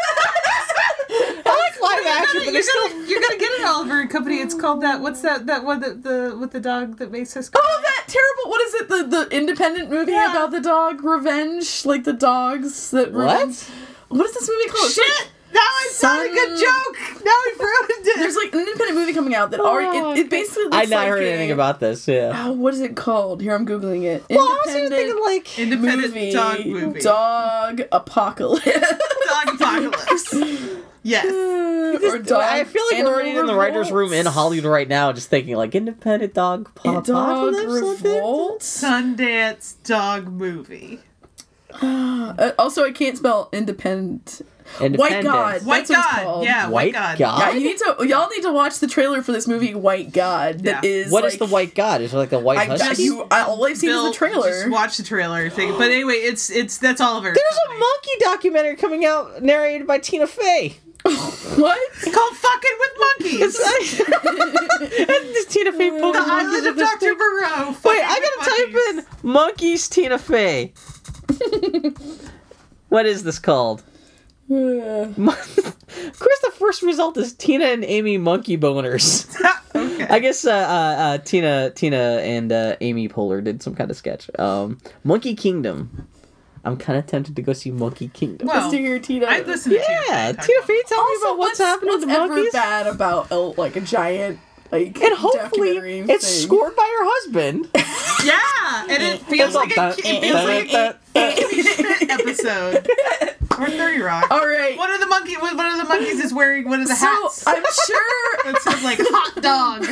I like live action, but you're, still. gonna, you're gonna get an Oliver and Company. It's called that. What's that? That one that the with the dog that makes us. oh, that terrible! What is it? The the independent movie Yeah. about the dog revenge, like the dogs that. What? What is this movie called? It's like- Shit! Now it's not a good joke. Now we ruined it. There's like an independent movie coming out that oh, already it, it basically looks I not like heard a- anything about this. Yeah. Oh, what is it called? Here I'm googling it. Well, I was even thinking like. Independent movie, dog movie. Dog apocalypse. Dog apocalypse. yes. or dog. I feel like we're animal already in the writers' room in. Hollywood right now, just thinking like independent dog pop Dog apocalypse. revolt. Sundance dog movie. Uh, also, I can't spell independent. White God. White That's what it's God. called. Yeah, White White, God. God? Yeah, you need to. Y'all need to watch the trailer for this movie, White God. That Yeah. is. What is like, the white god? Is it like the white I, husky? just, you, I, all I've seen Bill, is the trailer. Just watch the trailer. Thing. But anyway, it's it's that's Oliver. There's a monkey documentary coming out narrated by Tina Fey. what? It's called Fucking with Monkeys. This Tina Fey poking the monkeys Island of Dr. Moreau. Wait, I gotta type in monkeys Tina Fey. what is this called? Of course, the first result is Tina and Amy monkey boners. okay. I guess uh, uh, uh, Tina, Tina, and uh, Amy Poehler did some kind of sketch. Um, Monkey Kingdom. I'm kind of tempted to go see Monkey Kingdom. Well, Let's hear Tina. I listen to yeah, Tina Fey. Tina talk Fey, tell me about what's, happening what's to the ever monkeys. bad about a, like a giant like And hopefully, documentary it's thing? scored by her husband. Yeah, and it feels like a, it feels like a Kimmy Schmidt episode or Thirty Rock. All right. One of the monkey, one of the monkeys is wearing one of the so hats. I'm sure It says like hot dog.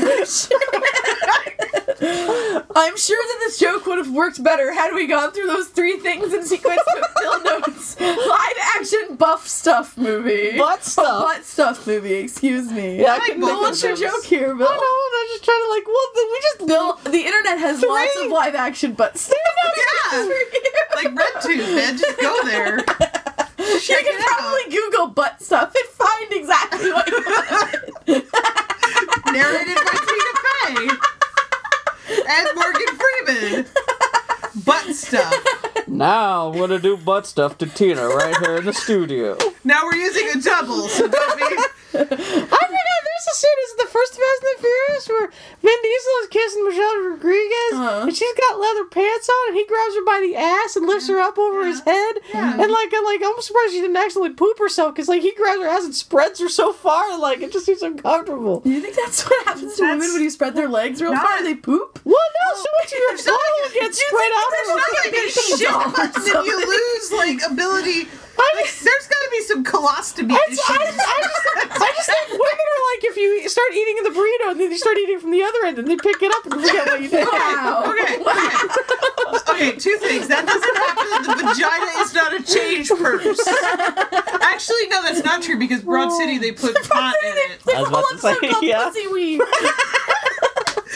I'm sure that this joke would have worked better had we gone through those three things in sequence. But Bill notes live action buff stuff movie. Butt Oh, stuff. butt stuff movie. Excuse me. Yeah, I like couldn't Bill, what's your joke here, Bill? I don't know, I'm just trying to like, well, then we just Bill, the internet has lots of live action butt stuff. Yeah. like RedTube, man. Just go there. you Check can out. probably Google butt stuff and find exactly what you want. Narrated by Tina Fey and Morgan Freeman. Butt stuff. Now I'm gonna do butt stuff to Tina right here in the studio. Now we're using a double, so don't be. I forgot there's a scene is the first Fast and the Furious where Vin Diesel is kissing Michelle Rodriguez Uh-huh. and she's got leather pants on and he grabs her by the ass and lifts her up over his head and like I'm like I'm surprised she didn't accidentally poop herself because like he grabs her ass and spreads her so far and like it just seems uncomfortable. You think that's what happens to women when you spread their legs real not- far? They poop? Well, no, so much of your There's not butthole gonna- gets spread out. There's not gonna be shit much that you lose like ability. I Like, just, there's gotta be some colostomy I, issues. just, I, I, just, I just think women are like if you start eating in the burrito and then you start eating from the other end and they pick it up and forget what you did. Wow. Okay, okay. Okay, two things. That doesn't happen. The vagina is not a change purse. Actually, no, that's not true because Broad City they put pot in it. They I was about to say, some called yeah. pussy weed.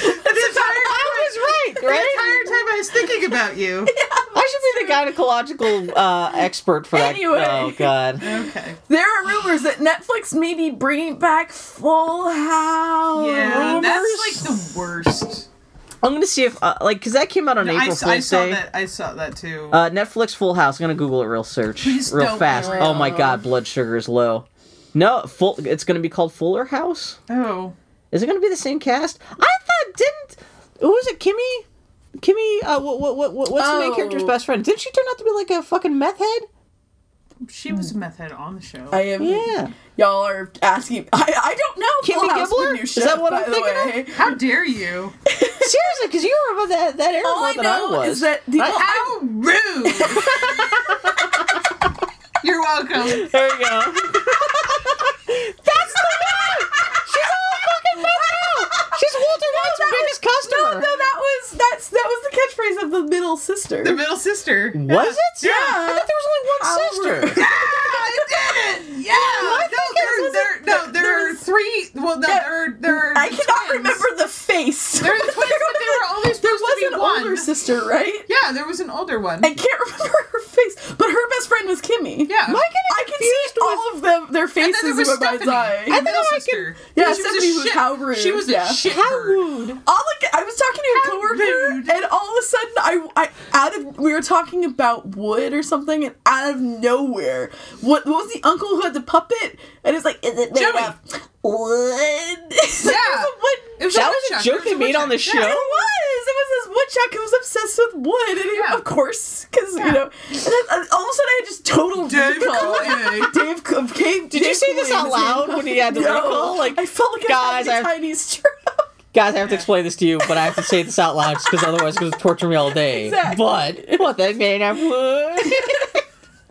The entire I was right, the entire time I was thinking about you. I should be the gynecological uh, expert for that. Anyway. Oh god. Okay. There are rumors that Netflix may be bringing back Full House. Yeah, Rumors? that's like the worst. I'm gonna see if uh, like because that came out on I, April s- I Fool's saw Day. that. I saw that too. Uh, Netflix Full House. I'm gonna Google it real search, Please real don't. fast. Oh. Oh my god, blood sugar is low. No, full. It's gonna be called Fuller House. oh, Is it gonna be the same cast? I thought didn't. Who was it? Kimmy. Kimmy. Uh, what, what, what, what's the main Oh. character's best friend? Didn't she turn out to be like a fucking meth head? she was a meth head on the show. I am. Yeah. Y'all are asking. I, I don't know. Kimmy Full House, the Gibbler? new Is that what by I'm the thinking of? way. How dare you? Seriously, because you were about that that era All more I than know I was. is that the I- How rude! You're welcome. There you go. That's the one. She's all fucking meth out. She's Walter White's that biggest No, customer. no, that was that's that was the catchphrase of the middle sister. The middle sister. Was it? Yeah. I thought there was only one How sister. Yeah, I did it. Yeah. No, there, there, no, there are three. Well, no, Yeah. there, are, there are. I cannot twins. remember the face. There are the twins, but they were only there was to be an one. older sister, right? Yeah, there was an older one. I can't remember her face, but her best friend was Kimmy. Yeah. Am I, I can see confused with- all of them, their faces there in my mind's Stephanie, eye. the middle sister. Yeah, she was Stephanie was shit- how rude, She was a yeah. shit How bird. Rude. all like I was talking to a How coworker, rude. and all of a sudden, I, I out of we were talking about wood or something, and out of nowhere, what, what was the uncle who had the puppet? And it's like, is it made Joey. of wood? Yeah. it was a wood. It was That a was a joke they made on the show? Yeah. It was. It was this woodchuck who was obsessed with wood, and he, Yeah. of course, because Yeah. you know. And then uh, all of a sudden, I had just total Dave recall. Coulier. Dave, Co- Dave. Did you say this out loud when he had the no, recall? Like, I felt like guys, I had I- a tiny stroke. Guys, I have to explain this to you, but I have to say this out loud because otherwise it's going to torture me all day. Exactly. But what that man of wood.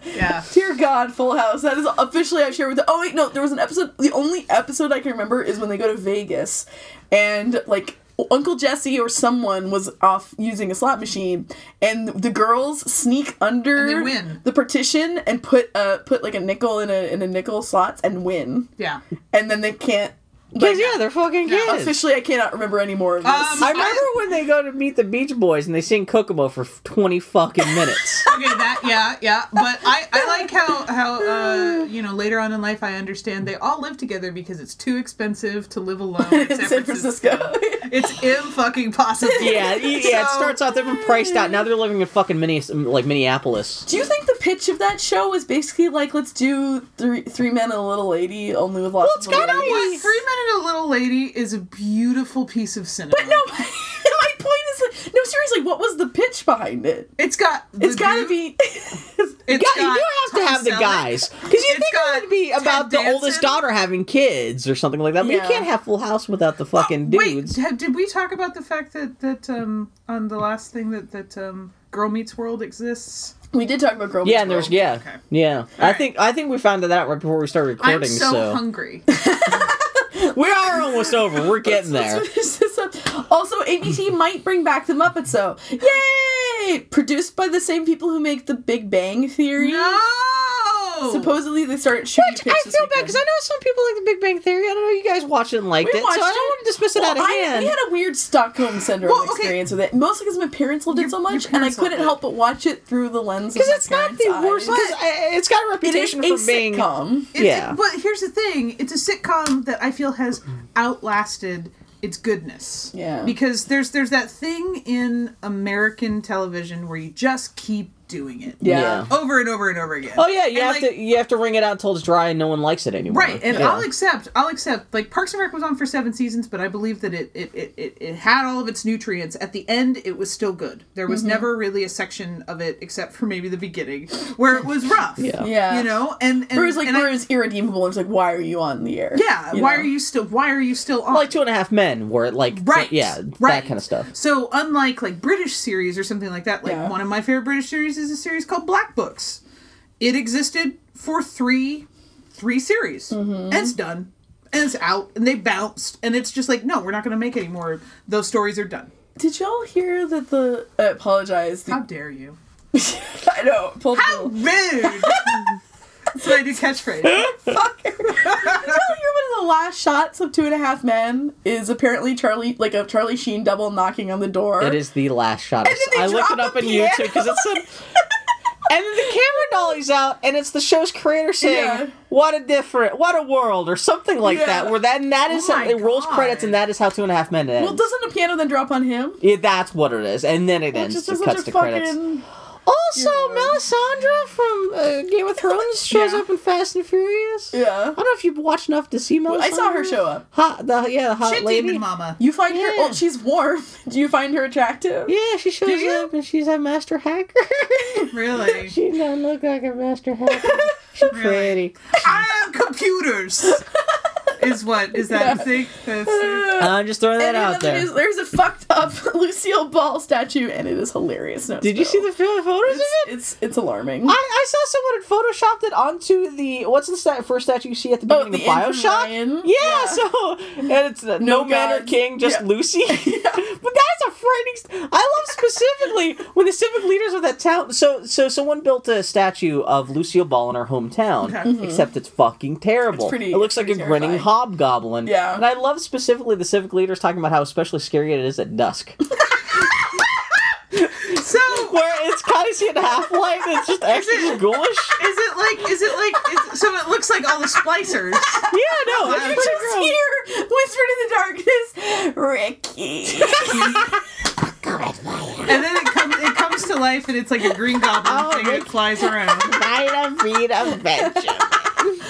Yeah. Dear God, Full House. That is officially I've shared with. The, oh wait, no, there was an episode. The only episode I can remember is when they go to Vegas, and like Uncle Jesse or someone was off using a slot machine, and the girls sneak under And they win. the partition and put uh put like a nickel in a in a nickel slots and win, Yeah. and then they can't. Because, yeah, they're fucking Yeah. kids. Officially, I cannot remember any more of this. Um, I remember when they go to meet the Beach Boys and they sing Kokomo for 20 fucking minutes. Okay, that yeah, yeah. But I, I like how how uh you know later on in life I understand they all live together because it's too expensive to live alone in in San Francisco. It's fucking possible. yeah, y- yeah, it starts out, they've been priced out. Now they're living in fucking mini, like Minneapolis. Do you think the pitch of that show is basically like let's do three three men and a little lady only with lots Well, of it's little gotta be- ladies? Three Men and a Little Lady is a beautiful piece of cinema. But no, my point is that no, seriously, what was the pitch behind it? it's got. It's got to be. It's you got do have to Tom have the guys. Because you It's think it got would be Ted about the oldest daughter having kids or something like that. But Yeah. you can't have Full House without the fucking Wait, dudes. did we talk about the fact that that um on the last thing that that um Girl Meets World exists? we did talk about girl. Yeah, Meets and there's World. yeah, Okay. yeah. I right. think I think we found that out right before we started recording. I'm so, hungry. we are almost over. We're getting Let's there. finish this up. Also, ABC might bring back the Muppets. So, yay! Produced by the same people who make The Big Bang Theory. no. Oh. Supposedly, they start shooting. Which pitch I this feel bad because I know some people like The Big Bang Theory. I don't know you guys watched it and liked We it, so I watched don't it. want to dismiss it Well, out of I, hand. we had a weird Stockholm syndrome Well, okay. experience with it, mostly because my parents loved it so much, and I parents couldn't it. help but watch it through the lens. Because of my it's not the worst. eyes. Because it's got a It is reputation a for being. sitcom. It- Yeah. But here's the thing: it's a sitcom that I feel has outlasted its goodness. Yeah. Because there's there's that thing in American television where you just keep doing it. Yeah. Over and over and over again. Oh yeah, you And, have like, to you have to wring it out until it's dry and no one likes it anymore. Right, and Yeah. I'll accept. I'll accept. Like Parks and Rec was on for seven seasons, but I believe that it it, it, it it had all of its nutrients. At the end, it was still good. There was mm-hmm. never really a section of it, except for maybe the beginning, where it was rough. Yeah. Yeah. you know, and and Where it was like, where I- it was irredeemable. It was like, why are you on the air? yeah. You Why know? are you still? Why are you still on? like Two and a Half Men, where it like Right. yeah, right. that kind of stuff. So unlike like British series or something like that, like Yeah. one of my favorite British series is a series called Black Books. It existed for three three series. Mm-hmm. And it's done. And it's out. And they bounced. And it's just like, no, we're not gonna make any more. Those stories are done. Did y'all hear that the? I apologize. How dare you? I know. How rude! That's my new catchphrase. Fuck. Did y'all one of the last shots of Two and a Half Men is apparently Charlie, like a Charlie Sheen double knocking on the door. It is the last shot. And then they I looked it up a on YouTube because it's said And then the camera dolly's out, and it's the show's creator saying, Yeah. "What a different, what a world," or something like Yeah. that. Where that and that oh is Oh my it rolls God. credits, and that is how Two and a Half Men ends. Well, doesn't the piano then drop on him? yeah, that's what it is, and then it Which ends. is It just cuts such the a credits. Also. Melisandre from uh, Game of Thrones shows Yeah. up in Fast and Furious. Yeah. I don't know if you've watched enough to see Melisandre. I saw her show up. Hot, the yeah, the hot Shit lady. demon mama. You find her? Yeah. Oh, she's warm. Do you find her attractive? Yeah, she shows up and she's a master hacker. Really? she doesn't look like a master hacker. She's Really? pretty. I have computers. is what is that the thing? That's, uh, I'm just throwing that And out there. there's, there's a fucked up Lucille Ball statue, and it is hilarious. No, Did you see the pho- photos of it? it's it's alarming. I, I saw someone had photoshopped it onto the what's the sta- first statue you see at the Oh, beginning the of Andrew Bioshock? Yeah, Yeah. so and it's uh, no, No manner gods. king, just Yeah. Lucy. but that's a frightening. St- I love specifically when the civic leaders of that town. So so someone built a statue of Lucille Ball in her hometown, Okay. Mm-hmm. except it's fucking terrible. It's pretty- it looks it's like a pretty grinning hobgoblin. Yeah. and I love specifically the civic leaders talking about how especially scary it is at dusk. so Where it's kind of seeing half light, it's just extra ghoulish. is it like is it like is, so it looks like all the splicers. Yeah, no, it's You pretty just gross. hear whispered in the darkness, Ricky. And then it comes it comes to life and it's like a green goblin Oh, thing and it Rick. flies around. Vita Vita Venture.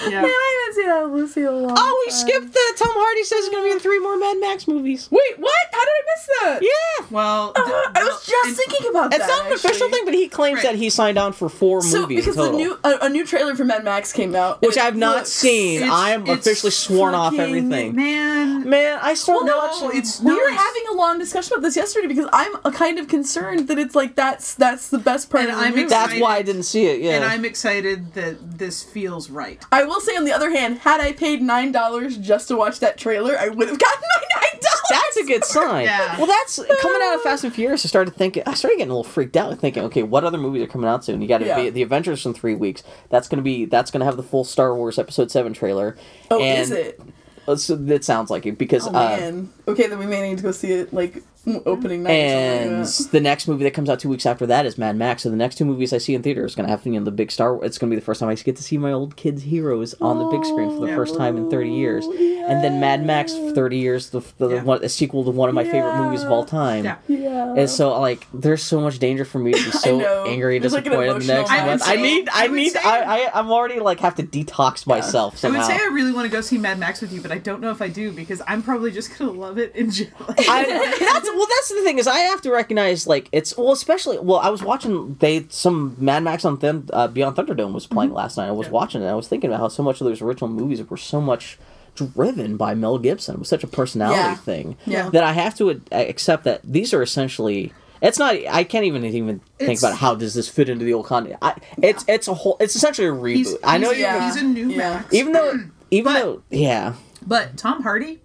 Yeah. Man, I haven't seen that Lucille. in a long Oh, we time. skipped the Tom Hardy says it's gonna be in three more Mad Max movies. Wait, what? How did I miss that? Yeah. Well, Uh, th- I was just and- thinking about It's that. It's not an official thing, but he claims Right. that he signed on for four So movies because total. the new a, a new trailer for Mad Max came out, which I've not looks- seen. I am officially sworn off everything. Man, Man, I started no, watching. it's We no, were having a long discussion about this yesterday because I'm a kind of concerned that it's like that's that's the best part And of the I'm movie. excited- That's why I didn't see it. Yeah. and I'm excited that this feels right. I will say, on the other hand, had I paid nine dollars just to watch that trailer, I would have gotten my nine dollars. that's a good sign. Yeah. Well, that's coming out of Fast and Furious. I started thinking. I started getting a little freaked out, thinking, okay, what other movies are coming out soon? You got to Yeah. be the Avengers in three weeks. That's gonna be. That's gonna have the full Star Wars Episode Seven trailer. Oh, and, is it? Uh, So that sounds like it because. Oh uh, man. Okay, then we may need to go see it like opening night. and like the next movie that comes out two weeks after that is Mad Max. So the next two movies I see in theater is going to have you know the big Star. It's going to be the first time I get to see my old kids' heroes on the big screen for the Yeah. first time in thirty years. And then Mad Max, for thirty years, the the, Yeah. one, a sequel to one of my favorite movies of all time. Yeah. Yeah. And so, like, there's so much danger for me to be so angry and There's, like, an disappointed the next I would month. I need, I, I need, say- I, I, I'm already like have to detox myself I would say I really want to go see Mad Max with you, but I don't know if I do because I'm probably just gonna love it and enjoy. I, that's well. That's the thing is I have to recognize like it's well, especially well. I was watching they some Mad Max on Thun, uh, Beyond Thunderdome was playing last night. I was Yeah. watching it. I was thinking about how so much of those original movies were so much driven by Mel Gibson. It was such a personality Yeah. thing Yeah. that I have to uh, accept that these are essentially. It's not. I can't even even think It's- about how does this fit into the old content. I, It's it's a whole. It's essentially a reboot. He's, I know he's, yeah. he's a new Yeah. Max, Even though, even But- though, yeah. but Tom Hardy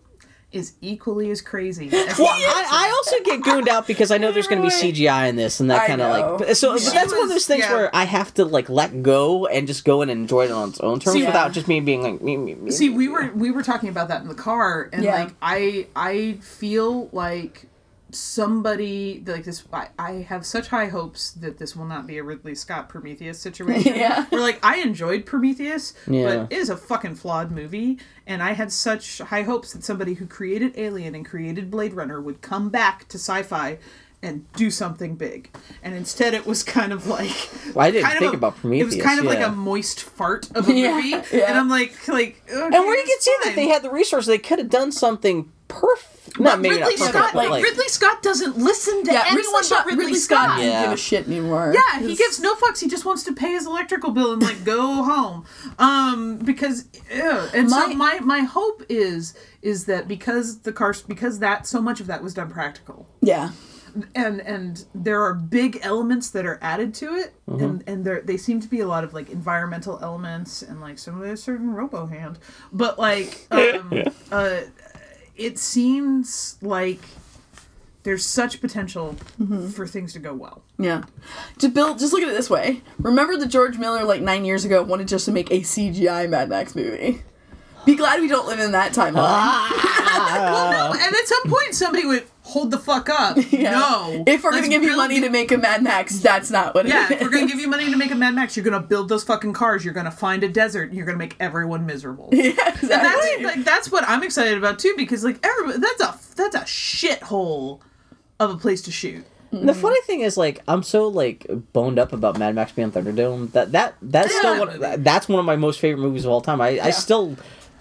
is equally as crazy. As Well, I, I also get gooned out because I know there's going to be CGI in this and that kind of know. like. So, but She that's one of those things yeah. where I have to like let go and just go and enjoy it on its own terms See, without yeah. just me being like me. me, me See, we were we were talking about that in the car, and Yeah. like I I feel like somebody like this. I, I have such high hopes that this will not be a Ridley Scott Prometheus situation. yeah we're like I enjoyed Prometheus, Yeah. but it is a fucking flawed movie, and I had such high hopes that somebody who created Alien and created Blade Runner would come back to sci-fi. And do something big, and instead it was kind of like Well, I didn't think a- about prometheus It was kind of like a moist fart of a movie, yeah. and I'm like, like, okay, and where you can see that they had the resources, they could have done something perfect. Not But maybe Ridley not perfect, Scott, but like, like Ridley Scott doesn't listen to Yeah, anyone Ridley but Scott, Ridley, Ridley Scott Scott. didn't Yeah. give a shit anymore. Yeah, he gives no fucks. He just wants to pay his electrical bill and like go home. Um, because ew. and so My- my my hope is is that because the car because that so much of that was done practical Yeah. and and there are big elements that are added to it and and there they seem to be a lot of like environmental elements and like some of a certain robo hand but like um uh it seems like there's such potential mm-hmm. for things to go well Yeah. To build, just look at it this way. Remember that George Miller, like nine years ago, wanted just to make a CGI Mad Max movie. Be glad we don't live in that timeline. Ah. well, no, and at some point somebody would hold the fuck up. Yeah. No. If we're gonna give you money to make a Mad Max, that's not what it is. Yeah, if we're gonna give you money to make a Mad Max, you're gonna build those fucking cars. You're gonna find a desert. And you're gonna make everyone miserable. yeah, And exactly. that's like that's what I'm excited about too, because like everybody, that's a that's a shithole of a place to shoot. The funny thing is, like, I'm so like boned up about Mad Max Beyond Thunderdome that that that's Yeah. still one. That's one of my most favorite movies of all time. I, I still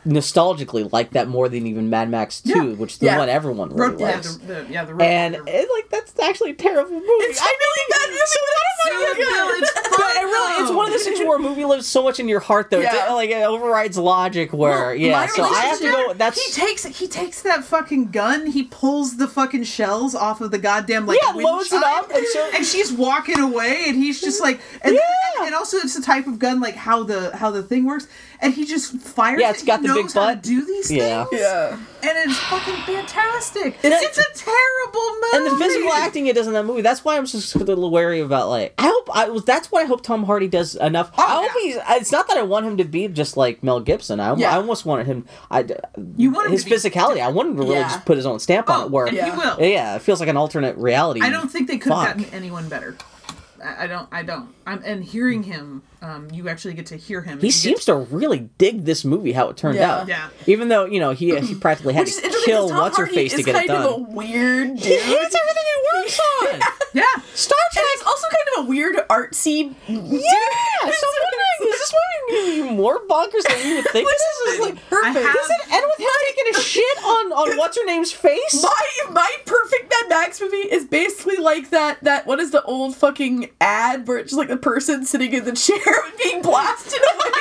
nostalgically like that more than even Mad Max Two, Yeah. which is the Yeah. one everyone really Road, yeah, likes. the, the, yeah, the road and warrior. it, like that's actually a terrible movie. It's, I know you got So movie, good. but It's it's fun, it really, it's one of those things where a movie lives so much in your heart, though. It's, Yeah. like it overrides logic. Where Well, yeah, so I have to go. That's he takes he takes that fucking gun. He pulls the fucking shells off of the goddamn like Yeah, loads it up, and so- and she's walking away, and he's just like, and, Yeah. and also it's the type of gun like how the how the thing works, and he just fires. Yeah, it's it. got He the big knows how to butt. do these Yeah. things. Yeah. and it's fucking fantastic. And It's, it- a terrible movie. and the physical acting it does in that movie. That's why I'm just a little wary about like. I hope I was. That's why I hope Tom Hardy does enough. Oh, I hope yeah. he's. It's not that I want him to be just like Mel Gibson. I, Yeah. I almost wanted him. I You want his to be physicality. I want him to really Yeah. just put his own stamp on Oh, it. Where and Yeah. he will. yeah, it feels like an alternate reality. I don't think they could have gotten anyone better. I, I don't. I don't. I'm, and hearing him, um, you actually get to hear him. He seems get to really dig this movie how it turned Yeah. out. Yeah. Even though you know he he practically had to kill what's her face to is get it kind of a done. weird dude. He hates everything he works on. Yeah. Star And Trek. he's also kind of a weird artsy. Yeah. So I'm wondering, is this movie gonna be more bonkers than you would think? Which this is is like. perfect. I have- Does it end with him taking a shit on on what's her name's face? My my perfect Mad Max movie is basically like that that what is the old fucking ad where it's just like the person sitting in the chair being blasted away.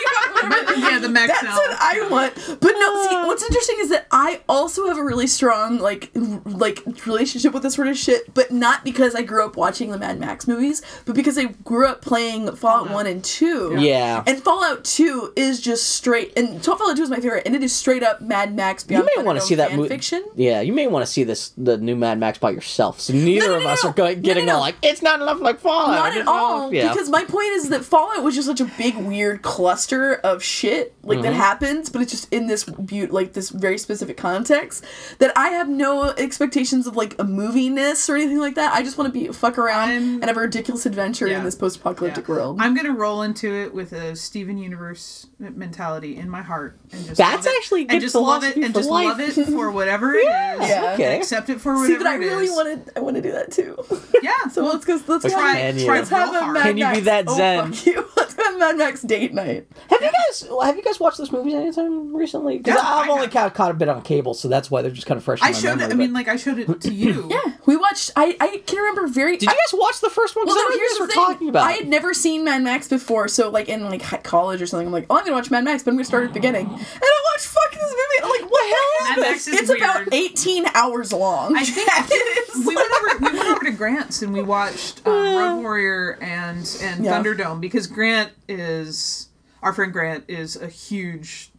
Yeah, the Max That's now. what I want. But no, see, uh. what's interesting is that I also have a really strong like like relationship with this sort of shit, but not because I grew up watching the Mad Max movies, but because I grew up playing Fallout One and Two. Yeah. And Fallout Two is just straight, and Fallout Two is my favorite, and it is straight up Mad Max You may want to see that movie. fiction. Yeah, you may want to see this the new Mad Max by yourself. So neither no, of no, us no. are going, getting no, no. all like it's not enough like Fallout. Not at all, yeah. because my point is that Fallout was just such a big weird cluster of shit like Mm-hmm. that happens, but it's just in this beau- like this very specific context that I have no expectations of like a moviness or anything like that. I just want to be fuck around I'm- and have a ridiculous adventure Yeah. in this post-apocalyptic Yeah. world. I'm gonna roll into it with a Steven Universe mentality in my heart, and just That's actually good and just love it and just life. love it for whatever it is. Yeah. Okay. And accept it for whatever. See, whatever but I really is. want to. I want to do that too. Yeah. So let's go. Let's But try- can you? try Let's have a hard. Mad Can you be that oh, zen? Fuck you. Let's have a Mad Max date night. Have you guys have you guys watched this movie anytime recently? Because Yeah, I've I only caught, caught a bit on cable, so that's why they're just kind of fresh. In I my showed it. memory, I mean, like I showed it to you. Yeah, we watched. I I can remember very. did you guys watch the first one? Well, no, I here's the thing. talking about. I had never seen Mad Max before, so like in like hi- college or something, I'm like, oh, I'm gonna watch Mad Max, but I'm gonna start at the beginning, and I watched fucking this movie. I'm like, what the hell Mad Max this? is It's about 18 hours long. I think It is we went over we went over to Grant's and we watched um, Road Warrior and and Yeah. Thunderdome because Grant is our friend Grant is a huge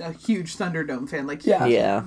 a huge Thunderdome fan. Like Yeah. yeah.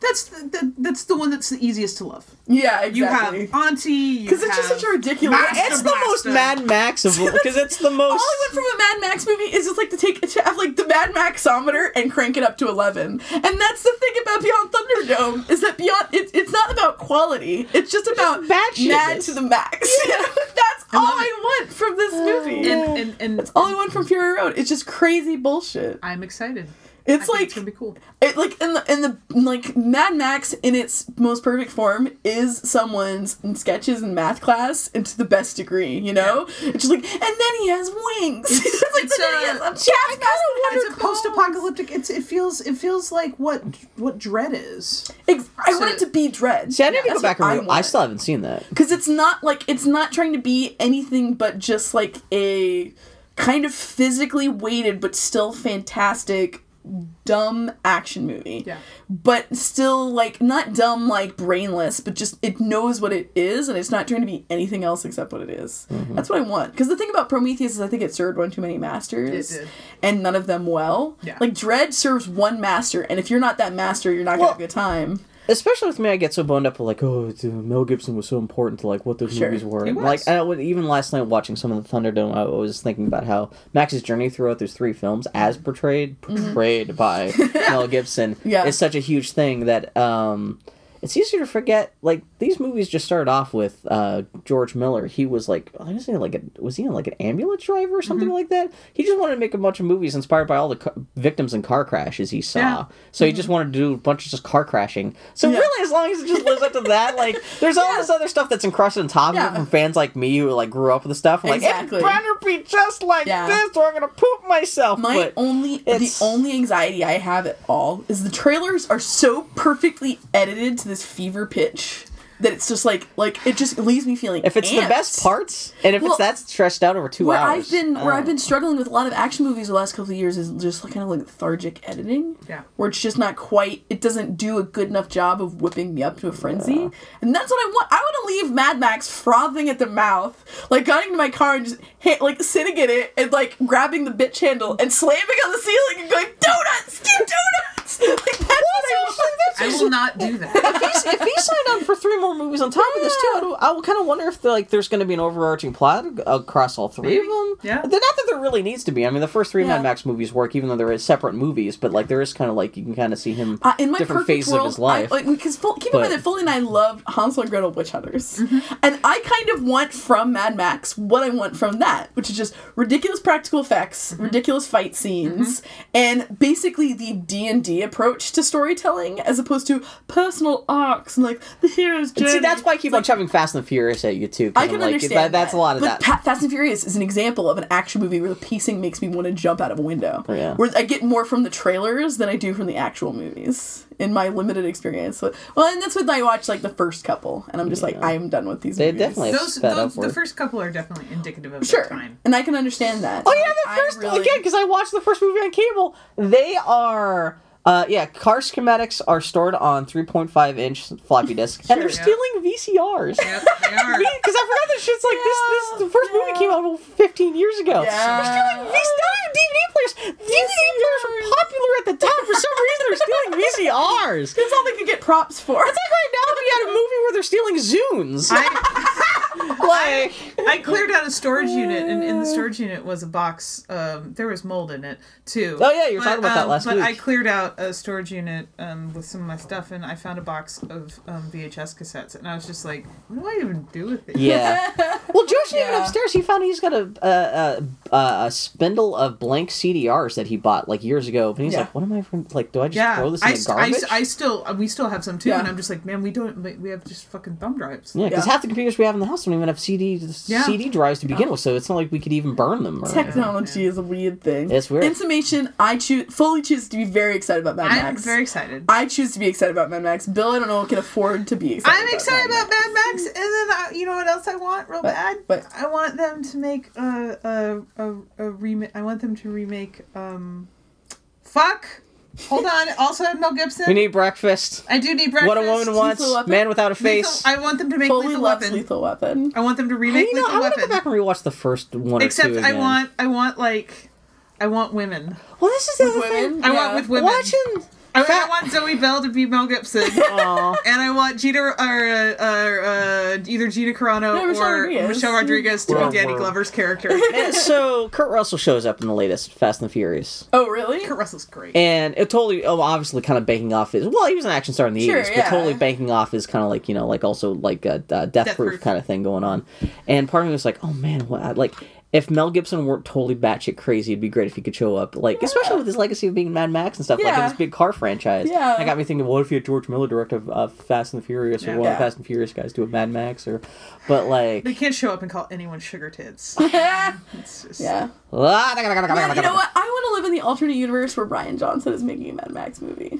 that's the, the that's the one that's the easiest to love. Yeah, You have Auntie. Because it's just such a ridiculous. Master It's the most Mad Max of because it's the most. All I want from a Mad Max movie is just like to take to have like the Mad Maxometer and crank it up to eleven. And that's the thing about Beyond Thunderdome is that Beyond it, it's not about quality. It's just about bad shit mad to the max. that's all love I want from this movie. And and, and all I want from Fury Road. It's just crazy bullshit. I'm excited. It's I think like it's gonna be cool. it like in the in the like Mad Max in its most perfect form is someone's sketches in math class and to the best degree, you know? It's just like and then he has wings. it's like It's, then he has a chaff It's a post-apocalyptic. It's it feels it feels like what what Dredd is. Ex- I So- want it to be Dredd. See, I need to go back and re- I, still haven't seen that. because it's not like it's not trying to be anything but just like a kind of physically weighted but still fantastic dumb action movie Yeah. but still like not dumb like brainless but just it knows what it is and it's not trying to be anything else except what it is. Mm-hmm. that's what i want because the thing about prometheus is i think it served one too many masters It did. and none of them well Yeah. like Dredd serves one master and if you're not that master you're not gonna Well- have a good time especially with me, I get so boned up with like, oh, uh, Mel Gibson was so important to like what those Sure. movies were. Like, I even last night watching some of the Thunderdome, I was thinking about how Max's journey throughout those three films, as portrayed portrayed by Mel Gibson, Yeah. is such a huge thing that um, it's easier to forget. Like these movies just started off with uh, George Miller. He was like, I was saying like, a, was he in like an ambulance driver or something like that? He just wanted to make a bunch of movies inspired by all the ca- victims in car crashes he saw. Yeah. So he just wanted to do a bunch of just car crashing. So Yeah. really, as long as it just lives up to that, like there's all this other stuff that's encrusted on top of it from fans like me who like grew up with the stuff. I'm Exactly. Like, it better be just like Yeah. this, or I'm gonna poop myself. My but only the only anxiety I have at all is the trailers are so perfectly edited to this fever pitch that it's just like like it just leaves me feeling if it's the best parts, and if Well, it's that stretched out over two where hours, I've been where I've oh. been struggling with a lot of action movies the last couple of years is just kind of like lethargic editing. Yeah. Where it's just not quite it doesn't do a good enough job of whipping me up to a frenzy. And that's what I want. I want to leave Mad Max frothing at the mouth, like going to my car and just hit, like sitting in it and like grabbing the bitch handle and slamming on the ceiling and going donuts, give donuts. Like that's what I want. I will not do that. if he's if he signed on for three more movies on top of this too, I, I will kind of wonder if like there's going to be an overarching plot across all three of them. Yeah. They're not that there really needs to be. I mean, the first three Yeah. Mad Max movies work, even though they're separate movies. But like, there is kind of like you can kind of see him Uh, in my different perfect phases world, of his life. I, like because Fol- keep in mind that Foley and I love Hansel and Gretel Witch Hunters, Mm-hmm. and I kind of want from Mad Max what I want from that, which is just ridiculous practical effects, Mm-hmm. ridiculous fight scenes, and basically the D and D approach to storytelling, as opposed to personal arcs and like the hero's journey. See, that's why I keep on shoving Fast and the Furious at you too. 'cause I I'm can like, understand that, that's a lot of but that. Fast and Furious is an example of an action movie where the pacing makes me want to jump out of a window. Oh, Yeah. Where I get more from the trailers than I do from the actual movies in my limited experience. So, well, and that's when I watch like the first couple, and I'm just like, I am done with these. They movies. definitely Those, sped those the first couple are definitely indicative of Sure, their time. and I can understand that. Oh yeah, the first really- again because I watched the first movie on cable. They are. Uh, yeah, car schematics are stored on 3.5 inch floppy disks, and they're yeah. stealing VCRs. Yep, they are. Because I forgot that shit's like this. This the first movie came out 15 years ago. Yeah. They're stealing VCRs. DVD players. DVD players were popular at the time. For some reason, they're stealing VCRs. That's all they could get props for. It's like right now if you had a movie where they're stealing Zunes. I, like, I cleared out a storage unit, and in the storage unit was a box. Um, there was mold in it too. Oh, yeah, you were talking about that um, last but week. I cleared out a storage unit um, with some of my stuff, and I found a box of um, VHS cassettes, and I was just like, "What do I even do with it?" yeah. Well, Josh even upstairs, he found he's got a a, a a spindle of blank CDRs that he bought like years ago. and he's Yeah. like, "What am I from? Like, do I just Yeah, throw this in I, the st- I, garbage?" I still uh, we still have some too, Yeah. and I'm just like, man, we don't we have just fucking thumb drives. yeah, because Yeah. half the computers we have in the house don't even have CD Yeah. CD drives to begin with, so it's not like we could even burn them. Or, Technology is a weird thing. It's weird. In summation, I choose fully choose to be very excited about Mad I'm Max. very excited. I choose to be excited about Mad Max. Bill, I don't know, what can afford to be excited. I'm about excited Mad about Mad Max, and then uh, you know what else I want real What? bad? But I want them to make a a a, a remake. I want them to remake. Um, fuck. Hold on. Also, Mel Gibson. we need breakfast. I do need breakfast. What a woman wants. Lethal Weapon? Man without a Lethal- face. I want them to make Fully Lethal loves Weapon. Lethal Weapon. I want them to Hey, remake you know, Lethal I want to go back and rewatch the first one or Except two I want I want like I want women. Well, this is the other women? thing. I Yeah. want with women. Watching. I, I want Zoe Bell to be Mel Gibson. Aw. And I want Gina, or uh, uh, uh, either Gina Carano No, Michelle or Rodriguez. Michelle Rodriguez to Well, be Danny we're- Glover's character. And so Kurt Russell shows up in the latest Fast and the Furious. Oh, really? Kurt Russell's great. And it totally, oh, obviously, kind of banking off his. Well, he was an action star in the Sure, 80s, yeah. but totally banking off his kind of like, you know, like also like a, uh death, Death proof Proof. kind of thing going on. And part of me was like, oh man, what, like, if Mel Gibson weren't totally batshit crazy, it'd be great if he could show up. Like, especially with his legacy of being Mad Max and stuff, like in this big car franchise. Yeah. That got me thinking, what if you had George Miller direct a uh, Fast and the Furious, or Yeah. one of Yeah. the Fast and Furious guys do a Mad Max, or. But like. They can't show up and call anyone sugar tits. yeah. It's just, Yeah, Ah, you know what? I want to live in the alternate universe where Rian Johnson is making a Mad Max movie.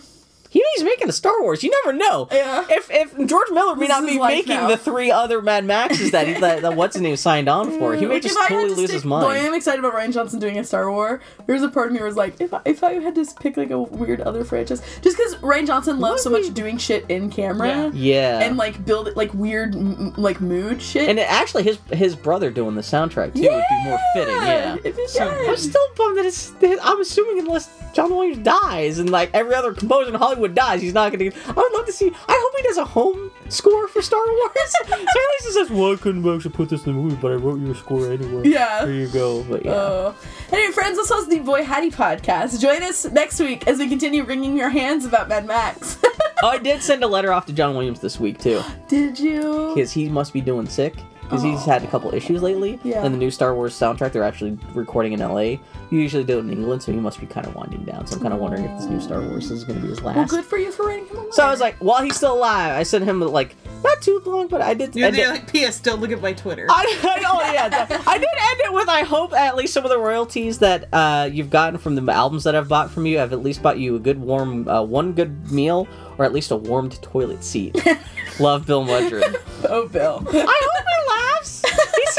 He he's making a Star Wars. You never know. Yeah. If if George Miller may This not be making now. the three other Mad Maxes that he that, that what's his name signed on for, he mm, may Like, just totally to lose stick- his Though I mind. am excited about Rian Johnson doing a Star Wars. There's a part of me where was like, if I, if I had to pick like a weird other franchise, just because Rian Johnson loves so much doing shit in camera Yeah. and like build like weird like mood shit. And actually, his his brother doing the soundtrack too would be more fitting. Yeah. it'd So. I'm still bummed that it's. I'm assuming unless John Williams dies and like every other composer in Hollywood dies, he's not gonna. I would love to see. I hope he does a home score for Star Wars. so at least he says, "Well, I couldn't actually put this in the movie, but I wrote you a score anyway." Yeah. There you go. But yeah. Uh, anyway, friends, this was the Boy Hattie podcast. Join us next week as we continue wringing your hands about Mad Max. oh, I did send a letter off to John Williams this week too, Did you? because he must be doing sick. Because he's had a couple issues lately. Yeah. And the new Star Wars soundtrack, they're actually recording in LA. You usually do it in England, so he must be kind of winding down. So I'm kind of wondering if this new Star Wars is going to be his last. Well, good for you for writing him a So I was like, while he's still alive, I sent him like not too long, but I did. You're I there did, like, P.S. Don't look at my Twitter. I, I know, yeah. I did end it with I hope at least some of the royalties that uh, you've gotten from the albums that I've bought from you have at least bought you a good warm, uh, one good meal, or at least a warmed toilet seat. Love Bill Mudron. oh, Bill. I hope he laughs. He seems like he's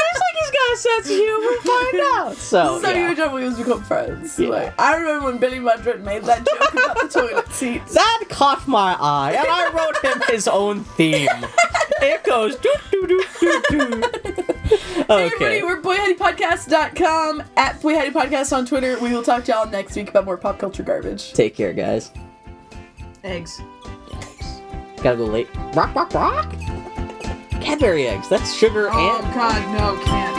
got sense of humor. Find out. So, So you and John Williams become friends. Yeah. Like, I remember when Billy Mudrick made that joke about the toilet seats. that caught my eye, and I wrote him his own theme. It goes doo doo doo doo doo. Hey Okay. everybody, we're boyhattypodcast.com, at boyhattypodcast on Twitter. We will talk to y'all next week about more pop culture garbage. Take care, guys. Eggs. Gotta go late. Rock, rock, rock. Cadbury eggs. That's sugar Oh and God, no, can't.